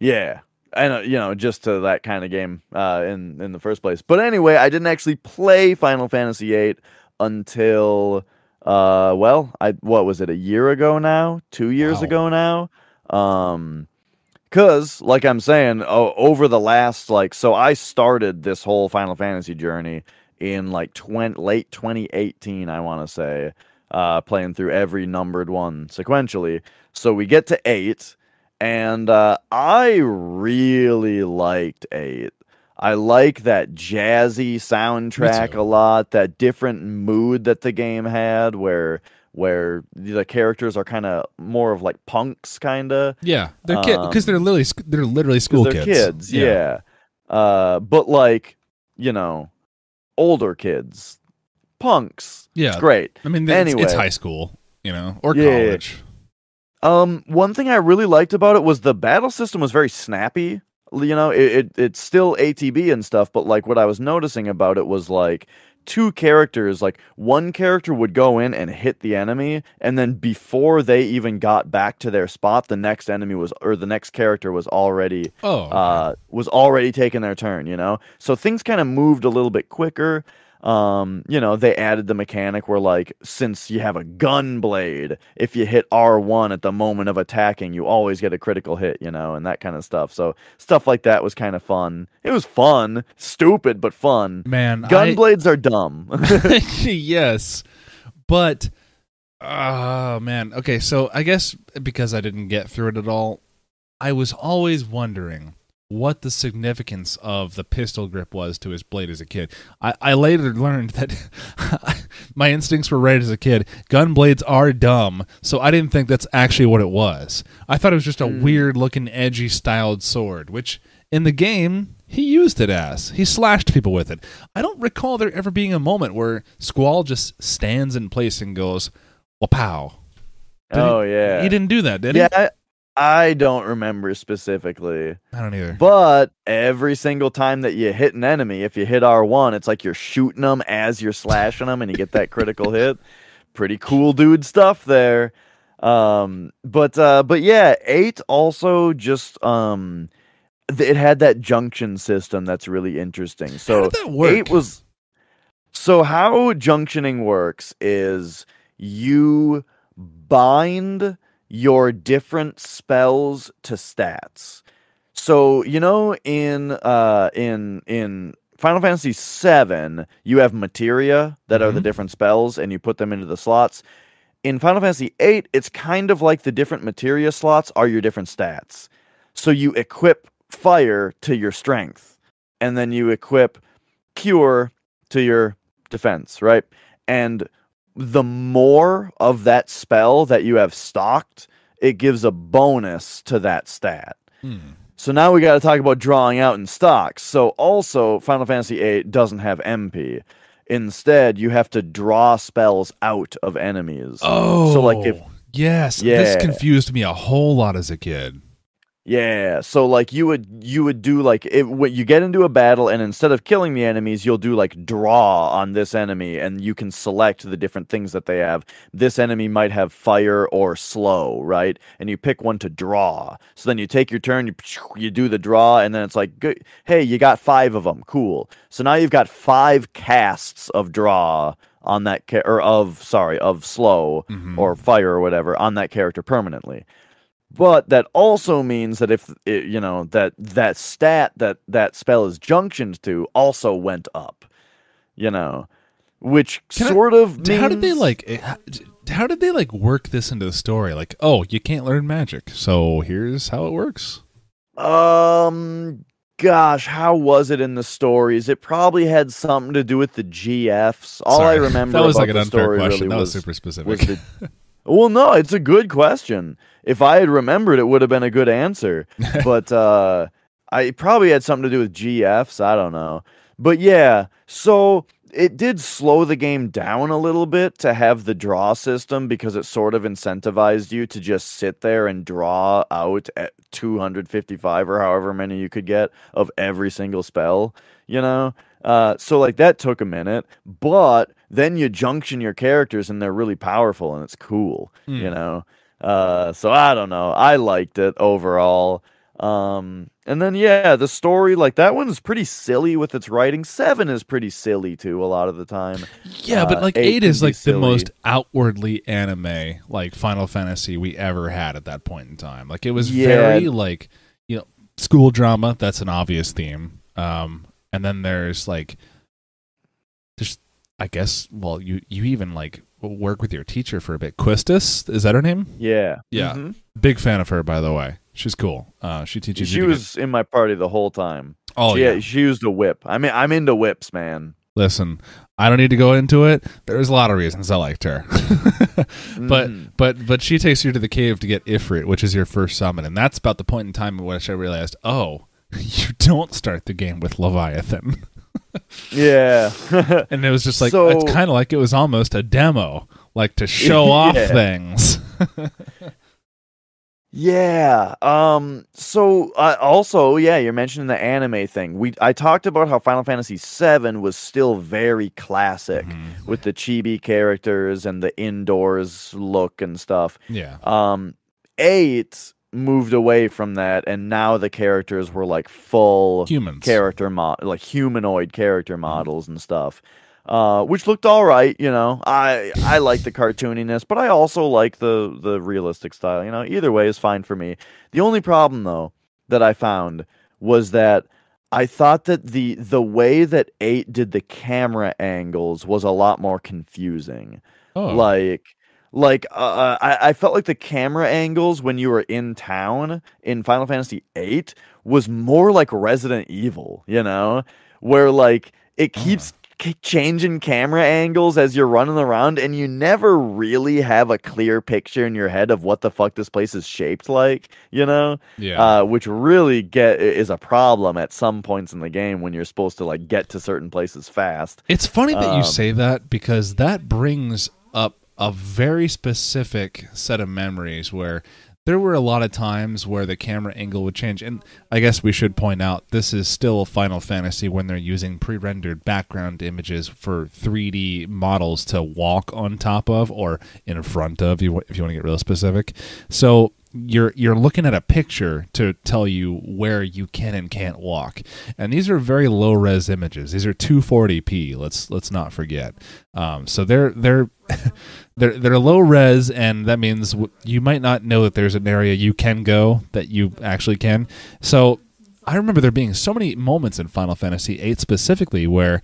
yeah, and uh, you know, just to that kind of game uh, in in the first place. But anyway, I didn't actually play Final Fantasy VIII until uh, well, I what was it a year ago now? Two years Wow. ago now. Um, Cause, like I'm saying, over the last like, so I started this whole Final Fantasy journey in like 20, late 2018, I want to say, uh, playing through every numbered one sequentially. So we get to eight, and uh, I really liked eight. I like that jazzy soundtrack a lot. That different mood that the game had, where where the characters are kind of more of like punks, kind of. Yeah, they're kids because they're Um, literally they're literally school they're kids. kids, yeah. Uh, but like you know, older kids, punks. yeah. It's great. I mean, it's, it's high school, you know, or Yeah, yeah, yeah. college. Um, one thing I really liked about it was the battle system was very snappy. You know, it, it it's still ATB and stuff, but like what I was noticing about it was like two characters, like one character would go in and hit the enemy, and then before they even got back to their spot, the next enemy was or the next character was already Oh, okay. uh, was already taking their turn, you know? So things kind of moved a little bit quicker. Um, you know, they added the mechanic where, like, since you have a gun blade, if you hit R1 at the moment of attacking, you always get a critical hit, you know, and that kind of stuff. So stuff like that was kind of fun. It was fun, stupid, but fun. man, Gun I- blades are dumb. <laughs> <laughs> yes, but oh man. Okay, so I guess because I didn't get through it at all, I was always wondering what the significance of the pistol grip was to his blade as a kid. I, I later learned that <laughs> my instincts were right as a kid. Gun blades are dumb, so I didn't think that's actually what it was. I thought it was just a Hmm. weird looking, edgy styled sword, which in the game he used it as. He slashed people with it. I don't recall there ever being a moment where Squall just stands in place and goes, "Well, pow." Did oh, yeah. He didn't do that, did yeah, he? I, I don't remember specifically. I don't either. But every single time that you hit an enemy, if you hit R1, it's like you're shooting them as you're slashing them and you get that critical hit. Pretty cool dude stuff there. Um but uh but yeah, 8 also just um th- it had that junction system that's really interesting. So How did that work? 8 was So how junctioning works is you bind your different spells to stats. So, you know in uh in in Final Fantasy 7, you have materia that are the Mhm. different spells and you put them into the slots. In Final Fantasy 8, it's kind of like the different materia slots are your different stats. So you equip fire to your strength and then you equip cure to your defense, right? And the more of that spell that you have stocked, it gives a bonus to that stat. Hmm. So now we got to talk about drawing out in stocks. So also, Final Fantasy VIII doesn't have MP. Instead, you have to draw spells out of enemies. Oh, so like if yes, yeah. this confused me a whole lot as a kid. Yeah, so like you would you would do like it when you get into a battle and instead of killing the enemies, you'll do like draw on this enemy and you can select the different things that they have. This enemy might have fire or slow, right? And you pick one to draw. So then you take your turn, you you do the draw and then it's like good, hey, you got 5 of them. Cool. So now you've got 5 casts of draw on that ca- or of sorry, of slow Mhm. or fire or whatever on that character permanently but that also means that if it, you know that that stat that that spell is junctioned to also went up you know which Can I- sort of D- How did they like? eh, How, did they like work this into the story? Like, oh, you can't learn magic, so here's how it works. um gosh how was it in the stories it probably had something to do with the gfs all i <laughs> remember that was like an unfair question. really that was, was super specific. was the well no it's a good question if i had remembered it would have been a good answer. <laughs> But uh i probably had something to do with gfs i don't know. But yeah so it did slow the game down a little bit to have the draw system because it sort of incentivized you to just sit there and draw out at 255 or however many you could get of every single spell you know? Uh, so like that took a minute but then you junction your characters and they're really powerful and it's cool Hmm. you know uh, so i don't know i liked it overall um, and then yeah, the story like that one's pretty silly with its writing. Seven is pretty silly too a lot of the time. yeah, but uh, like eight eight is like the most outwardly anime like Final Fantasy we ever had at that point in time. Like it was Yeah. very like you know school drama. That's an obvious theme. Um, and then there's like there's I guess well you you even like work with your teacher for a bit. Quistis is that her name? Yeah, Yeah. Mhm. Big fan of her by the way. She's cool. Uh, she teaches She you. to get- was in my party the whole time. oh she, yeah. she used a whip. I mean, I'm into whips, man. Listen, I don't need to go into it. There's a lot of reasons I liked her. <laughs> but Mhm. but but she takes you to the cave to get Ifrit, which is your first summon, and that's about the point in time in which I realized, oh, <laughs> you don't start the game with Leviathan. <laughs> yeah, <laughs> and it was just like So- it's kind of like it was almost a demo, like to show <laughs> off things. <laughs> yeah. Um. So uh, also, yeah, you're mentioning the anime thing. We I talked about how Final Fantasy VII was still very classic Mhm. with the chibi characters and the indoors look and stuff. Yeah. Um, eight moved away from that, and now the characters were like full Humans. character mod, like humanoid character models and stuff. Uh, which looked all right, you know. I I like the cartooniness, but I also like the the realistic style. You know, either way is fine for me. The only problem though that I found was that I thought that the the way that eight did the camera angles was a lot more confusing Oh. like like uh, I, I felt like the camera angles when you were in town in final fantasy VIII was more like resident evil you know? Where like it keeps k- changing camera angles as you're running around and you never really have a clear picture in your head of what the fuck this place is shaped like you know? Yeah. uh, which really get is a problem at some points in the game when you're supposed to like get to certain places fast. It's funny that you Um, say that because that brings up a very specific set of memories where there were a lot of times where the camera angle would change. And I guess we should point out this is still Final Fantasy when they're using pre rendered background images for 3D models to walk on top of or in front of, if you want to get real specific. So you're you're looking at a picture to tell you where you can and can't walk. And these are very low res images. These are 240p let's let's not forget. Um, so they're they're <laughs> they're they're low res and that means you might not know that there's an area you can go that you actually can. So i remember there being so many moments in final fantasy 8 specifically where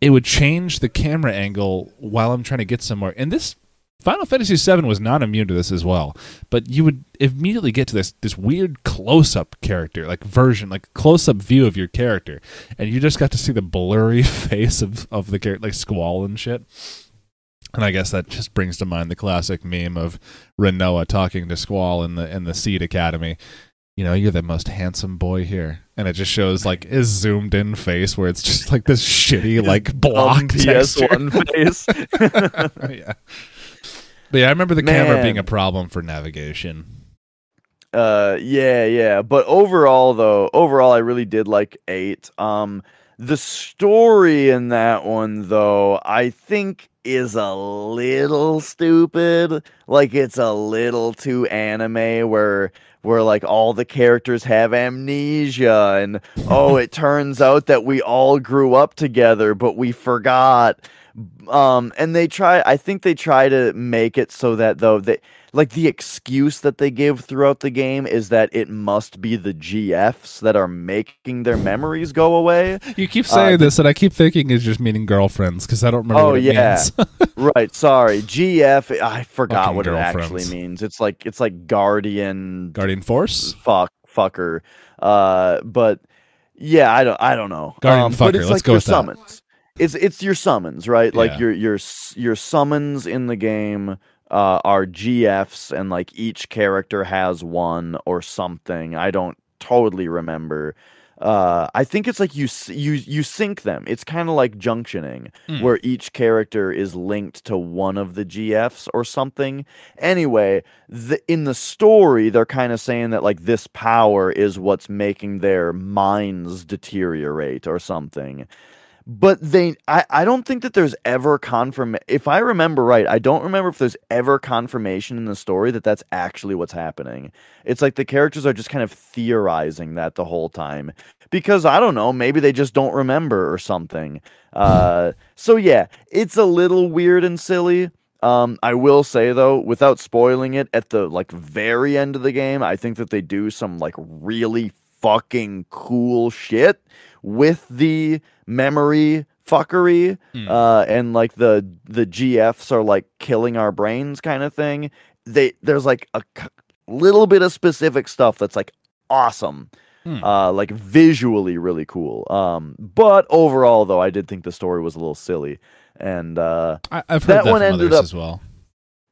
it would change the camera angle while i'm trying to get somewhere. And this Final Fantasy VII was not immune to this as well, but you would immediately get to this this weird close up character, like version, like close up view of your character, and you just got to see the blurry <laughs> face of of the character, like Squall and shit. And I guess that just brings to mind the classic meme of Rinoa talking to Squall in the in the Seed Academy. You know, you're the most handsome boy here, and it just shows like his zoomed in face where it's just like this shitty like block Um, texture. PS1 face. <laughs> yeah. <laughs> But yeah, I remember the camera being a problem for navigation. Uh, yeah, yeah. But overall, though, overall, I really did like eight. Um, the story in that one, though, I think is a little stupid. Like it's a little too anime, where where like all the characters have amnesia, and oh, it <laughs> turns out that we all grew up together, but we forgot. Um, and they try. I think they try to make it so that though they like the excuse that they give throughout the game is that it must be the GFs that are making their memories go away. You keep saying Uh, this, and I keep thinking it's just meaning girlfriends because I don't remember Oh, what it yeah. <laughs> right, sorry. GF I forgot Fucking what it actually means. It's like it's like guardian Guardian Force. fuck fucker. Uh but yeah, I don't I don't know. Guardian um, but fucker, it's let's like go with that. It's it's your summons, right? Like your your your summons in the game uh, are GFs, and like each character has one or something. I don't totally remember. Uh, I think it's like you you you sync them. It's kind of like junctioning, Hmm. where each character is linked to one of the GFs or something. Anyway, the, in the story, they're kind of saying that like this power is what's making their minds deteriorate or something. But they, I, I don't think that there's ever confirm. If I remember right, I don't remember if there's ever confirmation in the story that that's actually what's happening. It's like the characters are just kind of theorizing that the whole time because I don't know, maybe they just don't remember or something. Uh, so yeah, it's a little weird and silly. Um, I will say though, without spoiling it, at the like very end of the game, I think that they do some like really fucking cool shit with the memory fuckery Hmm. uh and like the the gfs are like killing our brains kind of thing they there's like a c- little bit of specific stuff that's like awesome Hmm. uh like visually really cool um but overall though i did think the story was a little silly and uh I, I've heard that that, one ended up- as well.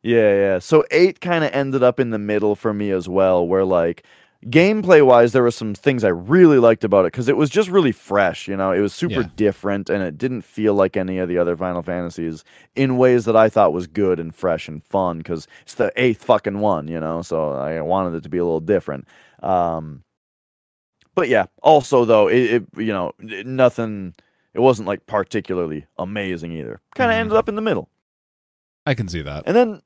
yeah, yeah. So eight kind of ended up in the middle for me as well, where like gameplay wise, there were some things I really liked about it because it was just really fresh. You know, it was super Yeah. different and it didn't feel like any of the other Final Fantasies in ways that I thought was good and fresh and fun because it's the eighth fucking one. You know, so I wanted it to be a little different. Um, but yeah, also though, it, it you know it- nothing. It wasn't like particularly amazing either. Kind of Mhm. ended up in the middle. I can see that. And then,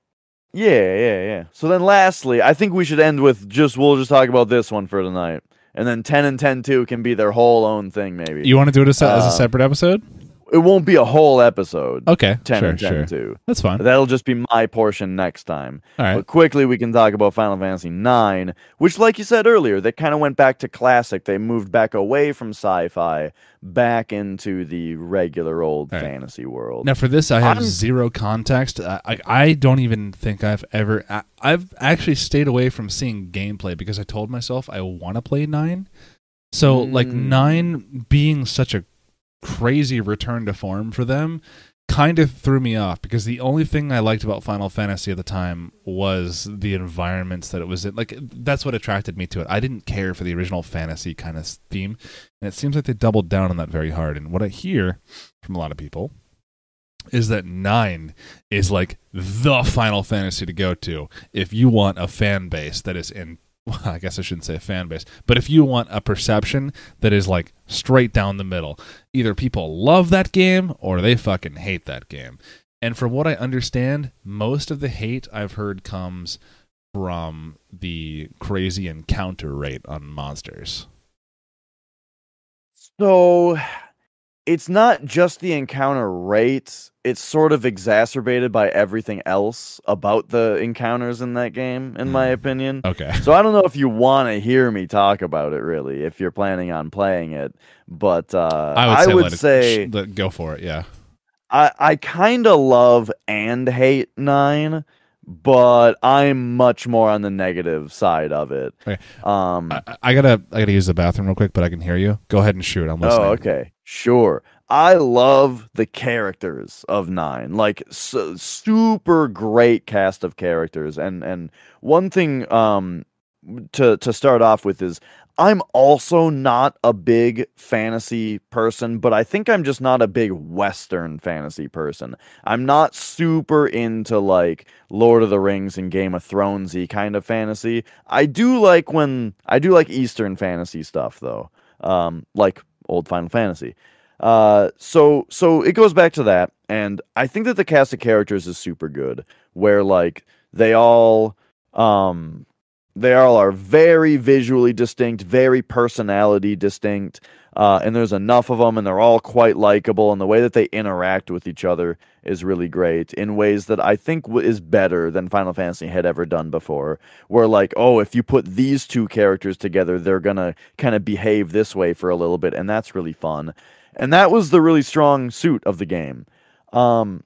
yeah, yeah, yeah. So then, lastly, I think we should end with just we'll just talk about this one for tonight, and then ten and 10 2 can be their whole own thing. Maybe You want to do it as a, as a Uh, separate episode? It won't be a whole episode. Okay, ten sure, and 10 sure. 2. That's fine. That'll just be my portion next time. All right. But quickly, we can talk about Final Fantasy IX, which, like you said earlier, they kind of went back to classic. They moved back away from sci-fi, back into the regular old right. fantasy world. Now for this, I have I'm- zero context. I, I I don't even think I've ever. I, I've actually stayed away from seeing gameplay because I told myself I want to play nine. So like Mm. nine being such a crazy return to form for them kind of threw me off because the only thing I liked about Final Fantasy at the time was the environments that it was in. Like that's what attracted me to it. I didn't care for the original fantasy kind of theme, and it seems like they doubled down on that very hard. And what I hear from a lot of people is that 9 is like the Final Fantasy to go to if you want a fan base that is in well, <laughs> I guess I shouldn't say a fan base, but if you want a perception that is like straight down the middle, either people love that game or they fucking hate that game. And from what I understand, most of the hate I've heard comes from the crazy encounter rate on monsters. So it's not just the encounter rate, it's sort of exacerbated by everything else about the encounters in that game, in my Hmm. opinion. Okay. So I don't know if you want to hear me talk about it really, if you're planning on playing it, but uh, I would say, let it- say let- go for it, yeah. I I kind of love and hate nine, but I'm much more on the negative side of it. Okay. Um. I, I gotta I gotta use the bathroom real quick, but I can hear you. Go ahead and shoot. I'm listening. Oh, okay. Sure. I love the characters of Nine. Like su- super great cast of characters. And and one thing um to to start off with is I'm also not a big fantasy person, but I think I'm just not a big western fantasy person. I'm not super into like Lord of the Rings and Game of Thronesy kind of fantasy. I do like when I do like eastern fantasy stuff though. Um like old Final Fantasy. Uh, so so it goes back to that, and I think that the cast of characters is super good. Where like they all um they all are very visually distinct, very personality distinct, uh, and there's enough of them, and they're all quite likable, and the way that they interact with each other is really great in ways that I think w- is better than Final Fantasy had ever done before. Where like, oh, if you put these two characters together, they're gonna kind of behave this way for a little bit, and that's really fun. And that was the really strong suit of the game. Um,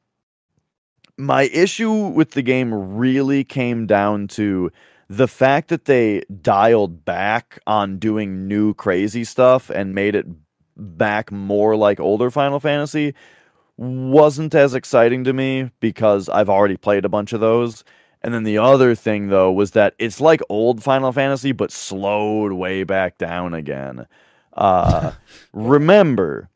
my issue with the game really came down to the fact that they dialed back on doing new crazy stuff and made it back more like older Final Fantasy wasn't as exciting to me because I've already played a bunch of those. And then the other thing though was that it's like old Final Fantasy but slowed way back down again. Uh <laughs> remember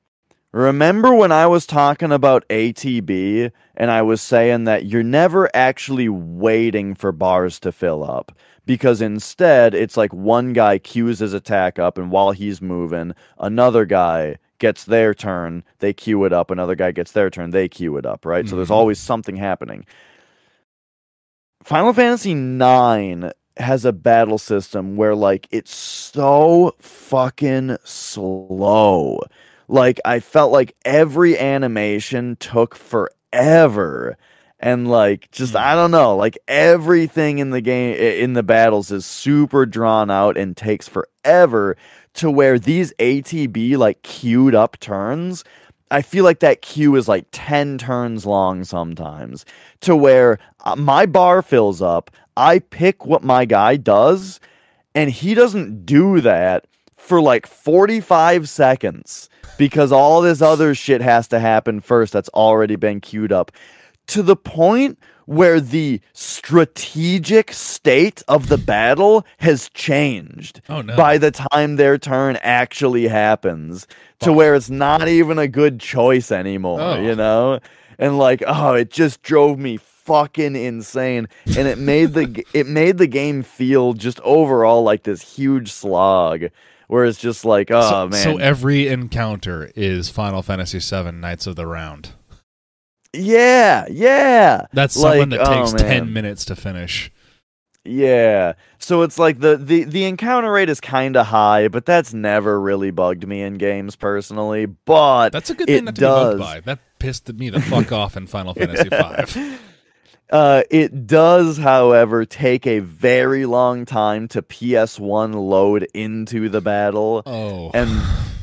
Remember when I was talking about ATB and I was saying that you're never actually waiting for bars to fill up because instead it's like one guy queues his attack up and while he's moving, another guy gets their turn, they queue it up, another guy gets their turn, they queue it up, right? So there's Mhm. always something happening. Final Fantasy 9 has a battle system where like it's so fucking slow. Like I felt like every animation took forever and like just Hmm. I don't know, like everything in the game in the battles is super drawn out and takes forever to where these ATB like queued up turns I feel like that queue is like 10 turns long sometimes to where uh, my bar fills up, I pick what my guy does and he doesn't do that for like 45 seconds because all this other shit has to happen first that's already been queued up to the point where the strategic state of the battle has changed Oh no. by the time their turn actually happens to Fuck. where it's not even a good choice anymore, Oh. you know? And like, oh, it just drove me fucking insane and it made the it made the game feel just overall like this huge slog where it's just like, oh so, man. so every encounter is Final Fantasy VII Knights of the Round. yeah, yeah. That's Like, someone that oh, takes ten minutes to finish. Yeah. So it's like the the the encounter rate is kind of high, but that's never really bugged me in games personally. But That's a good thing not to be bugged does. by. That pissed me the fuck off in Final <laughs> Fantasy V. uh, it does, however, take a very long time to PS1 load into the battle, Oh. and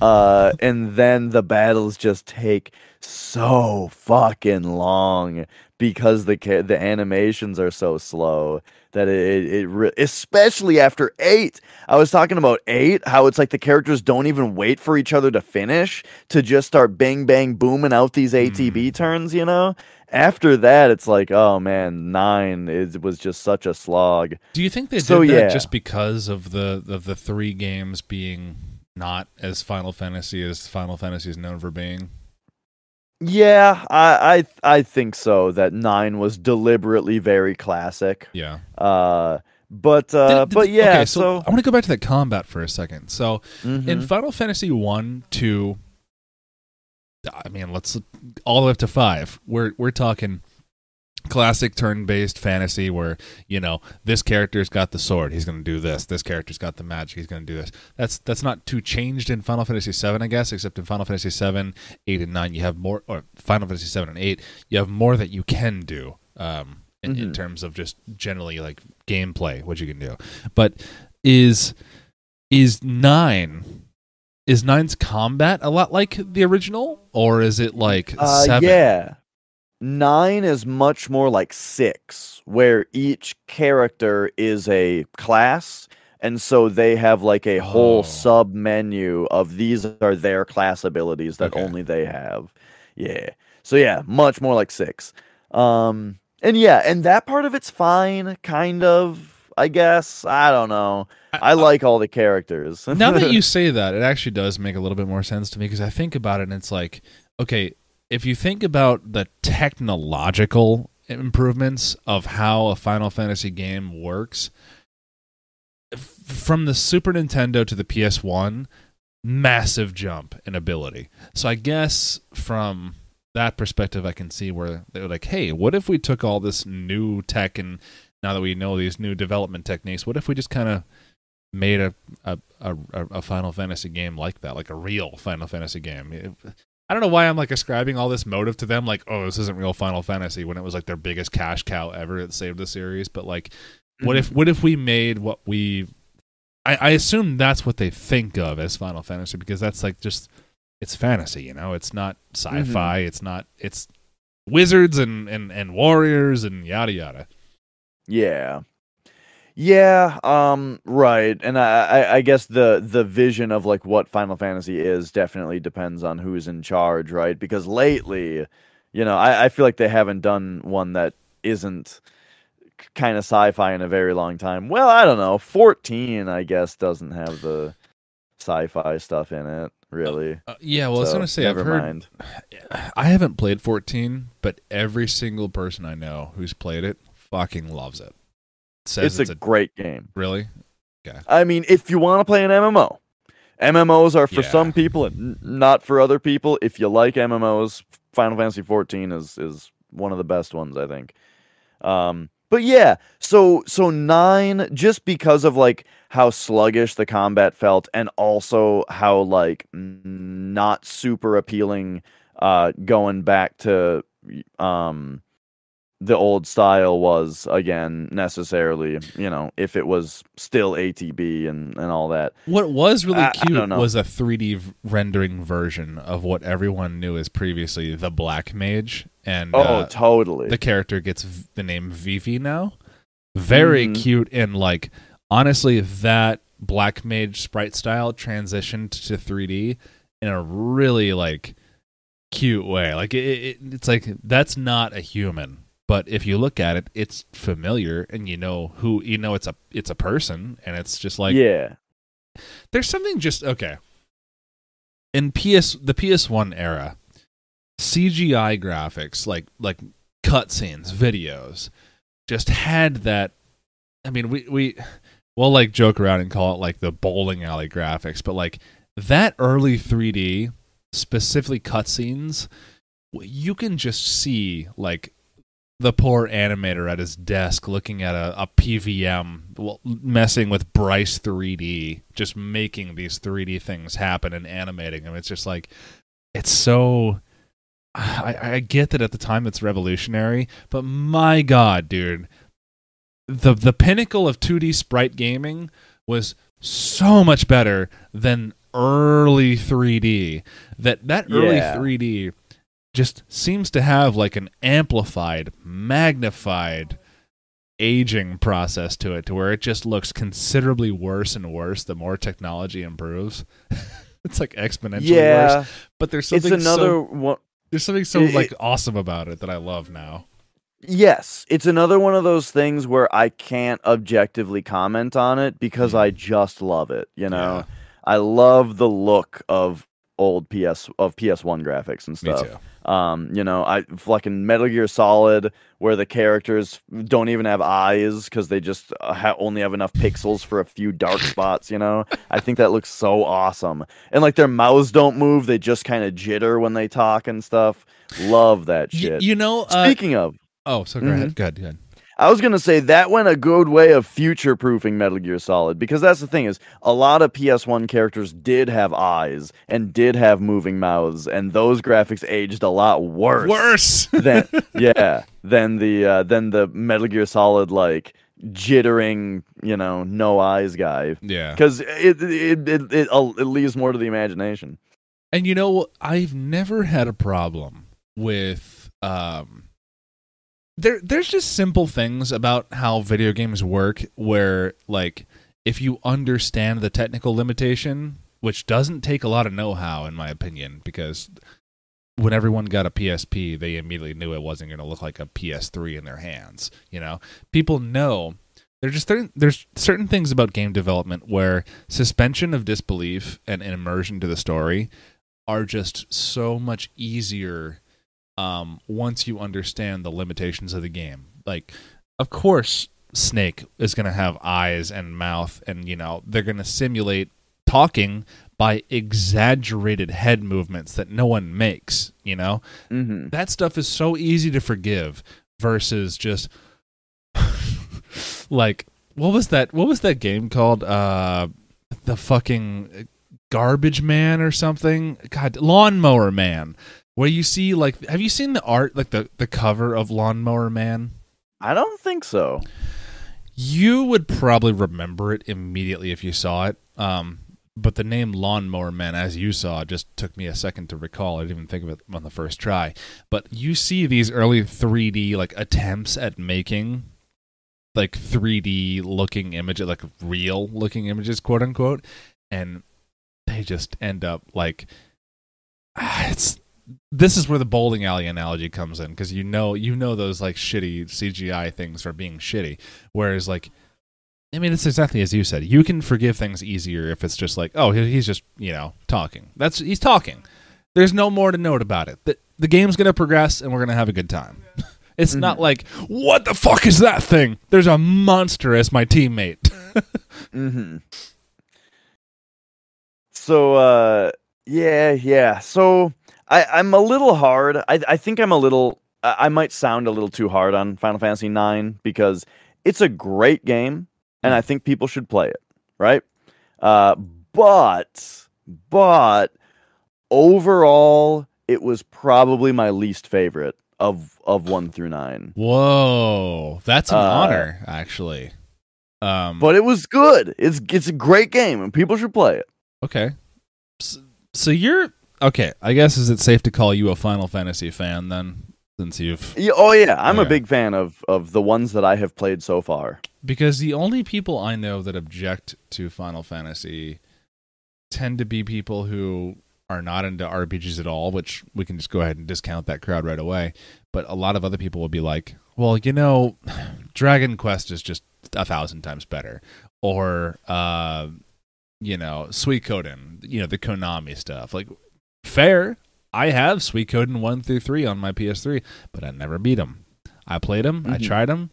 uh, and then the battles just take so fucking long because the the animations are so slow that it it, it re- especially after eight. I was talking about eight, how it's like the characters don't even wait for each other to finish to just start bang bang booming out these ATB turns. You know, after that, it's like oh man, nine is was just such a slog. Do you think they did So, that yeah. just because of the of the three games being not as Final Fantasy as Final Fantasy is known for being? Yeah, I I I think so. That nine was deliberately very classic. Yeah. Uh, but uh, Did- did- but yeah, okay, so, I want to go back to that combat for a second. So in mhm. Final Fantasy one, two, I mean, let's all the way up to five. We're we're talking classic turn-based fantasy where you know this character's got the sword he's going to do this this character's got the magic he's going to do this that's that's not too changed in final fantasy 7 i guess except in final fantasy 7 8 and 9 you have more or final fantasy 7 and 8 you have more that you can do um in, in Mhm. terms of just generally like gameplay what you can do but is is 9 is nine's combat a lot like the original, or is it like Uh, seven? yeah. Nine is much more like six, where each character is a class, and so they have like a whole Oh. sub menu of these are their class abilities that Okay. only they have. Yeah. So yeah, much more like six. Um, and yeah, and that part of it's fine, kind of. I guess I don't know. I like all the characters. now that you <laughs> say that, it actually does make a little bit more sense to me because I think about it and it's like, okay, if you think about the technological improvements of how a Final Fantasy game works, from the Super Nintendo to the PS1, massive jump in ability. So I guess from that perspective, I can see where they're like, hey, what if we took all this new tech and now that we know these new development techniques, what if we just kind of made a a, a a Final Fantasy game like that, like a real Final Fantasy game. I don't know why I'm like ascribing all this motive to them, like, oh, this isn't real Final Fantasy when it was like their biggest cash cow ever that saved the series. But like, what if mm-hmm. what if we made what we? I, I assume that's what they think of as Final Fantasy because that's like just it's fantasy, you know. It's not mm-hmm. sci-fi. It's not. It's wizards and and and warriors and yada yada. Yeah. Yeah, um, right. And I, I, I guess the the vision of like what Final Fantasy is definitely depends on who's in charge, right? Because lately, you know, I, I feel like they haven't done one that isn't kind of sci-fi in a very long time. Well, I don't know. 14, I guess, doesn't have the sci-fi stuff in it, really. Uh, yeah, well, I was gonna say never I've heard. mind. <sighs> I haven't played 14, but every single person I know who's played it fucking loves it. Says It's, a, great game. really Yeah. I mean, if you want to play an MMO, MMOs are for Yeah. some people and not for other people. If you like MMOs, Final Fantasy 14 is is one of the best ones, I think. Um, but yeah, so so nine, just because of like how sluggish the combat felt, and also how like not super appealing, uh, going back to um the old style was again necessarily you know if it was still atb and and all that What was really I- I cute don't was a 3D v- rendering version of what everyone knew as previously the Black Mage, and oh uh, totally the character gets v- the name Vivi now. Very Mhm. cute and like honestly, that Black Mage sprite style transitioned to 3D in a really like cute way. Like it, it, it's like that's not a human, but if you look at it, it's familiar, and you know who you know it's a it's a person, and it's just like yeah there's something just okay. In PS the PS1 era, CGI graphics like like cutscenes, videos, just had that. I mean, we we we'll like joke around and call it like the bowling alley graphics, but like that early 3D, specifically cutscenes, you can just see like the poor animator at his desk looking at a, a PVM, well, messing with Bryce 3D, just making these 3D things happen and animating them. It's just like, it's so. I, I get that at the time it's revolutionary, but my god, dude, the the pinnacle of 2D sprite gaming was so much better than early 3D. That that early Yeah. 3D just seems to have like an amplified, magnified aging process to it to where it just looks considerably worse and worse the more technology improves. <laughs> it's like exponentially yeah worse. But there's something it's another so one there's something so it- like awesome about it that I love now. yes it's another one of those things where i can't objectively comment on it because hmm. i just love it you know Yeah. i love the look of old ps of ps1 graphics and stuff. Um, you know, I fucking Metal Gear Solid, where the characters don't even have eyes because they just uh, ha- only have enough pixels for a few dark <laughs> spots. You know, I think that looks so awesome, and like their mouths don't move; they just kind of jitter when they talk and stuff. Love that Y- shit. you know, uh, Speaking of, oh, so go Mhm. ahead. Good, good. I was gonna say that went a good way of future proofing Metal Gear Solid because that's the thing is a lot of PS1 characters did have eyes and did have moving mouths, and those graphics aged a lot worse. Worse. <laughs> than yeah than the uh, than the Metal Gear Solid like jittering, you know, no eyes guy Yeah. because it it, it it it leaves more to the imagination. And you know, I've never had a problem with um there there's just simple things about how video games work where like if you understand the technical limitation, which doesn't take a lot of know-how in my opinion because when everyone got a PSP, they immediately knew it wasn't going to look like a PS3 in their hands, you know. People know there's just certain, there's certain things about game development where suspension of disbelief and, and immersion to the story are just so much easier um, once you understand the limitations of the game. Like, of course, Snake is going to have eyes and mouth, and you know they're going to simulate talking by exaggerated head movements that no one makes. You know? Hmm that stuff is so easy to forgive versus just <laughs> like what was that what was that game called? Uh the fucking garbage man or something? God lawnmower man where you see like have you seen the art like the the cover of lawnmower man? I don't think so. you would probably remember it immediately if you saw it um but the name lawnmower man as you saw just took me a second to recall. I didn't even think of it on the first try. But you see these early 3d like attempts at making like 3d looking images like real looking images quote unquote and they just end up like <sighs> it's this is where the bowling alley analogy comes in because you know you know those like shitty cgi things are being shitty whereas like I mean, it's exactly as you said. You can forgive things easier if it's just like, oh, he's just you know talking. That's he's talking. There's no more to note about it. The, the game's gonna progress, and we're gonna have a good time. <laughs> It's not like what the fuck is that thing? There's a monster as my teammate. <laughs> hmm So uh yeah, yeah. So I I'm a little hard. I I think I'm a little I might sound a little too hard on Final Fantasy 9 because it's a great game and I think people should play it, right? Uh but but overall it was probably my least favorite of of 1 through 9. Whoa, that's an Uh, honor, actually. Um, But it was good. It's it's a great game and people should play it. okay, so, so you're okay. I guess is it safe to call you a Final Fantasy fan then, since you've Yeah, oh yeah, I'm a big fan of of the ones that I have played so far. because the only people I know that object to Final Fantasy tend to be people who are not into RPGs at all, which we can just go ahead and discount that crowd right away. But a lot of other people will be like, well, you know, <sighs> Dragon Quest is just a thousand times better. Or, uh, you know, Sweet Suikoden, you know, the Konami stuff. Like, fair. I have Sweet Suikoden 1 through 3 on my PS3, but I never beat them. I played them, I Mhm. tried them.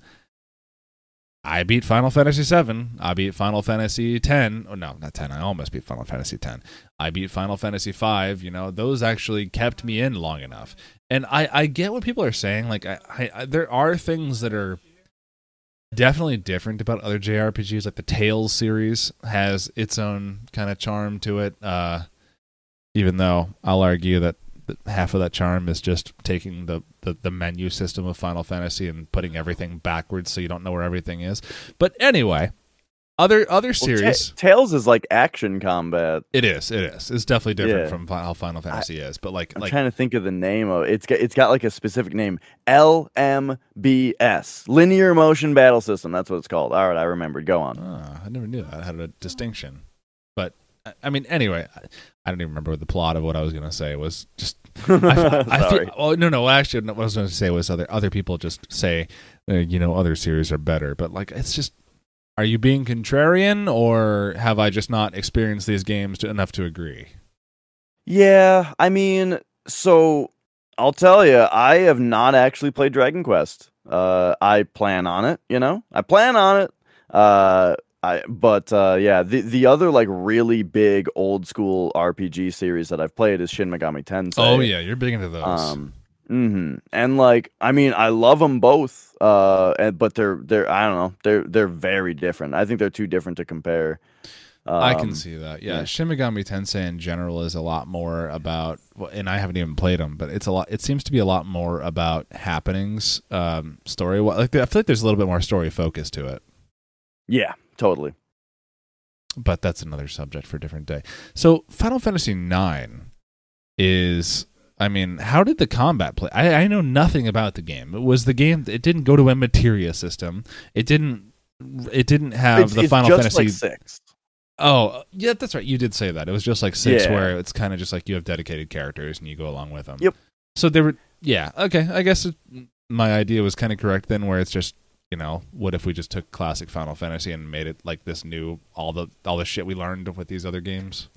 I beat Final Fantasy 7. I beat Final Fantasy 10. Oh no, not 10. I almost beat Final Fantasy 10. I beat Final Fantasy 5. You know, those actually kept me in long enough. And I, I get what people are saying. Like, I, I, I, there are things that are definitely different about other JRPGs. Like the Tales series has its own kind of charm to it. Uh, even though I'll argue that half of that charm is just taking the, the, the menu system of Final Fantasy and putting everything backwards so you don't know where everything is. But anyway, other other Well, Ta- series, Tales is like action combat. it is, it is. It's definitely different Yeah. from how Final Fantasy is. But like, I'm like trying to think of the name of it. It's got it's got like a specific name. LMBS. Linear Motion Battle System. That's what it's called. All right, I remembered. Go on. Ah, I never knew that had a distinction. But I- I mean, anyway, I, don't even remember the plot of what I was going to say was. Just <laughs> I, I feel, oh no, no. Actually, what I was going to say was other other people just say, uh, you know, other series are better. But like, it's just, are you being contrarian, or have I just not experienced these games to, enough to agree? Yeah, I mean, so I'll tell you, I have not actually played Dragon Quest. Uh, I plan on it. You know, I plan on it. Uh, I but uh, yeah, the the other like really big old school RPG series that I've played is Shin Megami Tensei. Oh yeah, you're big into those. Um, hmm and like I mean, I love them both. Uh, and, but they're they're I don't know they're they're very different. I think they're too different to compare. I can Um, see that. Yeah, yeah. Shin Megami Tensei in general is a lot more about, well, and I haven't even played them, but it's a lot. It seems to be a lot more about happenings, um, story. Like I feel like there's a little bit more story focus to it. Yeah, totally. But that's another subject for a different day. So Final Fantasy IX is I mean, how did the combat play? I, I know nothing about the game. It was the game. It didn't go to a materia system. It didn't. It didn't have It's, the it's Final just Fantasy. like six. oh, yeah, that's right. You did say that. It was just like six, Yeah. where it's kind of just like you have dedicated characters and you go along with them. Yep. So there were. Yeah. Okay. I guess it, my idea was kind of correct then, where it's just you know, what if we just took classic Final Fantasy and made it like this new all the all the shit we learned with these other games.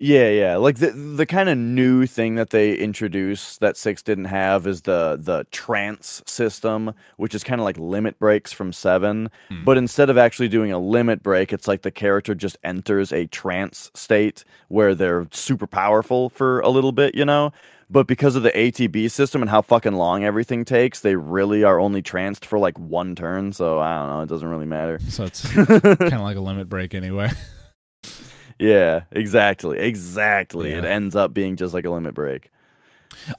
Yeah, yeah. Like the the kind of new thing that they introduced that six didn't have is the the trance system, which is kind of like limit breaks from seven. Hmm. But instead of actually doing a limit break, it's like the character just enters a trance state where they're super powerful for a little bit, you know. But because of the ATB system and how fucking long everything takes, they really are only tranced for like one turn. So I don't know. It doesn't really matter. So it's <laughs> kind of like a limit break anyway. <laughs> yeah, exactly, exactly. It ends up being just like a limit break.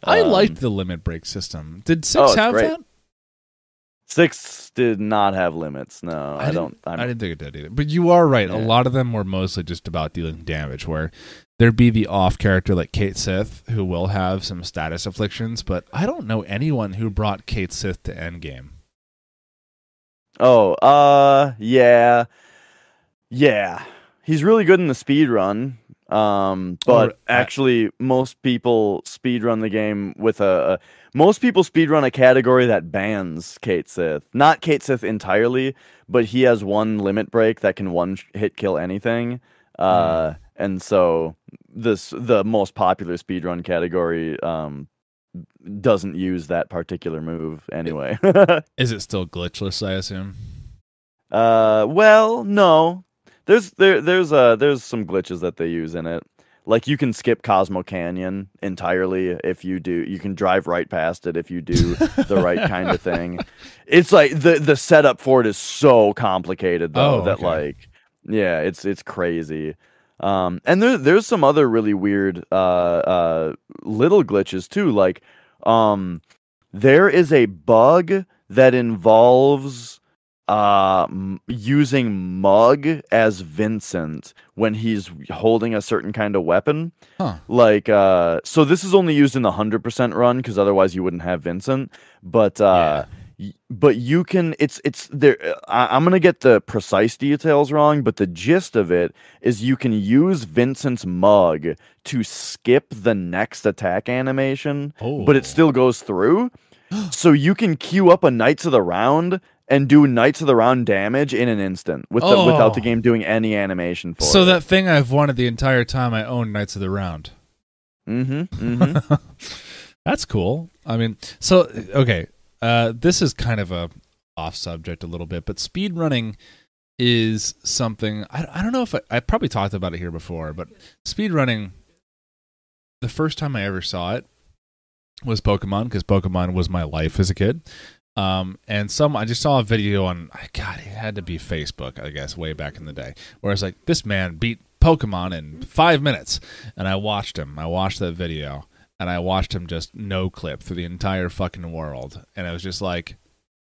I Um, liked the limit break system. Did six Oh, have great. that? Six did not have limits. No, I I, don't. I'm, I didn't think it did either. But you are right. A lot of them were mostly just about dealing damage, where there'd be the off character like Cait Sith who will have some status afflictions, but I don't know anyone who brought Cait Sith to endgame. Oh, uh, yeah, yeah. He's really good in the speed run. Um, but actually, most people speed run the game with a, a. Most people speedrun a category that bans Cait Sith. Not Cait Sith entirely, but he has one limit break that can one hit kill anything. Uh, and so this the most popular speedrun category um doesn't use that particular move anyway. <laughs> Is it still glitchless? I assume. Uh, well, no. There's there there's uh there's some glitches that they use in it. Like you can skip Cosmo Canyon entirely if you do. You can drive right past it if you do the right kind of thing. <laughs> It's like the the setup for it is so complicated though Oh, that okay. like yeah, it's it's crazy. Um, and there there's some other really weird uh uh little glitches too. Like um, there is a bug that involves uh m- using mug as vincent when he's holding a certain kind of weapon Huh. like uh so this is only used in the 100% run because otherwise you wouldn't have vincent but uh y- but you can it's it's there I, i'm gonna get the precise details wrong but the gist of it is you can use vincent's mug to skip the next attack animation Oh, but it still goes through. <gasps> so you can queue up a Knights of the Round and do Knights of the Round damage in an instant with the, without the Oh. game doing any animation for So it. So that thing I've wanted the entire time I own Knights of the Round. Mm-hmm. <laughs> mm-hmm. That's cool. I mean, so okay, uh, this is kind of a off subject a little bit, but speed running is something I, I don't know if I, I probably talked about it here before, but speed running. The first time I ever saw it was Pokemon because Pokemon was my life as a kid. Um, and some I just saw a video on God, it had to be Facebook, I guess, way back in the day, where it's like this man beat Pokemon in five minutes, and I watched him. I watched that video, and I watched him just no clip through the entire fucking world, and it was just like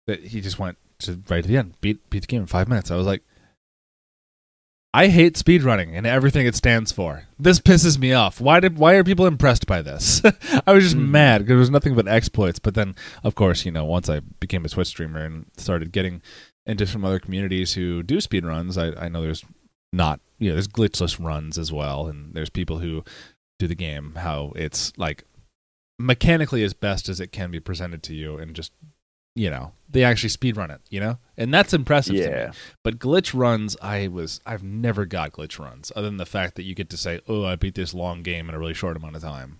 that. He just went to right to the end, beat beat the game in five minutes. I was like, I hate speedrunning and everything it stands for. This pisses me off. Why did why are people impressed by this? <laughs> I was just Mhm. mad because it was nothing but exploits. But then, of course, you know, once I became a Twitch streamer and started getting into some other communities who do speedruns, I, I know there's not you know there's glitchless runs as well, and there's people who do the game how it's like mechanically as best as it can be presented to you, and just you know they actually speed run it, you know, and that's impressive to me. yeah. But glitch runs, I was I've never got glitch runs other than the fact that you get to say, "Oh, I beat this long game in a really short amount of time."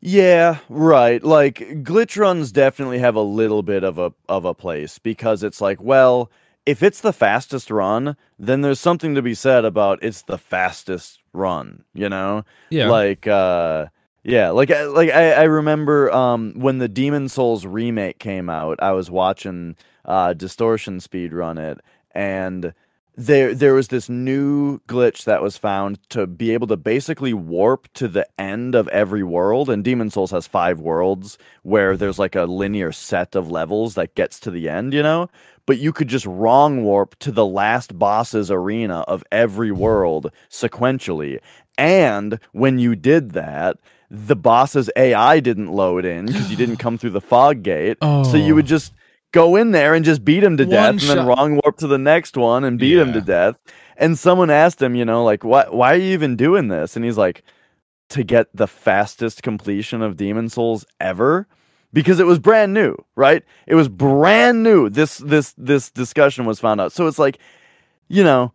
Yeah, right. Like glitch runs definitely have a little bit of a of a place because it's like, well, if it's the fastest run, then there's something to be said about it's the fastest run, you know? Yeah, Like uh yeah, like I- like I, I remember um when the Demon's Souls remake came out, I was watching uh Distortion speed run it and there there was this new glitch that was found to be able to basically warp to the end of every world and demon's souls has five worlds where there's like a linear set of levels that gets to the end you know? But you could just wrong warp to the last boss's arena of every world sequentially and when you did that the boss's ai didn't load in because you didn't <gasps> come through the fog gate so you would Oh. just go in there and just beat him to One death and then wrong warp to the next one and beat him to death. And someone asked him, you know, like, why, why are you even doing this? And he's like, to get the fastest completion of Demon's Souls ever. Because it was brand new, right? It was brand new. This this this discussion was found out. So it's like, you know,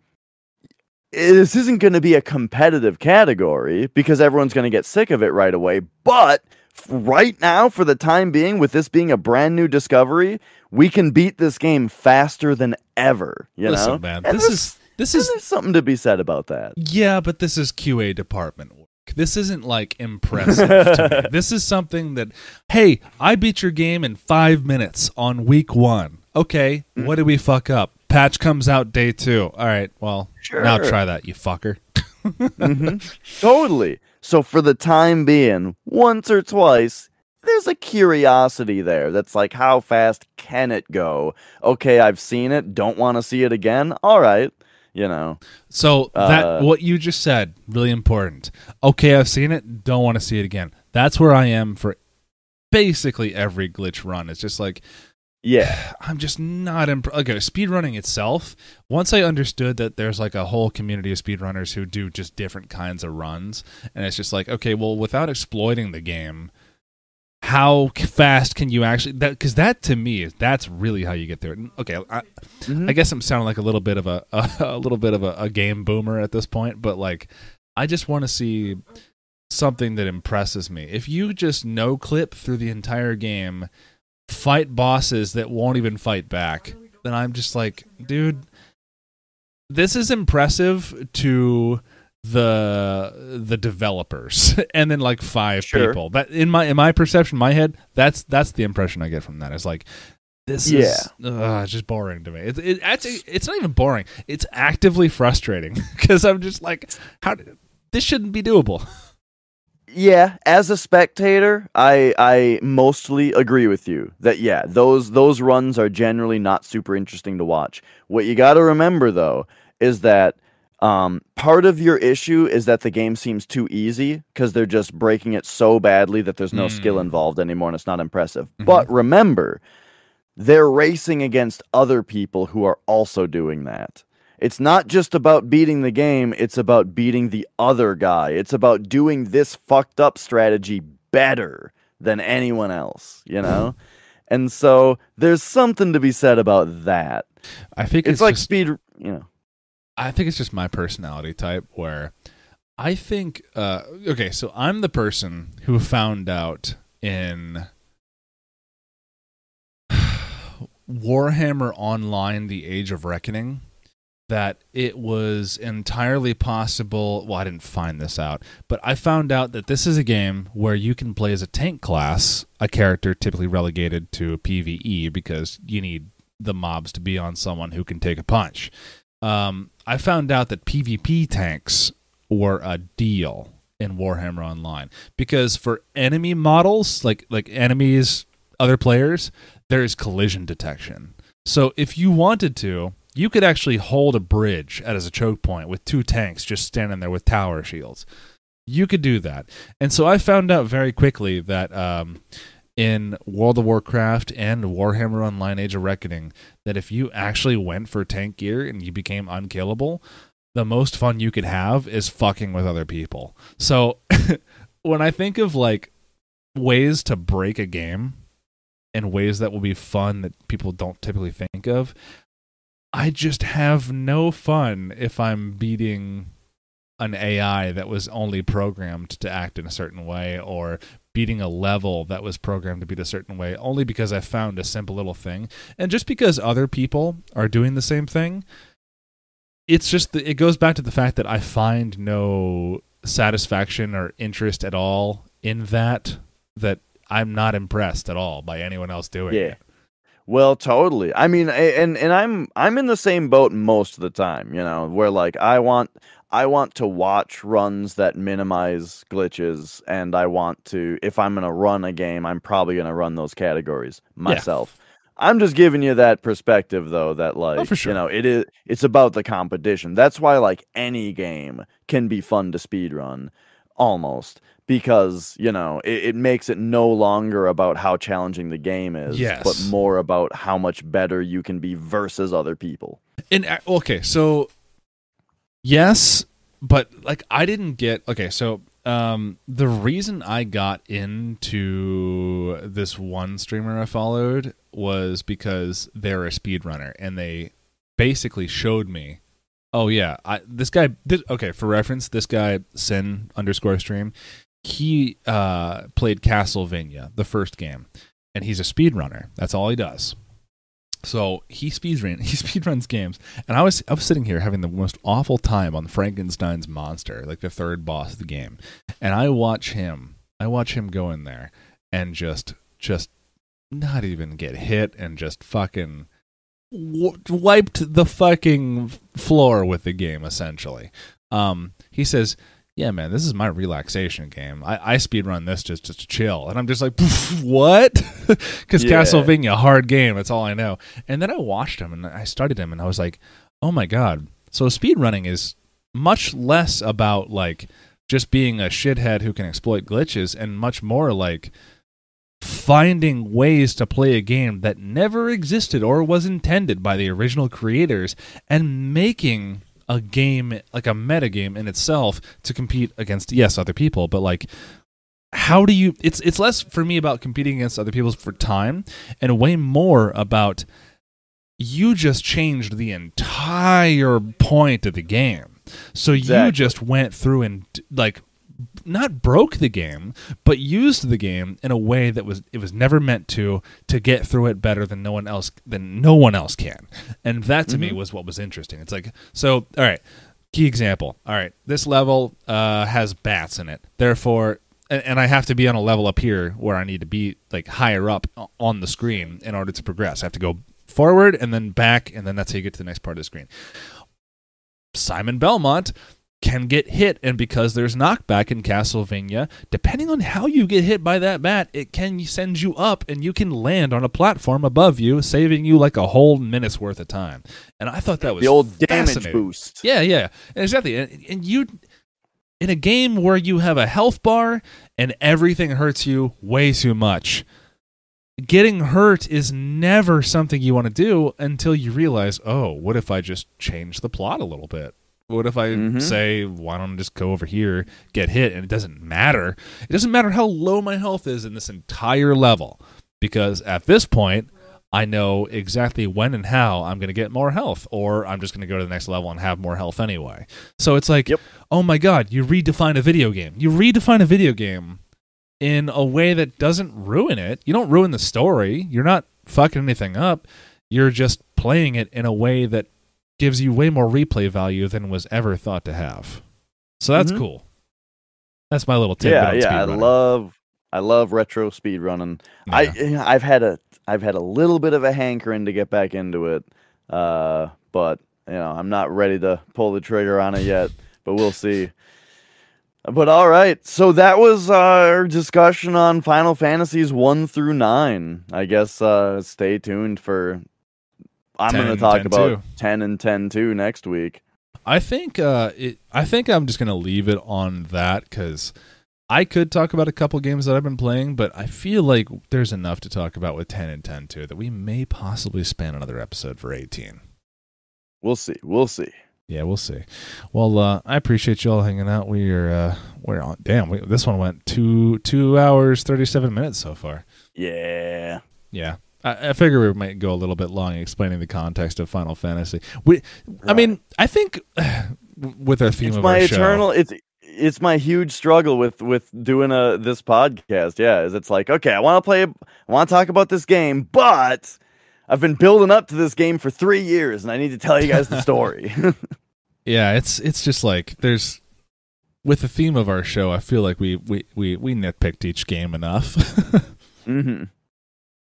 this isn't going to be a competitive category because everyone's going to get sick of it right away. But right now, for the time being, with this being a brand new discovery, we can beat this game faster than ever. You Listen, know, man, And this is this is something to be said about that. Yeah, but this is QA department work. This isn't like impressive to me. <laughs> This is something that, hey, I beat your game in five minutes on week one. Okay, Mm. what did we fuck up? Patch comes out day two. All right, well, now try that, you fucker. Totally. So for the time being, once or twice, there's a curiosity there that's like, how fast can it go? Okay, I've seen it. Don't want to see it again. All right. You know. So that Uh, what you just said, really important. Okay, I've seen it. Don't want to see it again. That's where I am for basically every glitch run. It's just like Yeah. <sighs> I'm just not imp- okay. Speedrunning itself. Once I understood that there's like a whole community of speedrunners who do just different kinds of runs, and it's just like okay, well, without exploiting the game, how fast can you actually? That because that to me is that's really how you get there. Okay, I, Mhm. I guess I'm sounding like a little bit of a a, <laughs> a little bit of a, a game boomer at this point, but like I just want to see something that impresses me. If you just no clip through the entire game, fight bosses that won't even fight back, then I'm just like, dude, this is impressive to the the developers <laughs> and then like five Sure. people. That in my in my perception, my head, that's that's the impression I get from that. It's like this is uh, it's just boring to me. It, it, it's, it's not even boring. It's actively frustrating <laughs> because I'm just like, how this shouldn't be doable. <laughs> Yeah, as a spectator, I I mostly agree with you that yeah, those those runs are generally not super interesting to watch. What you got to remember though is that um, part of your issue is that the game seems too easy because they're just breaking it so badly that there's no skill Mm. involved anymore and it's not impressive. Mhm. But remember, they're racing against other people who are also doing that. It's not just about beating the game, it's about beating the other guy. It's about doing this fucked up strategy better than anyone else, you know? and so there's something to be said about that. I think It's, it's, like just, speed, you know. I think it's just my personality type where I think uh okay, so I'm the person who found out in <sighs> Warhammer Online The Age of Reckoning that it was entirely possible. Well, I didn't find this out, but I found out that this is a game where you can play as a tank class, a character typically relegated to PvE because you need the mobs to be on someone who can take a punch. Um, I found out that PvP tanks were a deal in Warhammer Online because for enemy models, like like enemies, other players, there is collision detection. So if you wanted to, you could actually hold a bridge as a choke point with two tanks just standing there with tower shields. You could do that. And so I found out very quickly that um, in World of Warcraft and Warhammer Online Age of Reckoning, that if you actually went for tank gear and you became unkillable, the most fun you could have is fucking with other people. So <laughs> when I think of like ways to break a game and ways that will be fun that people don't typically think of, I just have no fun if I'm beating an AI that was only programmed to act in a certain way or beating a level that was programmed to beat a certain way only because I found a simple little thing. And just because other people are doing the same thing, it's just the, it goes back to the fact that I find no satisfaction or interest at all in that that I'm not impressed at all by anyone else doing Yeah. it. Well, totally. I mean, and and I'm I'm in the same boat most of the time, you know, where like I want I want to watch runs that minimize glitches and I want to if I'm going to run a game, I'm probably going to run those categories myself. I'm just giving you that perspective though that like Oh, for sure. you know, it is it's about the competition. That's why like any game can be fun to speed run almost because you know it, it makes it no longer about how challenging the game is but more about how much better you can be versus other people. And uh, okay, so yes, but like I didn't get okay, so um the reason I got into this one streamer I followed was because they're a speedrunner and they basically showed me oh yeah, I this guy this, okay, for reference, this guy Sin underscore stream, he uh played Castlevania, the first game, and he's a speedrunner. That's all he does. So he speedrun <laughs> he speedruns games, and I was I was sitting here having the most awful time on Frankenstein's monster, like the third boss of the game, and I watch him, I watch him go in there and just just not even get hit and just fucking w- wiped the fucking floor with the game essentially. Um, he says. Yeah, man, this is my relaxation game. I, I speedrun this just, just to chill. And I'm just like, what? <laughs> Because Yeah. Castlevania, hard game. That's all I know. And then I watched him and I studied him and I was like, oh my God. So speedrunning is much less about like just being a shithead who can exploit glitches and much more like finding ways to play a game that never existed or was intended by the original creators and making a game like a meta game in itself to compete against yes other people but like how do you it's it's less for me about competing against other people for time and way more about you just changed the entire point of the game. So you just went through and like not broke the game but used the game in a way that was it was never meant to to get through it better than no one else than no one else can. And that to me was what was interesting. It's like so all right key example. All right this level uh, has bats in it. Therefore and, and i have to be on a level up here where i need to be like higher up on the screen in order to progress. I have to go forward and then back and then that's how you get to the next part of the screen. Simon belmont can get hit and because there's knockback in castlevania depending on how you get hit by that bat it can send you up and you can land on a platform above you saving you like a whole minute's worth of time and i thought that was the old damage boost Yeah, yeah, exactly. And, and you, in a game where you have a health bar and everything hurts you way too much, getting hurt is never something you want to do until you realize, oh, what if I just change the plot a little bit? What if I Mhm. say, why don't I just go over here, get hit, and it doesn't matter? It doesn't matter how low my health is in this entire level, because at this point, I know exactly when and how I'm going to get more health, or I'm just going to go to the next level and have more health anyway. So it's like, Yep. oh my god, you redefine a video game. You redefine a video game in a way that doesn't ruin it. You don't ruin the story. You're not fucking anything up. You're just playing it in a way that gives you way more replay value than was ever thought to have. So that's Mhm. cool. That's my little tip. yeah yeah i love i love retro speed running i i've had a i've had a little bit of a hankering to get back into it uh but you know i'm not ready to pull the trigger on it yet <laughs> but we'll see but all right so that was our discussion on final fantasies 1 through 9 i guess uh stay tuned for i'm going to talk 10 about too. 10 and 10 too next week I think uh, it, I think I'm just gonna leave it on that because I could talk about a couple games that I've been playing, but I feel like there's enough to talk about with 10 and 10 too that we may possibly span another episode for 18. we'll see we'll see Yeah, we'll see. Well, uh, I appreciate you all hanging out. We are uh, we're on. Damn, we, this one went two two hours thirty seven minutes so far. yeah Yeah. I, I figure we might go a little bit long explaining the context of Final Fantasy. We, I mean, I think <sighs> with our theme it's of my our show, eternal it's it's my huge struggle with with doing a this podcast yeah is it's like okay i want to play i want to talk about this game but i've been building up to this game for three years and i need to tell you guys the story <laughs> yeah, it's it's just like there's with the theme of our show. I feel like we we we, we nitpicked each game enough. <laughs> hmm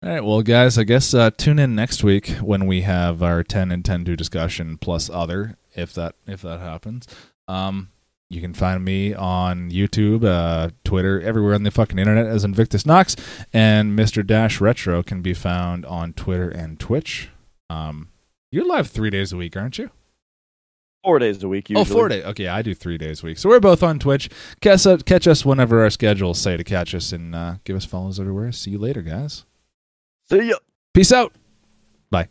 All right, well, guys, I guess uh, tune in next week when we have our 10 and 10 2 discussion plus other, if that if that happens. Um, you can find me on YouTube, uh, Twitter, everywhere on the fucking internet as Invictus Knox, and Mr. Dash Retro can be found on Twitter and Twitch. Um, you're live three days a week, aren't you? Four days a week. Usually. Oh, four days. Okay, I do three days a week. So we're both on Twitch. Catch us, catch us whenever our schedules say to catch us, and uh, give us follows everywhere. See you later, guys. See ya. Peace out. Bye.